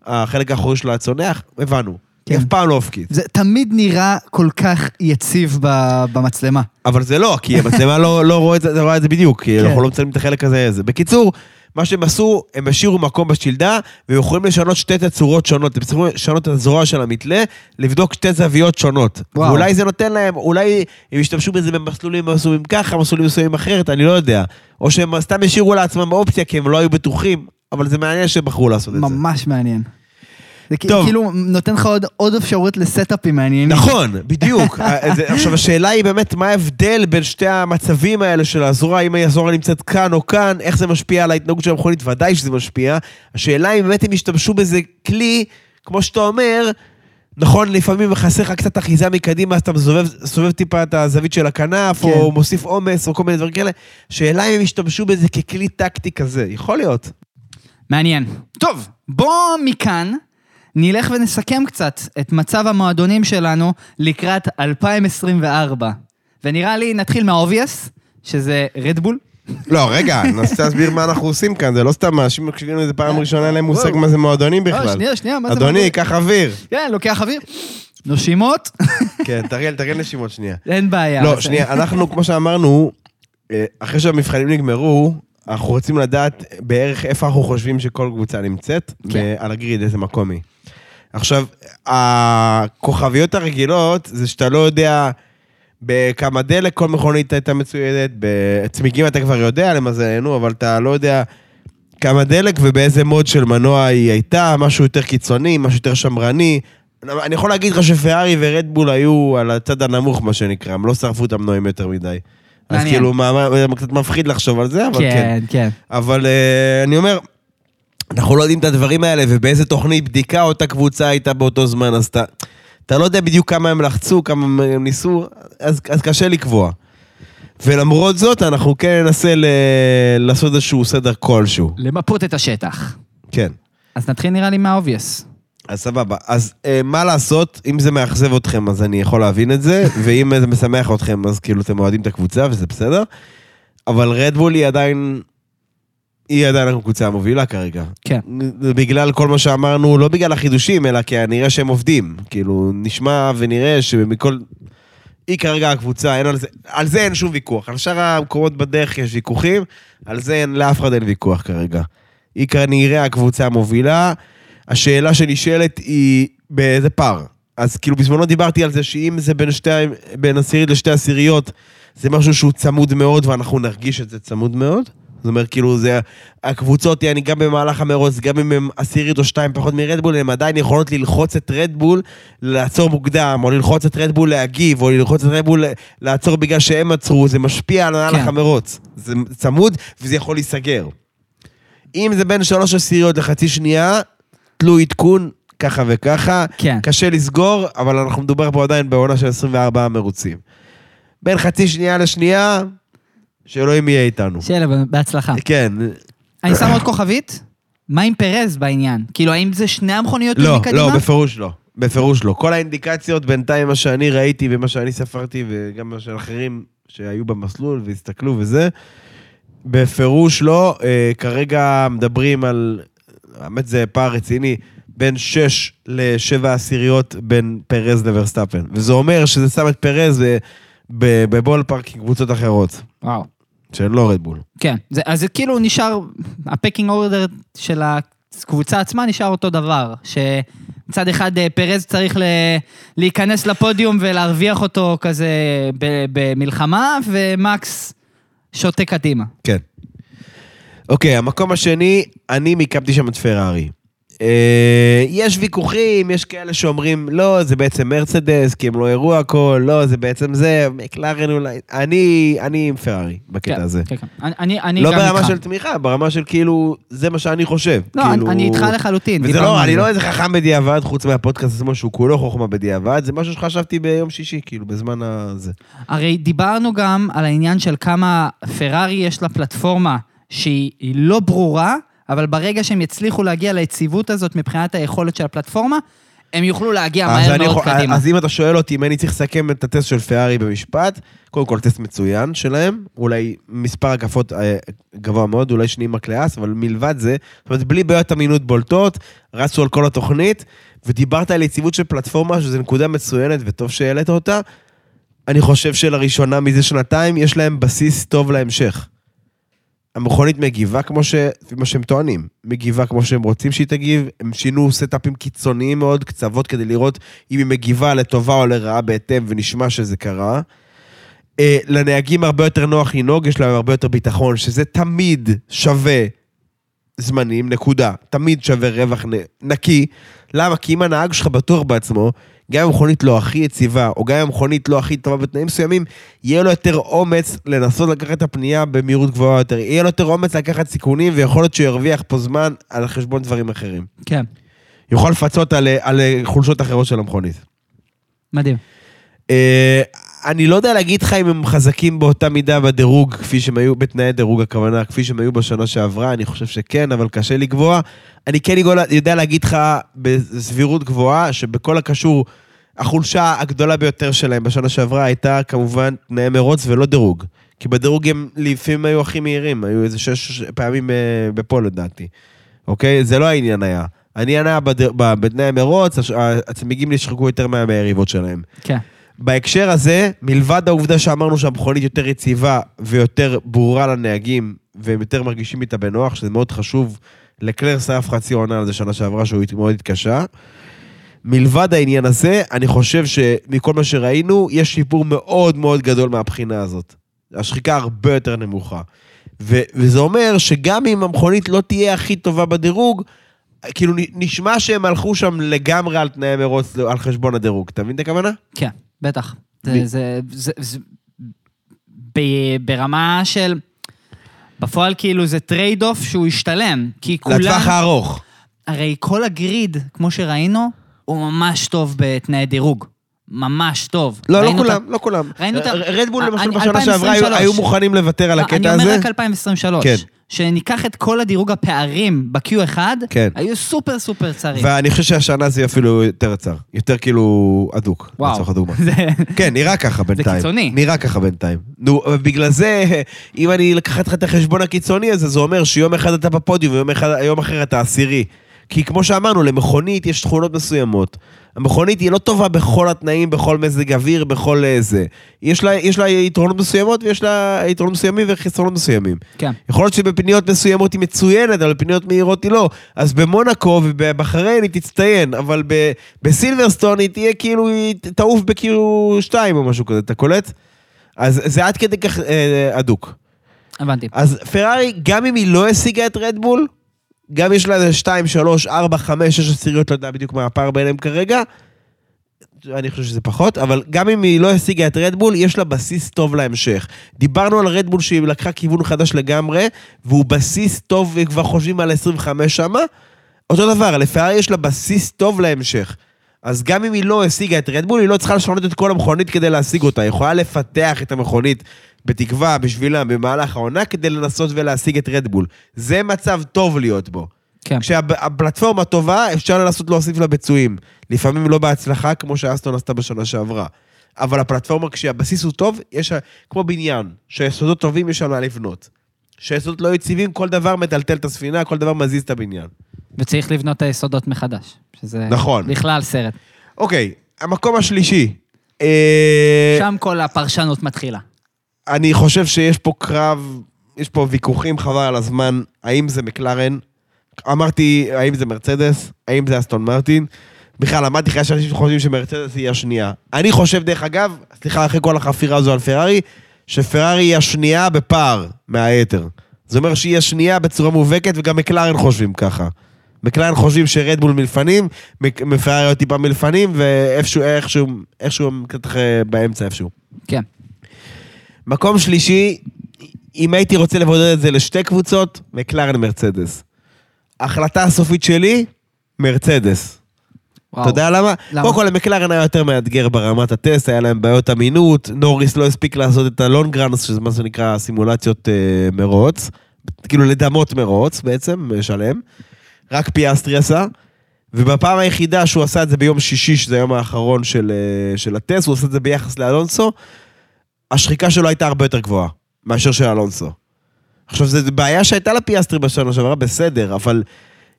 והחלק האחורי שלה צונח, הבנו. כן. היא אף פעם לא אופקית. זה תמיד נראה כל כך יציב ב- במצלמה. אבל זה לא, כי המצלמה לא, לא רואה את זה, רואה את זה בדיוק, כי כן. אנחנו לא מצלמים את החלק הזה. זה. בקיצור, מה שהם עשו, הם השאירו מקום בשלדה, והם יכולים לשנות שתי תצורות שונות. הם צריכים לשנות את הזרוע של המתלה, לבדוק שתי זוויות שונות. וואו. ואולי זה נותן להם, אולי הם ישתמשו בזה במסלולים מסוימים ככה, מסלולים מסוימים אחרת, אני לא יודע. או שהם סתם השאירו לעצמם אופציה, כי הם לא היו בטוחים, אבל זה מעניין שהם בחרו לעשות את זה. ממש מעניין. זה טוב. כאילו נותן לך עוד, עוד אפשרות לסטאפים מעניינים. נכון, בדיוק. אה, עכשיו, השאלה היא באמת, מה ההבדל בין שתי המצבים האלה של הזרוע, אם הזרוע נמצאת כאן או כאן, איך זה משפיע על ההתנהגות של המכונית, ודאי שזה משפיע. השאלה היא באמת אם ישתמשו בזה כלי, כמו שאתה אומר, נכון, לפעמים חסר לך קצת אחיזה מקדימה, אז אתה מסובב סובב טיפה את הזווית של הכנף, כן. או מוסיף עומס, או כל מיני דברים כאלה. שאלה אם הם ישתמשו בזה ככלי טקטי כזה, יכול להיות. מעניין. טוב, בוא מכאן נלך ונסכם קצת את מצב המועדונים שלנו לקראת 2024. ונראה לי נתחיל מהאובייס, שזה רדבול. לא, רגע, ננסה להסביר מה אנחנו עושים כאן, זה לא סתם, אנשים מקשיבים לזה פעם ראשונה, אין להם מושג מה זה מועדונים לא, בכלל. שנייה, שנייה, מה זה אדוני, מועדונים? קח אוויר. כן, לוקח אוויר. נשימות, כן, תרגל, תרגל נשימות שנייה. אין בעיה. לא, שנייה, אנחנו, כמו שאמרנו, אה, אחרי שהמבחנים נגמרו, אנחנו רוצים לדעת בערך איפה אנחנו חושבים שכל קבוצה נמצאת, כן. על הגריד, איזה מקום היא. עכשיו, הכוכביות הרגילות זה שאתה לא יודע בכמה דלק כל מכונית הייתה מצוידת, בצמיגים אתה כבר יודע למזלנו, אבל אתה לא יודע כמה דלק ובאיזה מוד של מנוע היא הייתה, משהו יותר קיצוני, משהו יותר שמרני. אני יכול להגיד לך שפרארי ורדבול היו על הצד הנמוך, מה שנקרא, הם לא שרפו את המנועים יותר מדי. אז. כאילו, מה- מה- קצת מפחיד לחשוב על זה, אבל כן. כן, כן. אבל אה, אני אומר, אנחנו לא יודעים את הדברים האלה, ובאיזה תוכנית בדיקה אותה קבוצה הייתה באותו זמן, אז אתה, אתה לא יודע בדיוק כמה הם לחצו, כמה הם ניסו, אז, אז קשה לקבוע. ולמרות זאת, אנחנו כן ננסה ל... לעשות איזשהו סדר כלשהו. למפות את השטח. כן. אז נתחיל נראה לי מהאובייס. אז סבבה. אז אה, מה לעשות, אם זה מאכזב אתכם, אז אני יכול להבין את זה, ואם זה משמח אתכם, אז כאילו אתם אוהדים את הקבוצה, וזה בסדר. אבל רדבול היא עדיין... היא עדיין הקבוצה המובילה כרגע. כן. בגלל כל מה שאמרנו, לא בגלל החידושים, אלא כי נראה שהם עובדים. כאילו, נשמע ונראה שמכל... היא כרגע הקבוצה, אין על זה, על זה אין שום ויכוח. על שאר המקומות בדרך יש ויכוחים, על זה אין, לאף אחד אין ויכוח כרגע. היא כנראה הקבוצה המובילה. השאלה שנשאלת היא באיזה פער. אז כאילו בזמנו דיברתי על זה שאם זה בין, שתי, בין עשירית לשתי עשיריות, זה משהו שהוא צמוד מאוד ואנחנו נרגיש את זה צמוד מאוד. זאת אומרת, כאילו, זה, הקבוצות, אני גם במהלך המרוץ, גם אם הם עשירית או שתיים פחות מרדבול, הן עדיין יכולות ללחוץ את רדבול לעצור מוקדם, או ללחוץ את רדבול להגיב, או ללחוץ את רדבול לעצור בגלל שהם עצרו, זה משפיע על מהלך כן. המרוץ. זה צמוד, וזה יכול להיסגר. אם זה בין שלוש עשיריות לחצי שנייה, תלוי עדכון, ככה וככה. כן. קשה לסגור, אבל אנחנו מדובר פה עדיין בעונה של 24 מרוצים. בין חצי שנייה לשנייה, שאלוהים יהיה איתנו. שיהיה לה בהצלחה. כן. אני שם עוד כוכבית. מה עם פרז בעניין? כאילו, האם זה שני המכוניות לא, מקדימה? לא, בפירוש לא. בפירוש לא. כל האינדיקציות בינתיים, מה שאני ראיתי ומה שאני ספרתי, וגם מה של אחרים שהיו במסלול והסתכלו וזה, בפירוש לא. אה, כרגע מדברים על, האמת זה פער רציני, בין 6 ל-7 עשיריות בין פרז לברסטאפן. וזה אומר שזה שם את פרז ב- ב- בבול פארק עם קבוצות אחרות, וואו. שהן לא רדבול. כן, זה, אז זה כאילו נשאר, הפקינג אורדר של הקבוצה עצמה נשאר אותו דבר, שמצד אחד אה, פרז צריך ל, להיכנס לפודיום ולהרוויח אותו כזה ב, במלחמה, ומקס שותה קדימה. כן. אוקיי, המקום השני, אני מיקמתי שם את פרארי. אה, יש ויכוחים, יש כאלה שאומרים, לא, זה בעצם מרצדס, כי הם לא הראו הכל, לא, זה בעצם זה, מקלרן אולי. אני, אני עם פרארי בקטע כן, הזה. כן, כן. אני, אני, לא גם ברמה איתך. של תמיכה, ברמה של כאילו, זה מה שאני חושב. לא, כאילו... אני, איתך לחלוטין. וזה לא, אני. לא איזה חכם בדיעבד, חוץ מהפודקאסט עצמו, שהוא כולו חוכמה בדיעבד, זה משהו שחשבתי ביום שישי, כאילו, בזמן הזה. הרי דיברנו גם על העניין של כמה פרארי יש לה פלטפורמה שהיא היא לא ברורה, אבל ברגע שהם יצליחו להגיע ליציבות הזאת מבחינת היכולת של הפלטפורמה, הם יוכלו להגיע מהר מאוד יכול- קדימה. אז אם אתה שואל אותי אם אני צריך לסכם את הטסט של פרארי במשפט, קודם כל טסט מצוין שלהם, אולי מספר הקפות אה, גבוה מאוד, אולי שניים מקלאס, אבל מלבד זה, זאת אומרת, בלי בעיות אמינות בולטות, רצו על כל התוכנית, ודיברת על יציבות של פלטפורמה, שזו נקודה מצוינת וטוב שהעלית אותה. אני חושב שלראשונה מזה שנתיים יש להם בסיס טוב להמשך. המכונית מגיבה כמו ש... מה שהם טוענים, מגיבה כמו שהם רוצים שהיא תגיב, הם שינו סטאפים קיצוניים מאוד, קצוות, כדי לראות אם היא מגיבה לטובה או לרעה בהתאם, ונשמע שזה קרה. אה, לנהגים הרבה יותר נוח לנהוג, יש להם הרבה יותר ביטחון, שזה תמיד שווה זמנים, נקודה. תמיד שווה רווח נ... נקי. למה? כי אם הנהג שלך בטוח בעצמו, גם אם המכונית לא הכי יציבה, או גם אם המכונית לא הכי טובה בתנאים מסוימים, יהיה לו יותר אומץ לנסות לקחת את הפנייה במהירות גבוהה יותר. יהיה לו יותר אומץ לקחת סיכונים, ויכול להיות שהוא ירוויח פה זמן על חשבון דברים אחרים. כן, יוכל לפצות על, על חולשות אחרות של המכונית. מדהים. אה, אני לא יודע להגיד לך אם הם חזקים באותה מידה בדירוג, כפי שהם היו, בתנאי דירוג הכוונה, כפי שהם היו בשנה שעברה, אני חושב שכן, אבל קשה לקבוע. אני כן יודע- להגיד לך בסבירות גבוהה, שבכל הקשור, החולשה הגדולה ביותר שלהם בשנה שעברה הייתה כמובן תנאי מרוץ ולא דירוג. כי בדירוג הם לפעמים היו הכי מהירים, היו איזה שש פעמים אה, בפה לדעתי. אוקיי? זה לא העניין היה. העניין היה בתנאי מרוץ, הש- הצמיגים נשחקו יותר מה- מהיריבות שלהם. כן. בהקשר הזה, מלבד העובדה שאמרנו שהמכונית יותר יציבה ויותר ברורה לנהגים, והם יותר מרגישים איתה בנוח, שזה מאוד חשוב, לקלר שרף חצי עונה על זה שנה שעברה שהוא מאוד התקשה. מלבד העניין הזה, אני חושב שמכל מה שראינו, יש שיפור מאוד מאוד גדול מהבחינה הזאת. השחיקה הרבה יותר נמוכה. ו- וזה אומר שגם אם המכונית לא תהיה הכי טובה בדירוג, כאילו נשמע שהם הלכו שם לגמרי על תנאי מרוץ, על חשבון הדירוג. אתה מבין את הכוונה? כן, בטח. זה, זה, זה, זה, ב- ברמה של... בפועל כאילו זה trade-off שהוא השתלם, כי כולם... לטווח הארוך. הרי כל ה grid, כמו שראינו, הוא ממש טוב בתנאי דירוג. ממש טוב. לא, לא כולם, לא כולם. ראינו את ה- רדבול אני- למשל אני- בשנה שעברה היו- 2023. היו מוכנים לוותר על לא, הקטע אני הזה. אומר רק 2023. כן. שניקח את כל הדירוג הפערים ב-Q1, כן. היו סופר סופר צרים. ואני חושב שהשנה זה אפילו יותר צר. יותר כאילו וואו. לצורך הדוגמה. זה- כן, נראה ככה בינתיים. קיצוני. נראה ככה בינתיים. נו, בגלל זה, אם אני לקחת לך את החשבון הקיצוני הזה, זה אומר שיום אחד אתה בפודיום ויום אחד- אחר אתה עשירי. כי כמו שאמרנו, למכונית יש תכונות מסוימות. המכונית היא לא טובה בכל התנאים, בכל מזג אוויר, בכל אה, זה. יש לה, יש לה יתרונות מסוימות ויש לה יתרונות מסוימים וחסרונות מסוימים. כן. יכול להיות שבפניות מסוימות היא מצוינת, אבל בפניות מהירות היא לא. אז במונאקו ובבחריין היא תצטיין, אבל ב- בסילברסטון היא תהיה כאילו, היא תעוף בכאילו 2 או משהו כזה, אתה קולט? אז זה עד כדי כך אה, הדוק. הבנתי. אז פרארי, גם אם היא לא השיגה את רדבול, גם יש לה איזה 2, 3, 4, 5, 6 עשיריות, לא יודע בדיוק מה הפער ביניהם כרגע, אני חושב שזה פחות, אבל גם אם היא לא השיגה את רדבול, יש לה בסיס טוב להמשך. דיברנו על רדבול שהיא לקחה כיוון חדש לגמרי, והוא בסיס טוב, וכבר חושבים על 25 שמה. אותו דבר, לפרארי יש לה בסיס טוב להמשך. אז גם אם היא לא השיגה את רדבול, היא לא צריכה לשנות את כל המכונית כדי להשיג אותה. היא יכולה לפתח את המכונית בתקווה בשבילה במהלך העונה כדי לנסות ולהשיג את רדבול. זה מצב טוב להיות בו. כן. כשהפלטפורמה טובה, אפשר לנסות להוסיף לה ביצועים. לפעמים לא בהצלחה, כמו שאסטון עשתה בשנה שעברה. אבל הפלטפורמה, כשהבסיס הוא טוב, יש, כמו בניין, שהיסודות טובים, יש על מה לבנות. כשהיסודות לא יציבים, כל דבר מטלטל את הספינה, כל דבר מזיז את הבניין. וצריך לבנות את היסודות מחדש. שזה... נכון. בכלל סרט. אוקיי, המקום השלישי. אה, שם כל הפרשנות מתחילה. אני חושב שיש פה קרב, יש פה ויכוחים חבל על הזמן, האם זה מקלרן, אמרתי, האם זה מרצדס, האם זה אסטון מרטין. בכלל, למדתי אחרי שאנשים חושבים שמרצדס היא השנייה. אני חושב, דרך אגב, סליחה, אחרי כל החפירה הזו על פרארי, שפרארי היא השנייה בפער מהיתר. זה אומר שהיא השנייה בצורה מובהקת, וגם מקלרן חושבים ככה. מקלרן חושבים שרדבול מלפנים, מפרארי עוד טיפה מלפנים, ואיפשהו, איכשהו, איכשהו קצת אחרי- באמצע איפשהו. כן. מקום שלישי, אם הייתי רוצה לבודד את זה לשתי קבוצות, מקלרן מרצדס. ההחלטה הסופית שלי, מרצדס. וואו. אתה יודע למה? למה? קודם כל, למקלרן היה יותר מאתגר ברמת הטסט, היה להם בעיות אמינות, נוריס לא הספיק לעשות את הלונגרנס, שזה מה שנקרא סימולציות אה, מרוץ, כאילו לדמות מרוץ בעצם, שלם. רק פיאסטרי עשה. ובפעם היחידה שהוא עשה את זה ביום שישי, שזה היום האחרון של, אה, של הטסט, הוא עושה את זה ביחס לאלונסו, השחיקה שלו הייתה הרבה יותר גבוהה מאשר של אלונסו. עכשיו, זו בעיה שהייתה לפיאסטרי בשנה שעברה, בסדר, אבל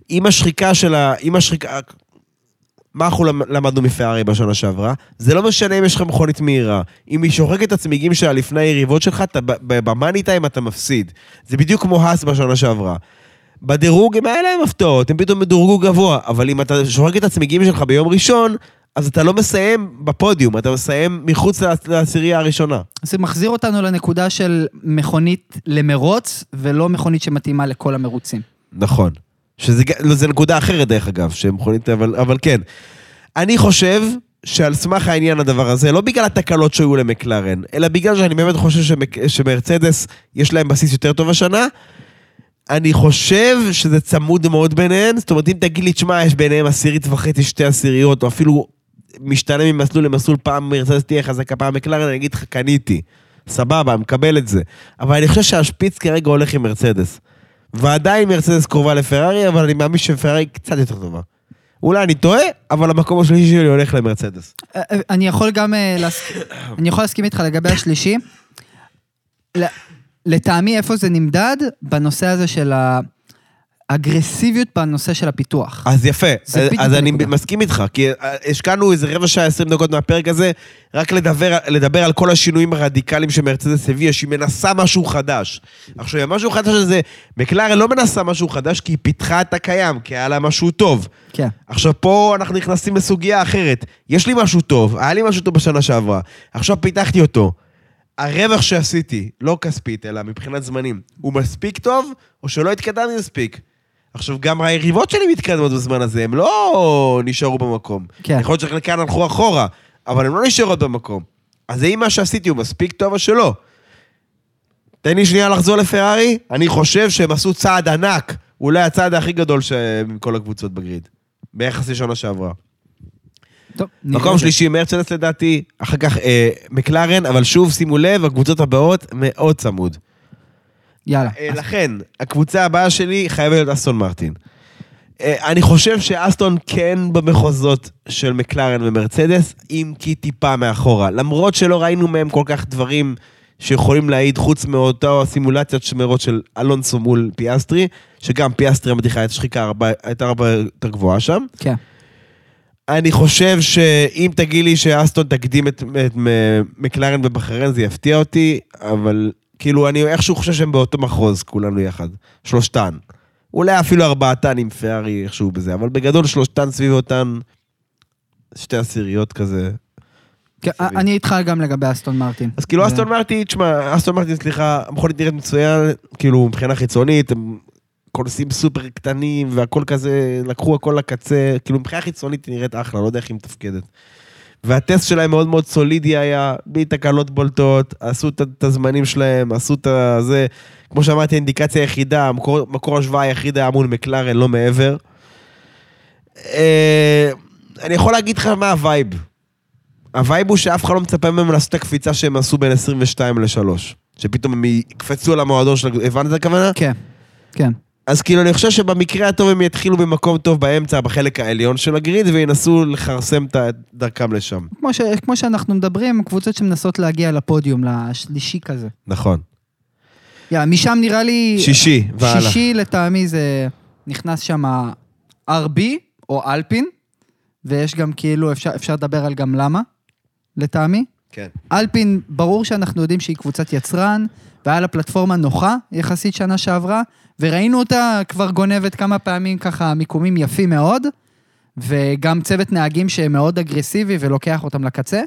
עם השחיקה של ה... עם השחיקה... מה אנחנו למ- למדנו מפרארי בשנה שעברה? זה לא משנה אם יש לך מכונית מהירה. אם היא שוחקת את הצמיגים שלה לפני היריבות שלך, אתה במאני טיים אתה מפסיד. זה בדיוק כמו האס בשנה שעברה. בדירוג הם היה להם הפתעות, הם פתאום מדורגו גבוה, אבל אם אתה שוחק את הצמיגים שלך ביום ראשון, אז אתה לא מסיים בפודיום, אתה מסיים מחוץ לעש- לעשירייה הראשונה. זה מחזיר אותנו לנקודה של מכונית למרוץ, ולא מכונית שמתאימה לכל המרוצים. נכון. שזה לא, זה נקודה אחרת, דרך אגב, שמכונית, אבל, אבל כן. אני חושב שעל סמך העניין הדבר הזה, לא בגלל התקלות שהיו למקלרן, אלא בגלל שאני באמת חושב שמק, שמרצדס, יש להם בסיס יותר טוב השנה, אני חושב שזה צמוד מאוד ביניהן, זאת אומרת, אם תגיד לי, תשמע, יש ביניהם עשירית וחצי, שתי עשיריות, או אפילו משתנה ממסלול למסלול, פעם מרצדס תהיה חזקה, פעם מקלרן, אני אגיד לך, קניתי. סבבה, מקבל את זה. אבל אני חושב שהשפיץ כרגע הולך עם מרצדס. ועדיין מרצדס קרובה לפרארי, אבל אני מאמין שפרארי קצת יותר טובה. אולי אני טועה, אבל המקום השלישי שלי הולך למרצדס. אה, אה, אני יכול גם אה, להסכים, אני יכול להסכים איתך לגבי השלישי. לטעמי, איפה זה נמדד? בנושא הזה של ה... אגרסיביות בנושא של הפיתוח. אז יפה, אז, אז אני הנקודה. מסכים איתך, כי אה, השקענו איזה רבע שעה, עשרים דקות מהפרק הזה, רק לדבר, לדבר על כל השינויים הרדיקליים שמרצדס הביאה, שהיא מנסה משהו חדש. עכשיו, המשהו חדש הזה, מקלרן לא מנסה משהו חדש כי היא פיתחה את הקיים, כי היה לה משהו טוב. כן. עכשיו, פה אנחנו נכנסים לסוגיה אחרת. יש לי משהו טוב, היה לי משהו טוב בשנה שעברה, עכשיו פיתחתי אותו. הרווח שעשיתי, לא כספית, אלא מבחינת זמנים, הוא מספיק טוב, או שלא התקדמתי מספיק? עכשיו, גם היריבות שלי מתקדמות בזמן הזה, הם לא נשארו במקום. כן. יכול להיות שחלקן הלכו אחורה, אבל הם לא נשארות במקום. אז האם מה שעשיתי הוא מספיק טוב או שלא? תן לי שנייה לחזור לפרארי, אני חושב שהם עשו צעד ענק, אולי הצעד הכי גדול ש- מכל הקבוצות בגריד, ביחס לשנה שעברה. טוב, מקום. שלישי מרצדס לדעתי, אחר כך אה, מקלרן, אבל שוב, שימו לב, הקבוצות הבאות מאוד צמוד. יאללה. אה, לכן, הקבוצה הבאה שלי חייבת להיות אסטון מרטין. אה, אני חושב שאסטון כן במחוזות של מקלרן ומרצדס, אם כי טיפה מאחורה. למרות שלא ראינו מהם כל כך דברים שיכולים להעיד, חוץ מאותו הסימולציות שמרות של אלונסו מול פיאסטרי, שגם פיאסטרי המתיחה את שחיקה הרבה- הייתה הרבה יותר גבוהה שם. כן. אני חושב שאם תגיד לי שאסטון תקדים את, את מקלרן ובחריין זה יפתיע אותי, אבל כאילו אני איכשהו חושב שהם באותו מחוז, כולנו יחד. שלושתן. אולי אפילו ארבעתן עם פארי איכשהו בזה, אבל בגדול שלושתן סביב אותן שתי עשיריות כזה. כן. אני איתך גם לגבי אסטון מרטין. אז כאילו אסטון מרטין, תשמע, אסטון מרטין, סליחה, המכונית נראית מצוין, כאילו מבחינה חיצונית, הם כונסים סופר קטנים והכל כזה, לקחו הכל לקצה, כאילו מבחינה חיצונית היא נראית אחלה, לא יודע איך היא מתפקדת. והטסט שלהם מאוד מאוד סולידי היה, בלי תקלות בולטות, עשו את- הזמנים שלהם, עשו את הזה, כמו שאמרתי, האינדיקציה היחידה, מקור, מקור השוואה היחיד היה מול מקלרן, לא מעבר. אה, אני יכול להגיד לך מה ה vibe. ה vibe הוא שאף אחד לא מצפה מהם לעשות את הקפיצה שהם עשו בין 22 ל-3. שפתאום הם יקפצו על המועדון של... הבנת את הכוונה? כן, כן. אז כאילו, אני חושב שבמקרה הטוב הם יתחילו במקום טוב באמצע, בחלק העליון של הגריד, וינסו לכרסם את דרכם לשם. כמו, ש, כמו שאנחנו מדברים, קבוצות שמנסות להגיע לפודיום, לשלישי כזה. נכון. יאללה, משם נראה לי... שישי, והלאה. שישי לטעמי זה... נכנס שם RB או אלפין, ויש גם כאילו, אפשר, אפשר לדבר על גם למה, לטעמי. כן. אלפין, ברור שאנחנו יודעים שהיא קבוצת יצרן, והיה לה פלטפורמה נוחה יחסית שנה שעברה, וראינו אותה כבר גונבת כמה פעמים ככה מיקומים יפים מאוד, וגם צוות נהגים שמאוד אגרסיבי ולוקח אותם לקצה.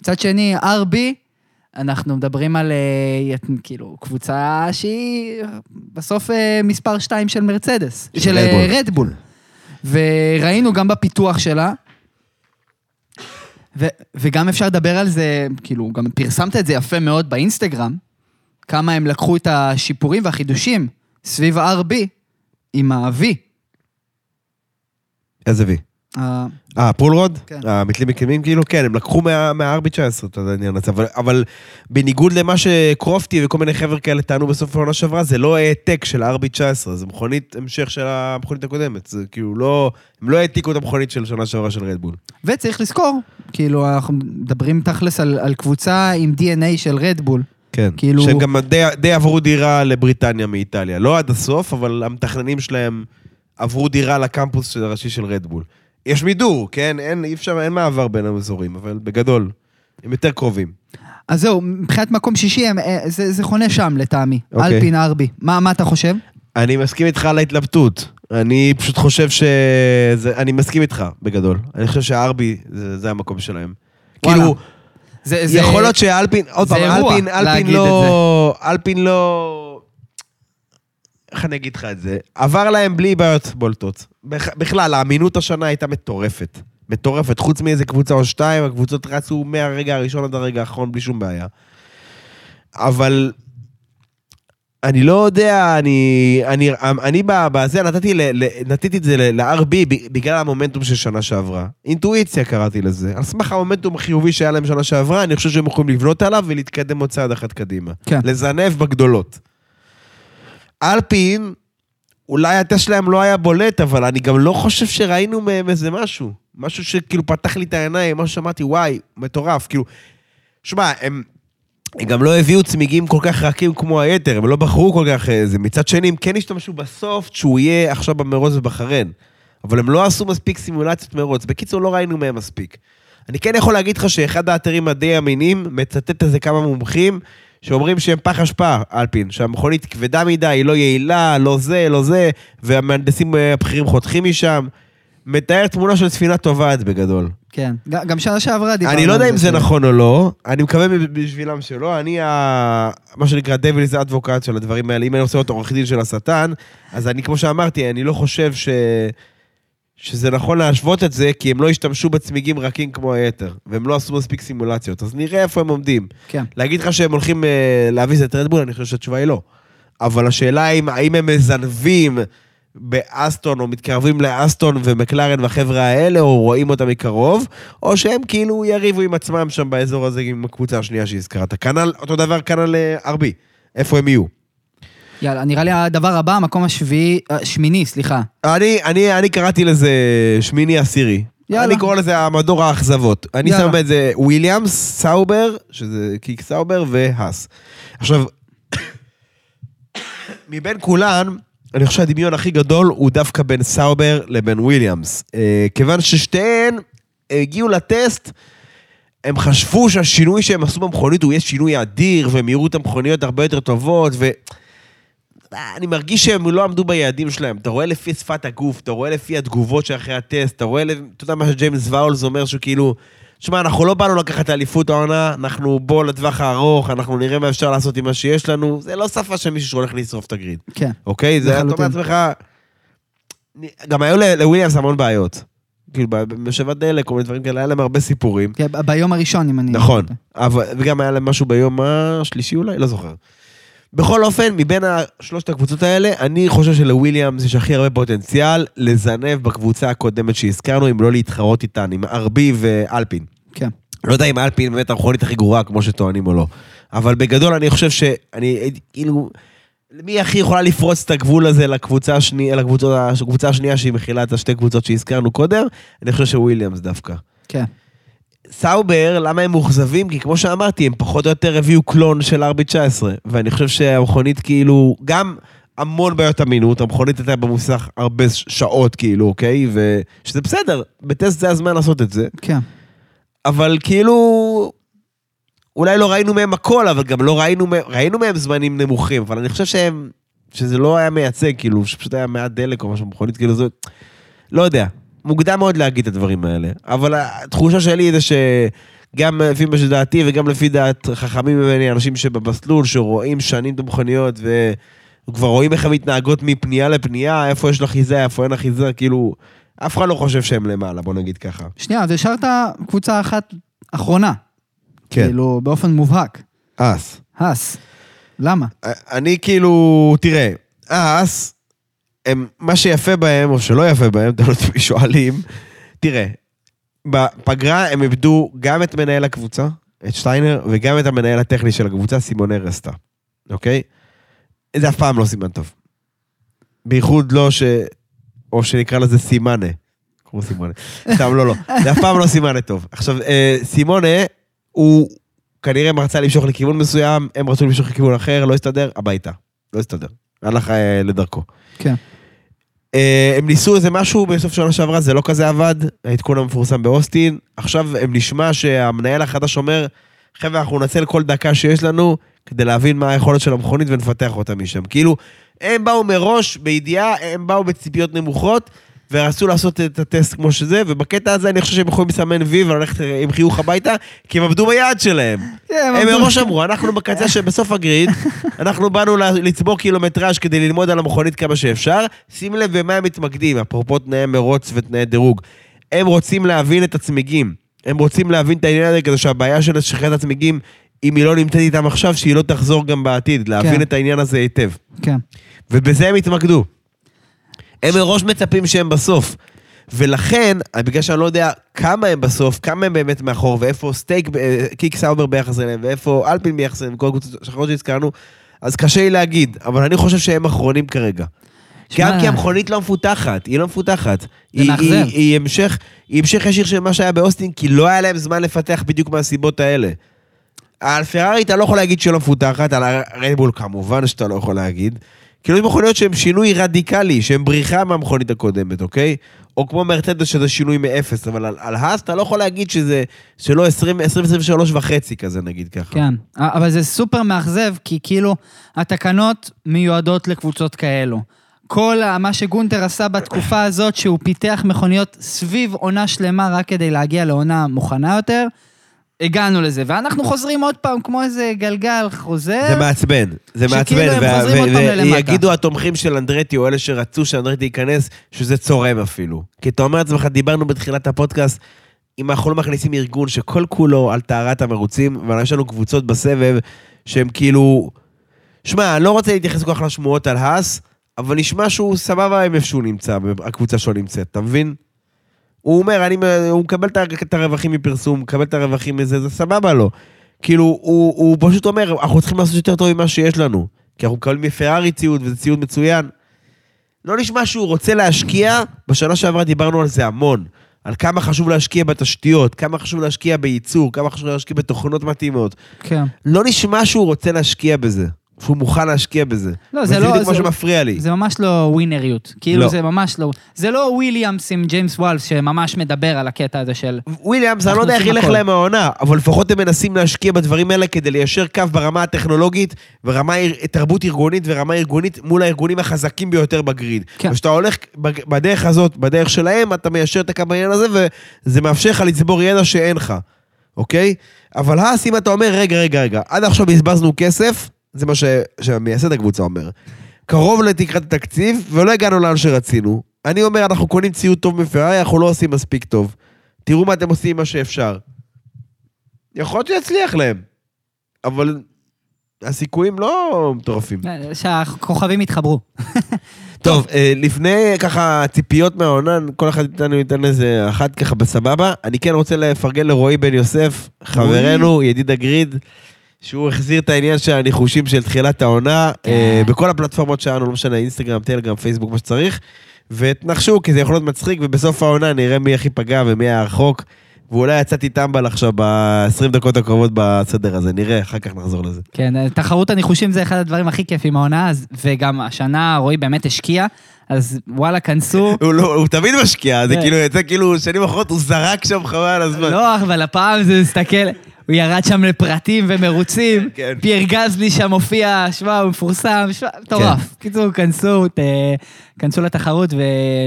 מצד שני, RB, אנחנו מדברים על אה, כאילו קבוצה שהיא בסוף אה, מספר 2 של מרצדס, של של רדבול. רדבול. וראינו גם בפיתוח שלה, ו- וגם אפשר לדבר על זה, כאילו, גם פרסמת את זה יפה מאוד באינסטגרם, כמה הם לקחו את השיפורים והחידושים סביב ה-RB עם ה-V. איזה? ה- אה, פול רוד? כן. המתלים מקימים כאילו? כן, הם לקחו מה- מה-RB19 את העניין הזה, אבל, אבל בניגוד למה שקרופטי וכל מיני חבר'ה כאלה טענו בסוף העונה שעברה, זה לא העתק של ה-RB19, זה מכונית המשך של המכונית הקודמת. זה כאילו לא... הם לא העתיקו את המכונית של שנה שעברה של רדבול. וצריך לזכור, כאילו, אנחנו מדברים תכלס על, על קבוצה עם DNA של רדבול. כן. כאילו- שהם גם די, די עברו דירה לבריטניה מאיטליה. לא עד הסוף, אבל המתכננים שלהם עברו דירה לקמפוס של הראשי של רדבול. יש מידור, כן? אין, אי אפשר, אין מעבר בין האזורים, אבל בגדול, הם יותר קרובים. אז זהו, מבחינת מקום שישי, הם, אה, זה, זה חונה שם לטעמי. אוקיי. אלפין ארבי. מה, מה אתה חושב? אני מסכים איתך על ההתלבטות. אני פשוט חושב ש... זה, אני מסכים איתך, בגדול. אני חושב שהארבי, זה, זה המקום שלהם. וואלה. כאילו, זה, זה... יכול להיות שאלפין, עוד פעם, אלפין, אלפין לא... אלפין לא... איך אני אגיד לך את זה? עבר להם בלי בעיות בולטות. בכ- בכלל, האמינות השנה הייתה מטורפת. מטורפת. חוץ מאיזה קבוצה או שתיים, הקבוצות רצו מהרגע הראשון עד הרגע האחרון בלי שום בעיה. אבל... אני לא יודע, אני, אני, אני ב- בזה נתתי, ל, ל, נתתי את זה ל-RB בגלל המומנטום של שנה שעברה. אינטואיציה קראתי לזה. על סמך המומנטום החיובי שהיה להם שנה שעברה, אני חושב שהם יכולים לבנות עליו ולהתקדם עוד צעד אחד קדימה. כן. לזנב בגדולות. אלפין, אולי הטסט שלהם לא היה בולט, אבל אני גם לא חושב שראינו מהם איזה משהו. משהו שכאילו פתח לי את העיניים, משהו שאמרתי, וואי, מטורף. כאילו, שמע, הם... הם גם לא הביאו צמיגים כל כך רכים כמו היתר, הם לא בחרו כל כך אה, זה. מצד שני, הם כן השתמשו בסוף שהוא יהיה עכשיו במרוץ בבחריין. אבל הם לא עשו מספיק סימולציות מרוץ. בקיצור, לא ראינו מהם מספיק. אני כן יכול להגיד לך שאחד האתרים הדי אמינים מצטט איזה כמה מומחים שאומרים שהם פח אשפה, אלפין, שהמכונית כבדה מדי, היא לא יעילה, לא זה, לא זה, והמהנדסים אה, הבכירים חותכים משם. מתאר תמונה של ספינה טובעת בגדול. כן. גם שנה שעברה דיברנו אני לא יודע אם זה נכון או לא, אני מקווה בשבילם שלא, אני ה... מה שנקרא דבליס אדבוקט של הדברים האלה, אם אני רוצה להיות עורך דין של השטן, אז אני, כמו שאמרתי, אני לא חושב ש... שזה נכון להשוות את זה, כי הם לא השתמשו בצמיגים רכים כמו היתר, והם לא עשו מספיק סימולציות, אז נראה איפה הם עומדים. כן. להגיד לך שהם הולכים אה, להביס את רדבול, אני חושב שהתשובה היא לא. אבל השאלה היא, האם הם מזנבים באסטון, או מתקרבים לאסטון ומקלרן והחבר'ה האלה, או רואים אותם מקרוב, או שהם כאילו יריבו עם עצמם שם באזור הזה עם הקבוצה השנייה שהזכרת. כנ"ל, אותו דבר כנ"ל RB, איפה הם יהיו. יאללה, נראה לי הדבר הבא, המקום השביעי, אה, שמיני, סליחה. אני, אני, אני קראתי לזה שמיני עשירי. יאללה. אני קורא לזה המדור האכזבות. אני. שם את זה וויליאמס, סאובר, שזה קיק סאובר, והאס. עכשיו, מבין כולן, אני חושב שהדמיון הכי גדול הוא דווקא בין סאובר לבין וויליאמס. אה, כיוון ששתיהן הגיעו לטסט, הם חשבו שהשינוי שהם עשו במכונית הוא יהיה שינוי אדיר, את המכוניות הרבה יותר טובות, ו... אני מרגיש שהם לא עמדו ביעדים שלהם. אתה רואה לפי שפת הגוף, אתה רואה לפי התגובות שאחרי הטסט, אתה רואה, אתה יודע מה שג'יימס ואולס אומר, שהוא כאילו, שמע, אנחנו לא באנו לקחת את האליפות העונה, אנחנו בוא לטווח הארוך, אנחנו נראה מה אפשר לעשות עם מה שיש לנו. זה לא שפה של מישהו שהולך לשרוף את הגריד, כן. אוקיי? זה, אתה אומר. לעצמך... גם היו לוויליאמס המון בעיות. כאילו, במשאבת דלק, כל מיני דברים כאלה, היה להם הרבה סיפורים. כן, ביום הראשון, אם אני... נכון, אבל, וגם היה להם משהו ביום השלישי אולי, לא זוכר. בכל אופן, מבין שלושת הקבוצות האלה, אני חושב שלוויליאמס יש הכי הרבה פוטנציאל לזנב בקבוצה הקודמת שהזכרנו, אם לא להתחרות איתן, עם ארבי ואלפין. כן. לא יודע אם אלפין באמת המכונית הכי גרועה, כמו שטוענים או לא. אבל בגדול אני חושב שאני, כאילו, מי הכי יכולה לפרוץ את הגבול הזה לקבוצה השנייה, לקבוצה, לקבוצה השנייה שהיא מכילה את השתי קבוצות שהזכרנו קודם? אני חושב שוויליאמס דווקא. כן. סאובר, למה הם מאוכזבים? כי כמו שאמרתי, הם פחות או יותר הביאו clone של RB19, ואני חושב שהמכונית כאילו, גם המון בעיות אמינות, המכונית הייתה במוסך הרבה שעות כאילו, אוקיי? ושזה בסדר, בטסט זה הזמן לעשות את זה, כן. אבל כאילו, אולי לא ראינו מהם הכל, אבל גם לא ראינו, ראינו מהם זמנים נמוכים, אבל אני חושב שהם, שזה לא היה מייצג, כאילו, שפשוט היה מעט דלק או משהו במכונית, כאילו זה, לא יודע, מוקדם מאוד להגיד את הדברים האלה, אבל התחושה שלי זה שגם לפי מה שדעתי וגם לפי דעת חכמים ממני, אנשים שבמסלול, שרואים שנים את המכוניות וכבר רואים איך הן מתנהגות מפנייה לפנייה, איפה יש אחיזה, איפה אין אחיזה, כאילו, אף אחד לא חושב שהם למעלה, בוא נגיד ככה. שנייה, אז השארת קבוצה אחת אחרונה. כן. כאילו, באופן מובהק. אס. האס. למה? אני כאילו, תראה, אס, הם, מה שיפה בהם, או שלא יפה בהם, תלוי מי שואלים, תראה, בפגרה הם איבדו גם את מנהל הקבוצה, את שטיינר, וגם את המנהל הטכני של הקבוצה, סימון ארסטה, אוקיי? זה אף פעם לא סימן טוב. בייחוד לא ש... או שנקרא לזה סימנה. כמו סימונה. סתם, לא, לא. זה אף פעם לא סימנה טוב. עכשיו, אה, סימונה, הוא כנראה רצה למשוך לכיוון מסוים, הם רצו למשוך לכיוון אחר, לא הסתדר, הביתה. לא הסתדר. הלך אה, לדרכו. כן. אה, הם ניסו איזה משהו בסוף שנה שעברה, זה לא כזה עבד, העדכון המפורסם באוסטין. עכשיו הם נשמע שהמנהל החדש אומר, חבר'ה, אנחנו ננצל כל דקה שיש לנו כדי להבין מה היכולת של המכונית ונפתח אותה משם. כאילו, הם באו מראש, בידיעה, הם באו בציפיות נמוכות, ורצו לעשות את הטסט כמו שזה, ובקטע הזה אני חושב שהם יכולים לסמן וי וללכת אה, עם חיוך הביתה, כי הם עבדו ביעד שלהם. כן, הם. מראש אמרו, אנחנו בקצה שבסוף הגריד, אנחנו באנו לצבור קילומטראז' כדי ללמוד על המכונית כמה שאפשר. שים לב במה הם מתמקדים, אפרופו תנאי מרוץ ותנאי דירוג. הם רוצים להבין את הצמיגים. הם רוצים להבין את העניין הזה כדי שהבעיה של שחיקת הצמיגים, אם היא לא נמצאת איתם עכשיו, שהיא לא תחזור גם בעתיד. להבין כן. את העניין הזה היטב. כן. ובזה הם התמקדו. הם מראש מצפים שהם בסוף. ולכן, בגלל שאני לא יודע כמה הם בסוף, כמה הם באמת מאחור, ואיפה סטייק, אה, קיק סאובר ביחס אליהם, ואיפה אלפין ביחס אליהם, כל הקבוצות האחרות שהזכרנו, אז קשה לי להגיד, אבל אני חושב שהם אחרונים כרגע. גם כי המכונית לא מפותחת, היא לא מפותחת. היא. היא, היא, המשך, היא המשך ישיר של מה שהיה באוסטין, כי לא היה להם זמן לפתח בדיוק מהסיבות האלה. על פרארי אתה לא יכול להגיד שלא מפותחת, על הרדבול כמובן שאתה לא יכול להגיד. כאילו יש מכוניות שהן שינוי רדיקלי, שהן בריחה מהמכונית הקודמת, אוקיי? או כמו מרצדס שזה שינוי מאפס, אבל על, על האס אתה לא יכול להגיד שזה, שלא 20, 2023 וחצי כזה נגיד ככה. כן, אבל זה סופר מאכזב, כי כאילו, התקנות מיועדות לקבוצות כאלו. כל מה שגונטר עשה בתקופה הזאת, שהוא פיתח מכוניות סביב עונה שלמה רק כדי להגיע לעונה מוכנה יותר, הגענו לזה. ואנחנו חוזרים עוד פעם כמו איזה גלגל חוזר. זה מעצבן, זה מעצבן, שכאילו הם וה- חוזרים עוד פעם ללמטה. ויגידו התומכים של אנדרטי, או אלה שרצו שאנדרטי ייכנס, שזה צורם אפילו. כי אתה אומר לעצמך, דיברנו בתחילת הפודקאסט, אם אנחנו לא מכניסים ארגון שכל כולו על טהרת המרוצים, ויש לנו קבוצות בסבב שהם כאילו... שמע, אני לא רוצה להתייחס כל כך לשמועות על האס, אבל נשמע שהוא סבבה עם איפה שהוא נמצא, הקבוצה שלו נמצאת, אתה מבין? הוא אומר, אני, הוא מקבל את הרווחים מפרסום, מקבל את הרווחים מזה, זה סבבה לו. כאילו, הוא, הוא פשוט אומר, אנחנו צריכים לעשות יותר טוב ממה שיש לנו. כי אנחנו מקבלים מפרארי ציוד, וזה ציוד מצוין. לא נשמע שהוא רוצה להשקיע, בשנה שעברה דיברנו על זה המון. על כמה חשוב להשקיע בתשתיות, כמה חשוב להשקיע בייצור, כמה חשוב להשקיע בתוכנות מתאימות. כן. לא נשמע שהוא רוצה להשקיע בזה. שהוא מוכן להשקיע בזה. לא, זה לא- בדיוק מה זה- שמפריע לי. זה ממש לא ווינריות. כאילו, לא. זה ממש לא... זה לא וויליאמס עם ג'יימס וואולס, שממש מדבר על הקטע הזה של... וויליאמס, אני לא יודע איך ילך. להם העונה, אבל לפחות הם מנסים להשקיע בדברים האלה כדי ליישר קו ברמה הטכנולוגית, ורמה תרבות ארגונית ורמה ארגונית מול הארגונים החזקים ביותר ב grid. כן. וכשאתה הולך בדרך הזאת, בדרך שלהם, אתה מיישר את הקו בעניין הזה, וזה מאפשר לך לצבור ידע שאין לך, אוקיי? אבל האס, אם אתה אומר, רגע, רגע, רגע, עד עכשיו בזבזנו כסף, זה מה ש- שמייסד הקבוצה אומר. קרוב לתקרת התקציב, ולא הגענו לאן שרצינו. אני אומר, אנחנו קונים ציוד טוב מפרארי, אנחנו לא עושים מספיק טוב. תראו מה אתם עושים עם מה שאפשר. יכול להיות שיצליח להם, אבל הסיכויים לא מטורפים. שהכוכבים יתחברו. טוב, אה, לפני ככה ציפיות מהעונה, כל אחד מאיתנו ייתן איזה אחת ככה בסבבה. אני כן רוצה לפרגן לרועי בן יוסף, חברנו, ידיד הגריד, שהוא החזיר את העניין של הניחושים של תחילת העונה, כן. אה, בכל הפלטפורמות שלנו, לא משנה, אינסטגרם, טלגרם, פייסבוק, מה שצריך. ותנחשו, כי זה יכול להיות מצחיק, ובסוף העונה נראה מי הכי פגע ומי היה רחוק. ואולי יצאתי טמבל עכשיו ב-20 דקות הקרובות בסדר הזה, נראה, אחר כך נחזור לזה. כן, תחרות הניחושים זה אחד הדברים הכי כיפים מהעונה, אז- וגם השנה רועי באמת השקיע, אז וואלה, כנסו. הוא לא, הוא תמיד משקיע, זה כן. כאילו יצא כאילו שנים אחרות, הוא זרק שם חבל על הזמן. לא, אבל הפעם זה מסתכל, הוא ירד שם לפרטים ומרוצים, כן. פייר גזלי שם הופיע, שמע, הוא מפורסם, שמע, מטורף. קיצור, כנסו, ת- כנסו לתחרות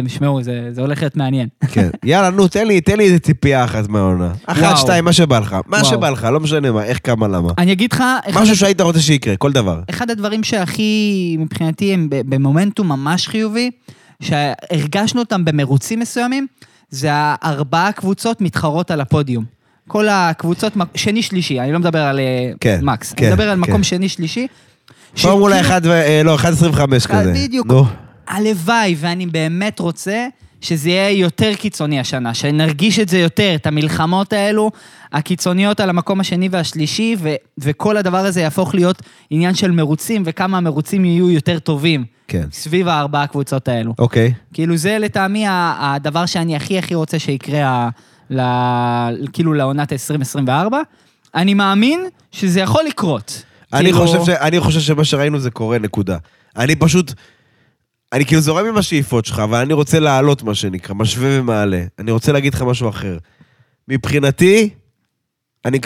ושמעו, זה זה הולך להיות מעניין. כן. יאללה, נו, תן לי, תן לי איזה ציפייה אחת מהעונה. אחת, וואו. שתיים, מה שבא לך. מה וואו. שבא לך, לא משנה מה, איך, כמה, למה. אני אגיד לך, משהו שהיית רוצה שיקרה, כל דבר. אחד הדברים שהכי, מבחינתי, הם במומנטום ממש חיובי, שהרגשנו אותם במרוצים מסוימים, זה הארבעה קבוצות מתחרות על הפודיום. כל הקבוצות, שני-שלישי, אני לא מדבר על אה, כן, מקס, כן, אני מדבר על כן. מקום שני-שלישי. פורמולה שכאילו- 1 ו... אה, לא, 1.25 כזה. בדיוק. נו. הלוואי, ואני באמת רוצה שזה יהיה יותר קיצוני השנה, שנרגיש את זה יותר, את המלחמות האלו, הקיצוניות על המקום השני והשלישי, ו- וכל הדבר הזה יהפוך להיות עניין של מרוצים, וכמה המרוצים יהיו יותר טובים. כן. סביב הארבעה הקבוצות האלו. אוקיי. כאילו זה לטעמי הדבר שאני הכי הכי רוצה שיקרה, ל- כאילו לעונת 2024. אני מאמין שזה יכול לקרות. אני כאילו- חושב ש- אני חושב שמה שראינו זה קורה, נקודה. אני פשוט... אני כאילו זורם עם השאיפות שלך, אבל אני רוצה לעלות, מה שנקרא, משווה ומעלה. אני רוצה להגיד לך משהו אחר. מבחינתי, אני,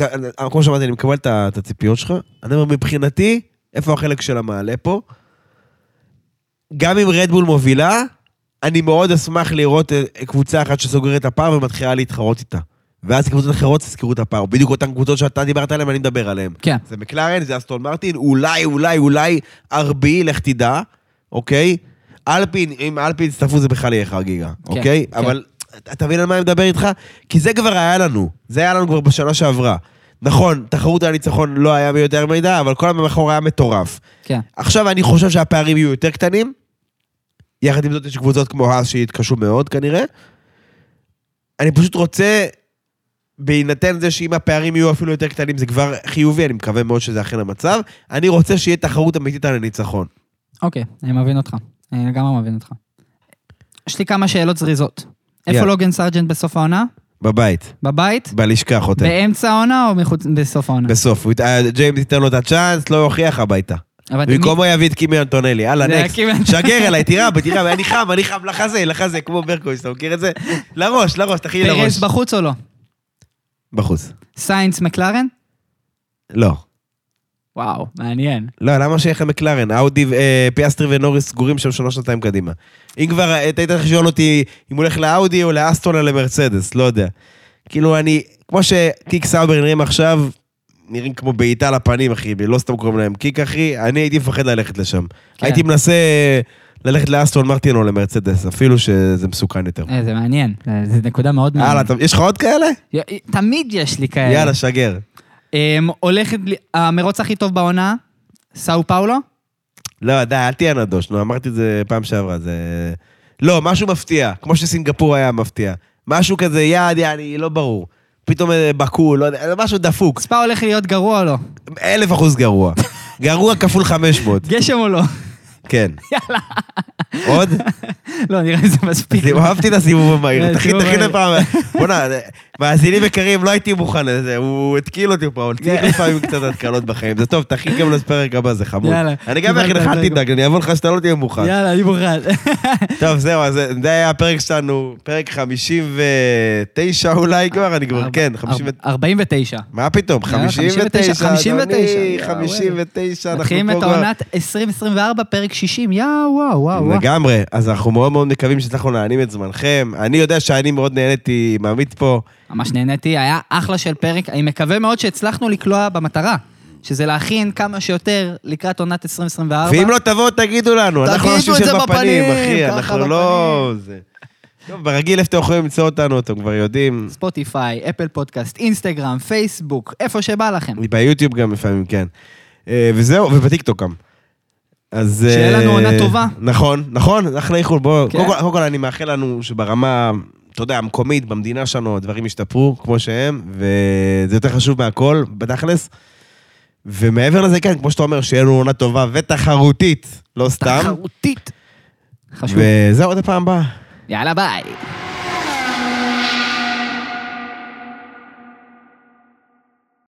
כמו שאמרתי, אני מקבל את הציפיות שלך. אני אומר, מבחינתי, איפה החלק של המעלה פה? גם אם רדבול מובילה, אני מאוד אשמח לראות אה, קבוצה אחת שסוגרת את הפער ומתחילה להתחרות איתה. ואז קבוצות אחרות יזכרו את הפער. בדיוק אותן קבוצות שאתה דיברת עליהן, אני מדבר עליהן. כן. זה מקלרן, זה אסטון מרטין, אולי, אולי, אולי ארבי, לך תדע, אוקיי? אלפין, אם אלפין יצטרפו זה בכלל יהיה חגיגה, אוקיי? כן. אבל אתה מבין על מה אני מדבר איתך? כי זה כבר היה לנו, זה היה לנו כבר בשנה שעברה. נכון, תחרות על הניצחון לא היה ביותר מידע, אבל כל המאחור היה מטורף. כן. עכשיו אני חושב שהפערים יהיו יותר קטנים. יחד עם זאת יש קבוצות כמו האס שיתקשו מאוד כנראה. אני פשוט רוצה, בהינתן זה שאם הפערים יהיו אפילו יותר קטנים זה כבר חיובי, אני מקווה מאוד שזה אכן המצב. אני רוצה שיהיה תחרות אמיתית על הניצחון. אוקיי, אני מבין אותך. אני לגמרי מבין אותך. יש לי כמה שאלות זריזות. איפה יאללה. לוגן סארג'נט בסוף העונה? בבית, בבית? בלשכה חותם. באמצע העונה או מחוץ- בסוף העונה? בסוף, אה, ג'יימס ייתן לו את הצ'אנס, לא יוכיח הביתה. אבל במקומו יביא את קימי אנטונלי, יאללה, נקסט. שגר אליי, תירה, תירה, אני חם, אני חם, לחזה, לחזה, כמו ברקוביץ', אתה מכיר את זה? לראש, לראש, תכין לראש. פרס בחוץ או לא? בחוץ. סיינס מקלרן? לא. וואו, מעניין. לא, למה שיהיה לכם מקלרן? אאודי, אה, פיאסטרי ונוריס סגורים שם שלוש שנתיים קדימה. אם כבר, אה, היית צריך לשאול אותי אם הוא הולך לאאודי או לאסטון או למרצדס, לא יודע. כאילו, אני, כמו שקיק סאבר נראים עכשיו, נראים כמו בעיטה לפנים, אחי, לא סתם קוראים להם קיק, אחי, אני הייתי מפחד ללכת לשם. כן. הייתי מנסה ללכת לאסטון מרטין או למרצדס, אפילו שזה מסוכן יותר. אה, זה מעניין. אה, זו נקודה מאוד מעניינת. אתה- יש לך עוד כאלה? י- תמיד יש לי כאלה. יאללה, שגר. אמ, הולכת, המרוץ הכי טוב בעונה, סאו פאולו? לא, די, אל תהיה נדוש, נו, אמרתי את זה פעם שעברה, זה... לא, משהו מפתיע, כמו שסינגפור היה מפתיע. משהו כזה, יעד, יעני, לא ברור. פתאום בקו, לא יודע, משהו דפוק. ספא הולך להיות גרוע או לא? אלף אחוז גרוע. גרוע כפול 500, גשם או לא? כן. יאללה. עוד? לא, נראה לי זה מספיק. אהבתי את הסיבוב המהיר. תכין. לפעם. בוא'נה, מאזינים יקרים, לא הייתי מוכן לזה, הוא התקיל אותי פה, אבל צריך לפעמים קצת התקלות בחיים. זה טוב, תכין גם לפרק הבא, זה חמוד. יאללה. אני גם אכין לך, אל תדאג, אני אבוא לך שאתה לא תהיה מוכן. יאללה, אני מוכן. טוב, זהו, אז זה היה הפרק שלנו, פרק 59 אולי כבר, אני כבר, כן, 50... 49. מה פתאום? יאללה, 59, 59, אדוני, יאו, 59, אנחנו מתחילים פה את כבר... העונת 2024, פרק 60, יאו, וואו, וואו, וואו. לגמרי, אז אנחנו מאוד מאוד מקווים שהצלחנו להענים את זמנכם. אני יודע שאני מאוד נהניתי עם עמית פה. ממש נהניתי, היה אחלה של פרק. אני מקווה מאוד שהצלחנו לקלוע במטרה, שזה להכין כמה שיותר לקראת עונת 2024. ואם לא תבואו, תגידו לנו, אנחנו תגידו אנשים את של זה בפנים, אחי, אנחנו לא... זה- טוב, ברגיל איפה אתם יכולים למצוא אותנו, אתם כבר יודעים. ספוטיפיי, אפל פודקאסט, אינסטגרם, פייסבוק, איפה שבא לכם. ביוטיוב גם לפעמים, כן. אה, וזהו, ובטיקטוק גם. אז... שיהיה לנו אה, עונה טובה. נכון, נכון, אחלה איחול. בואו, כן. קודם כל אני מאחל לנו שברמה, אתה יודע, המקומית, במדינה שלנו, הדברים ישתפרו כמו שהם, וזה יותר חשוב מהכל, בתכלס. ומעבר לזה, כן, כמו שאתה אומר, שיהיה לנו עונה טובה ותחרותית, לא סתם. תחרותית. חשוב. וזהו, עד הפעם הבאה. יאללה, ביי.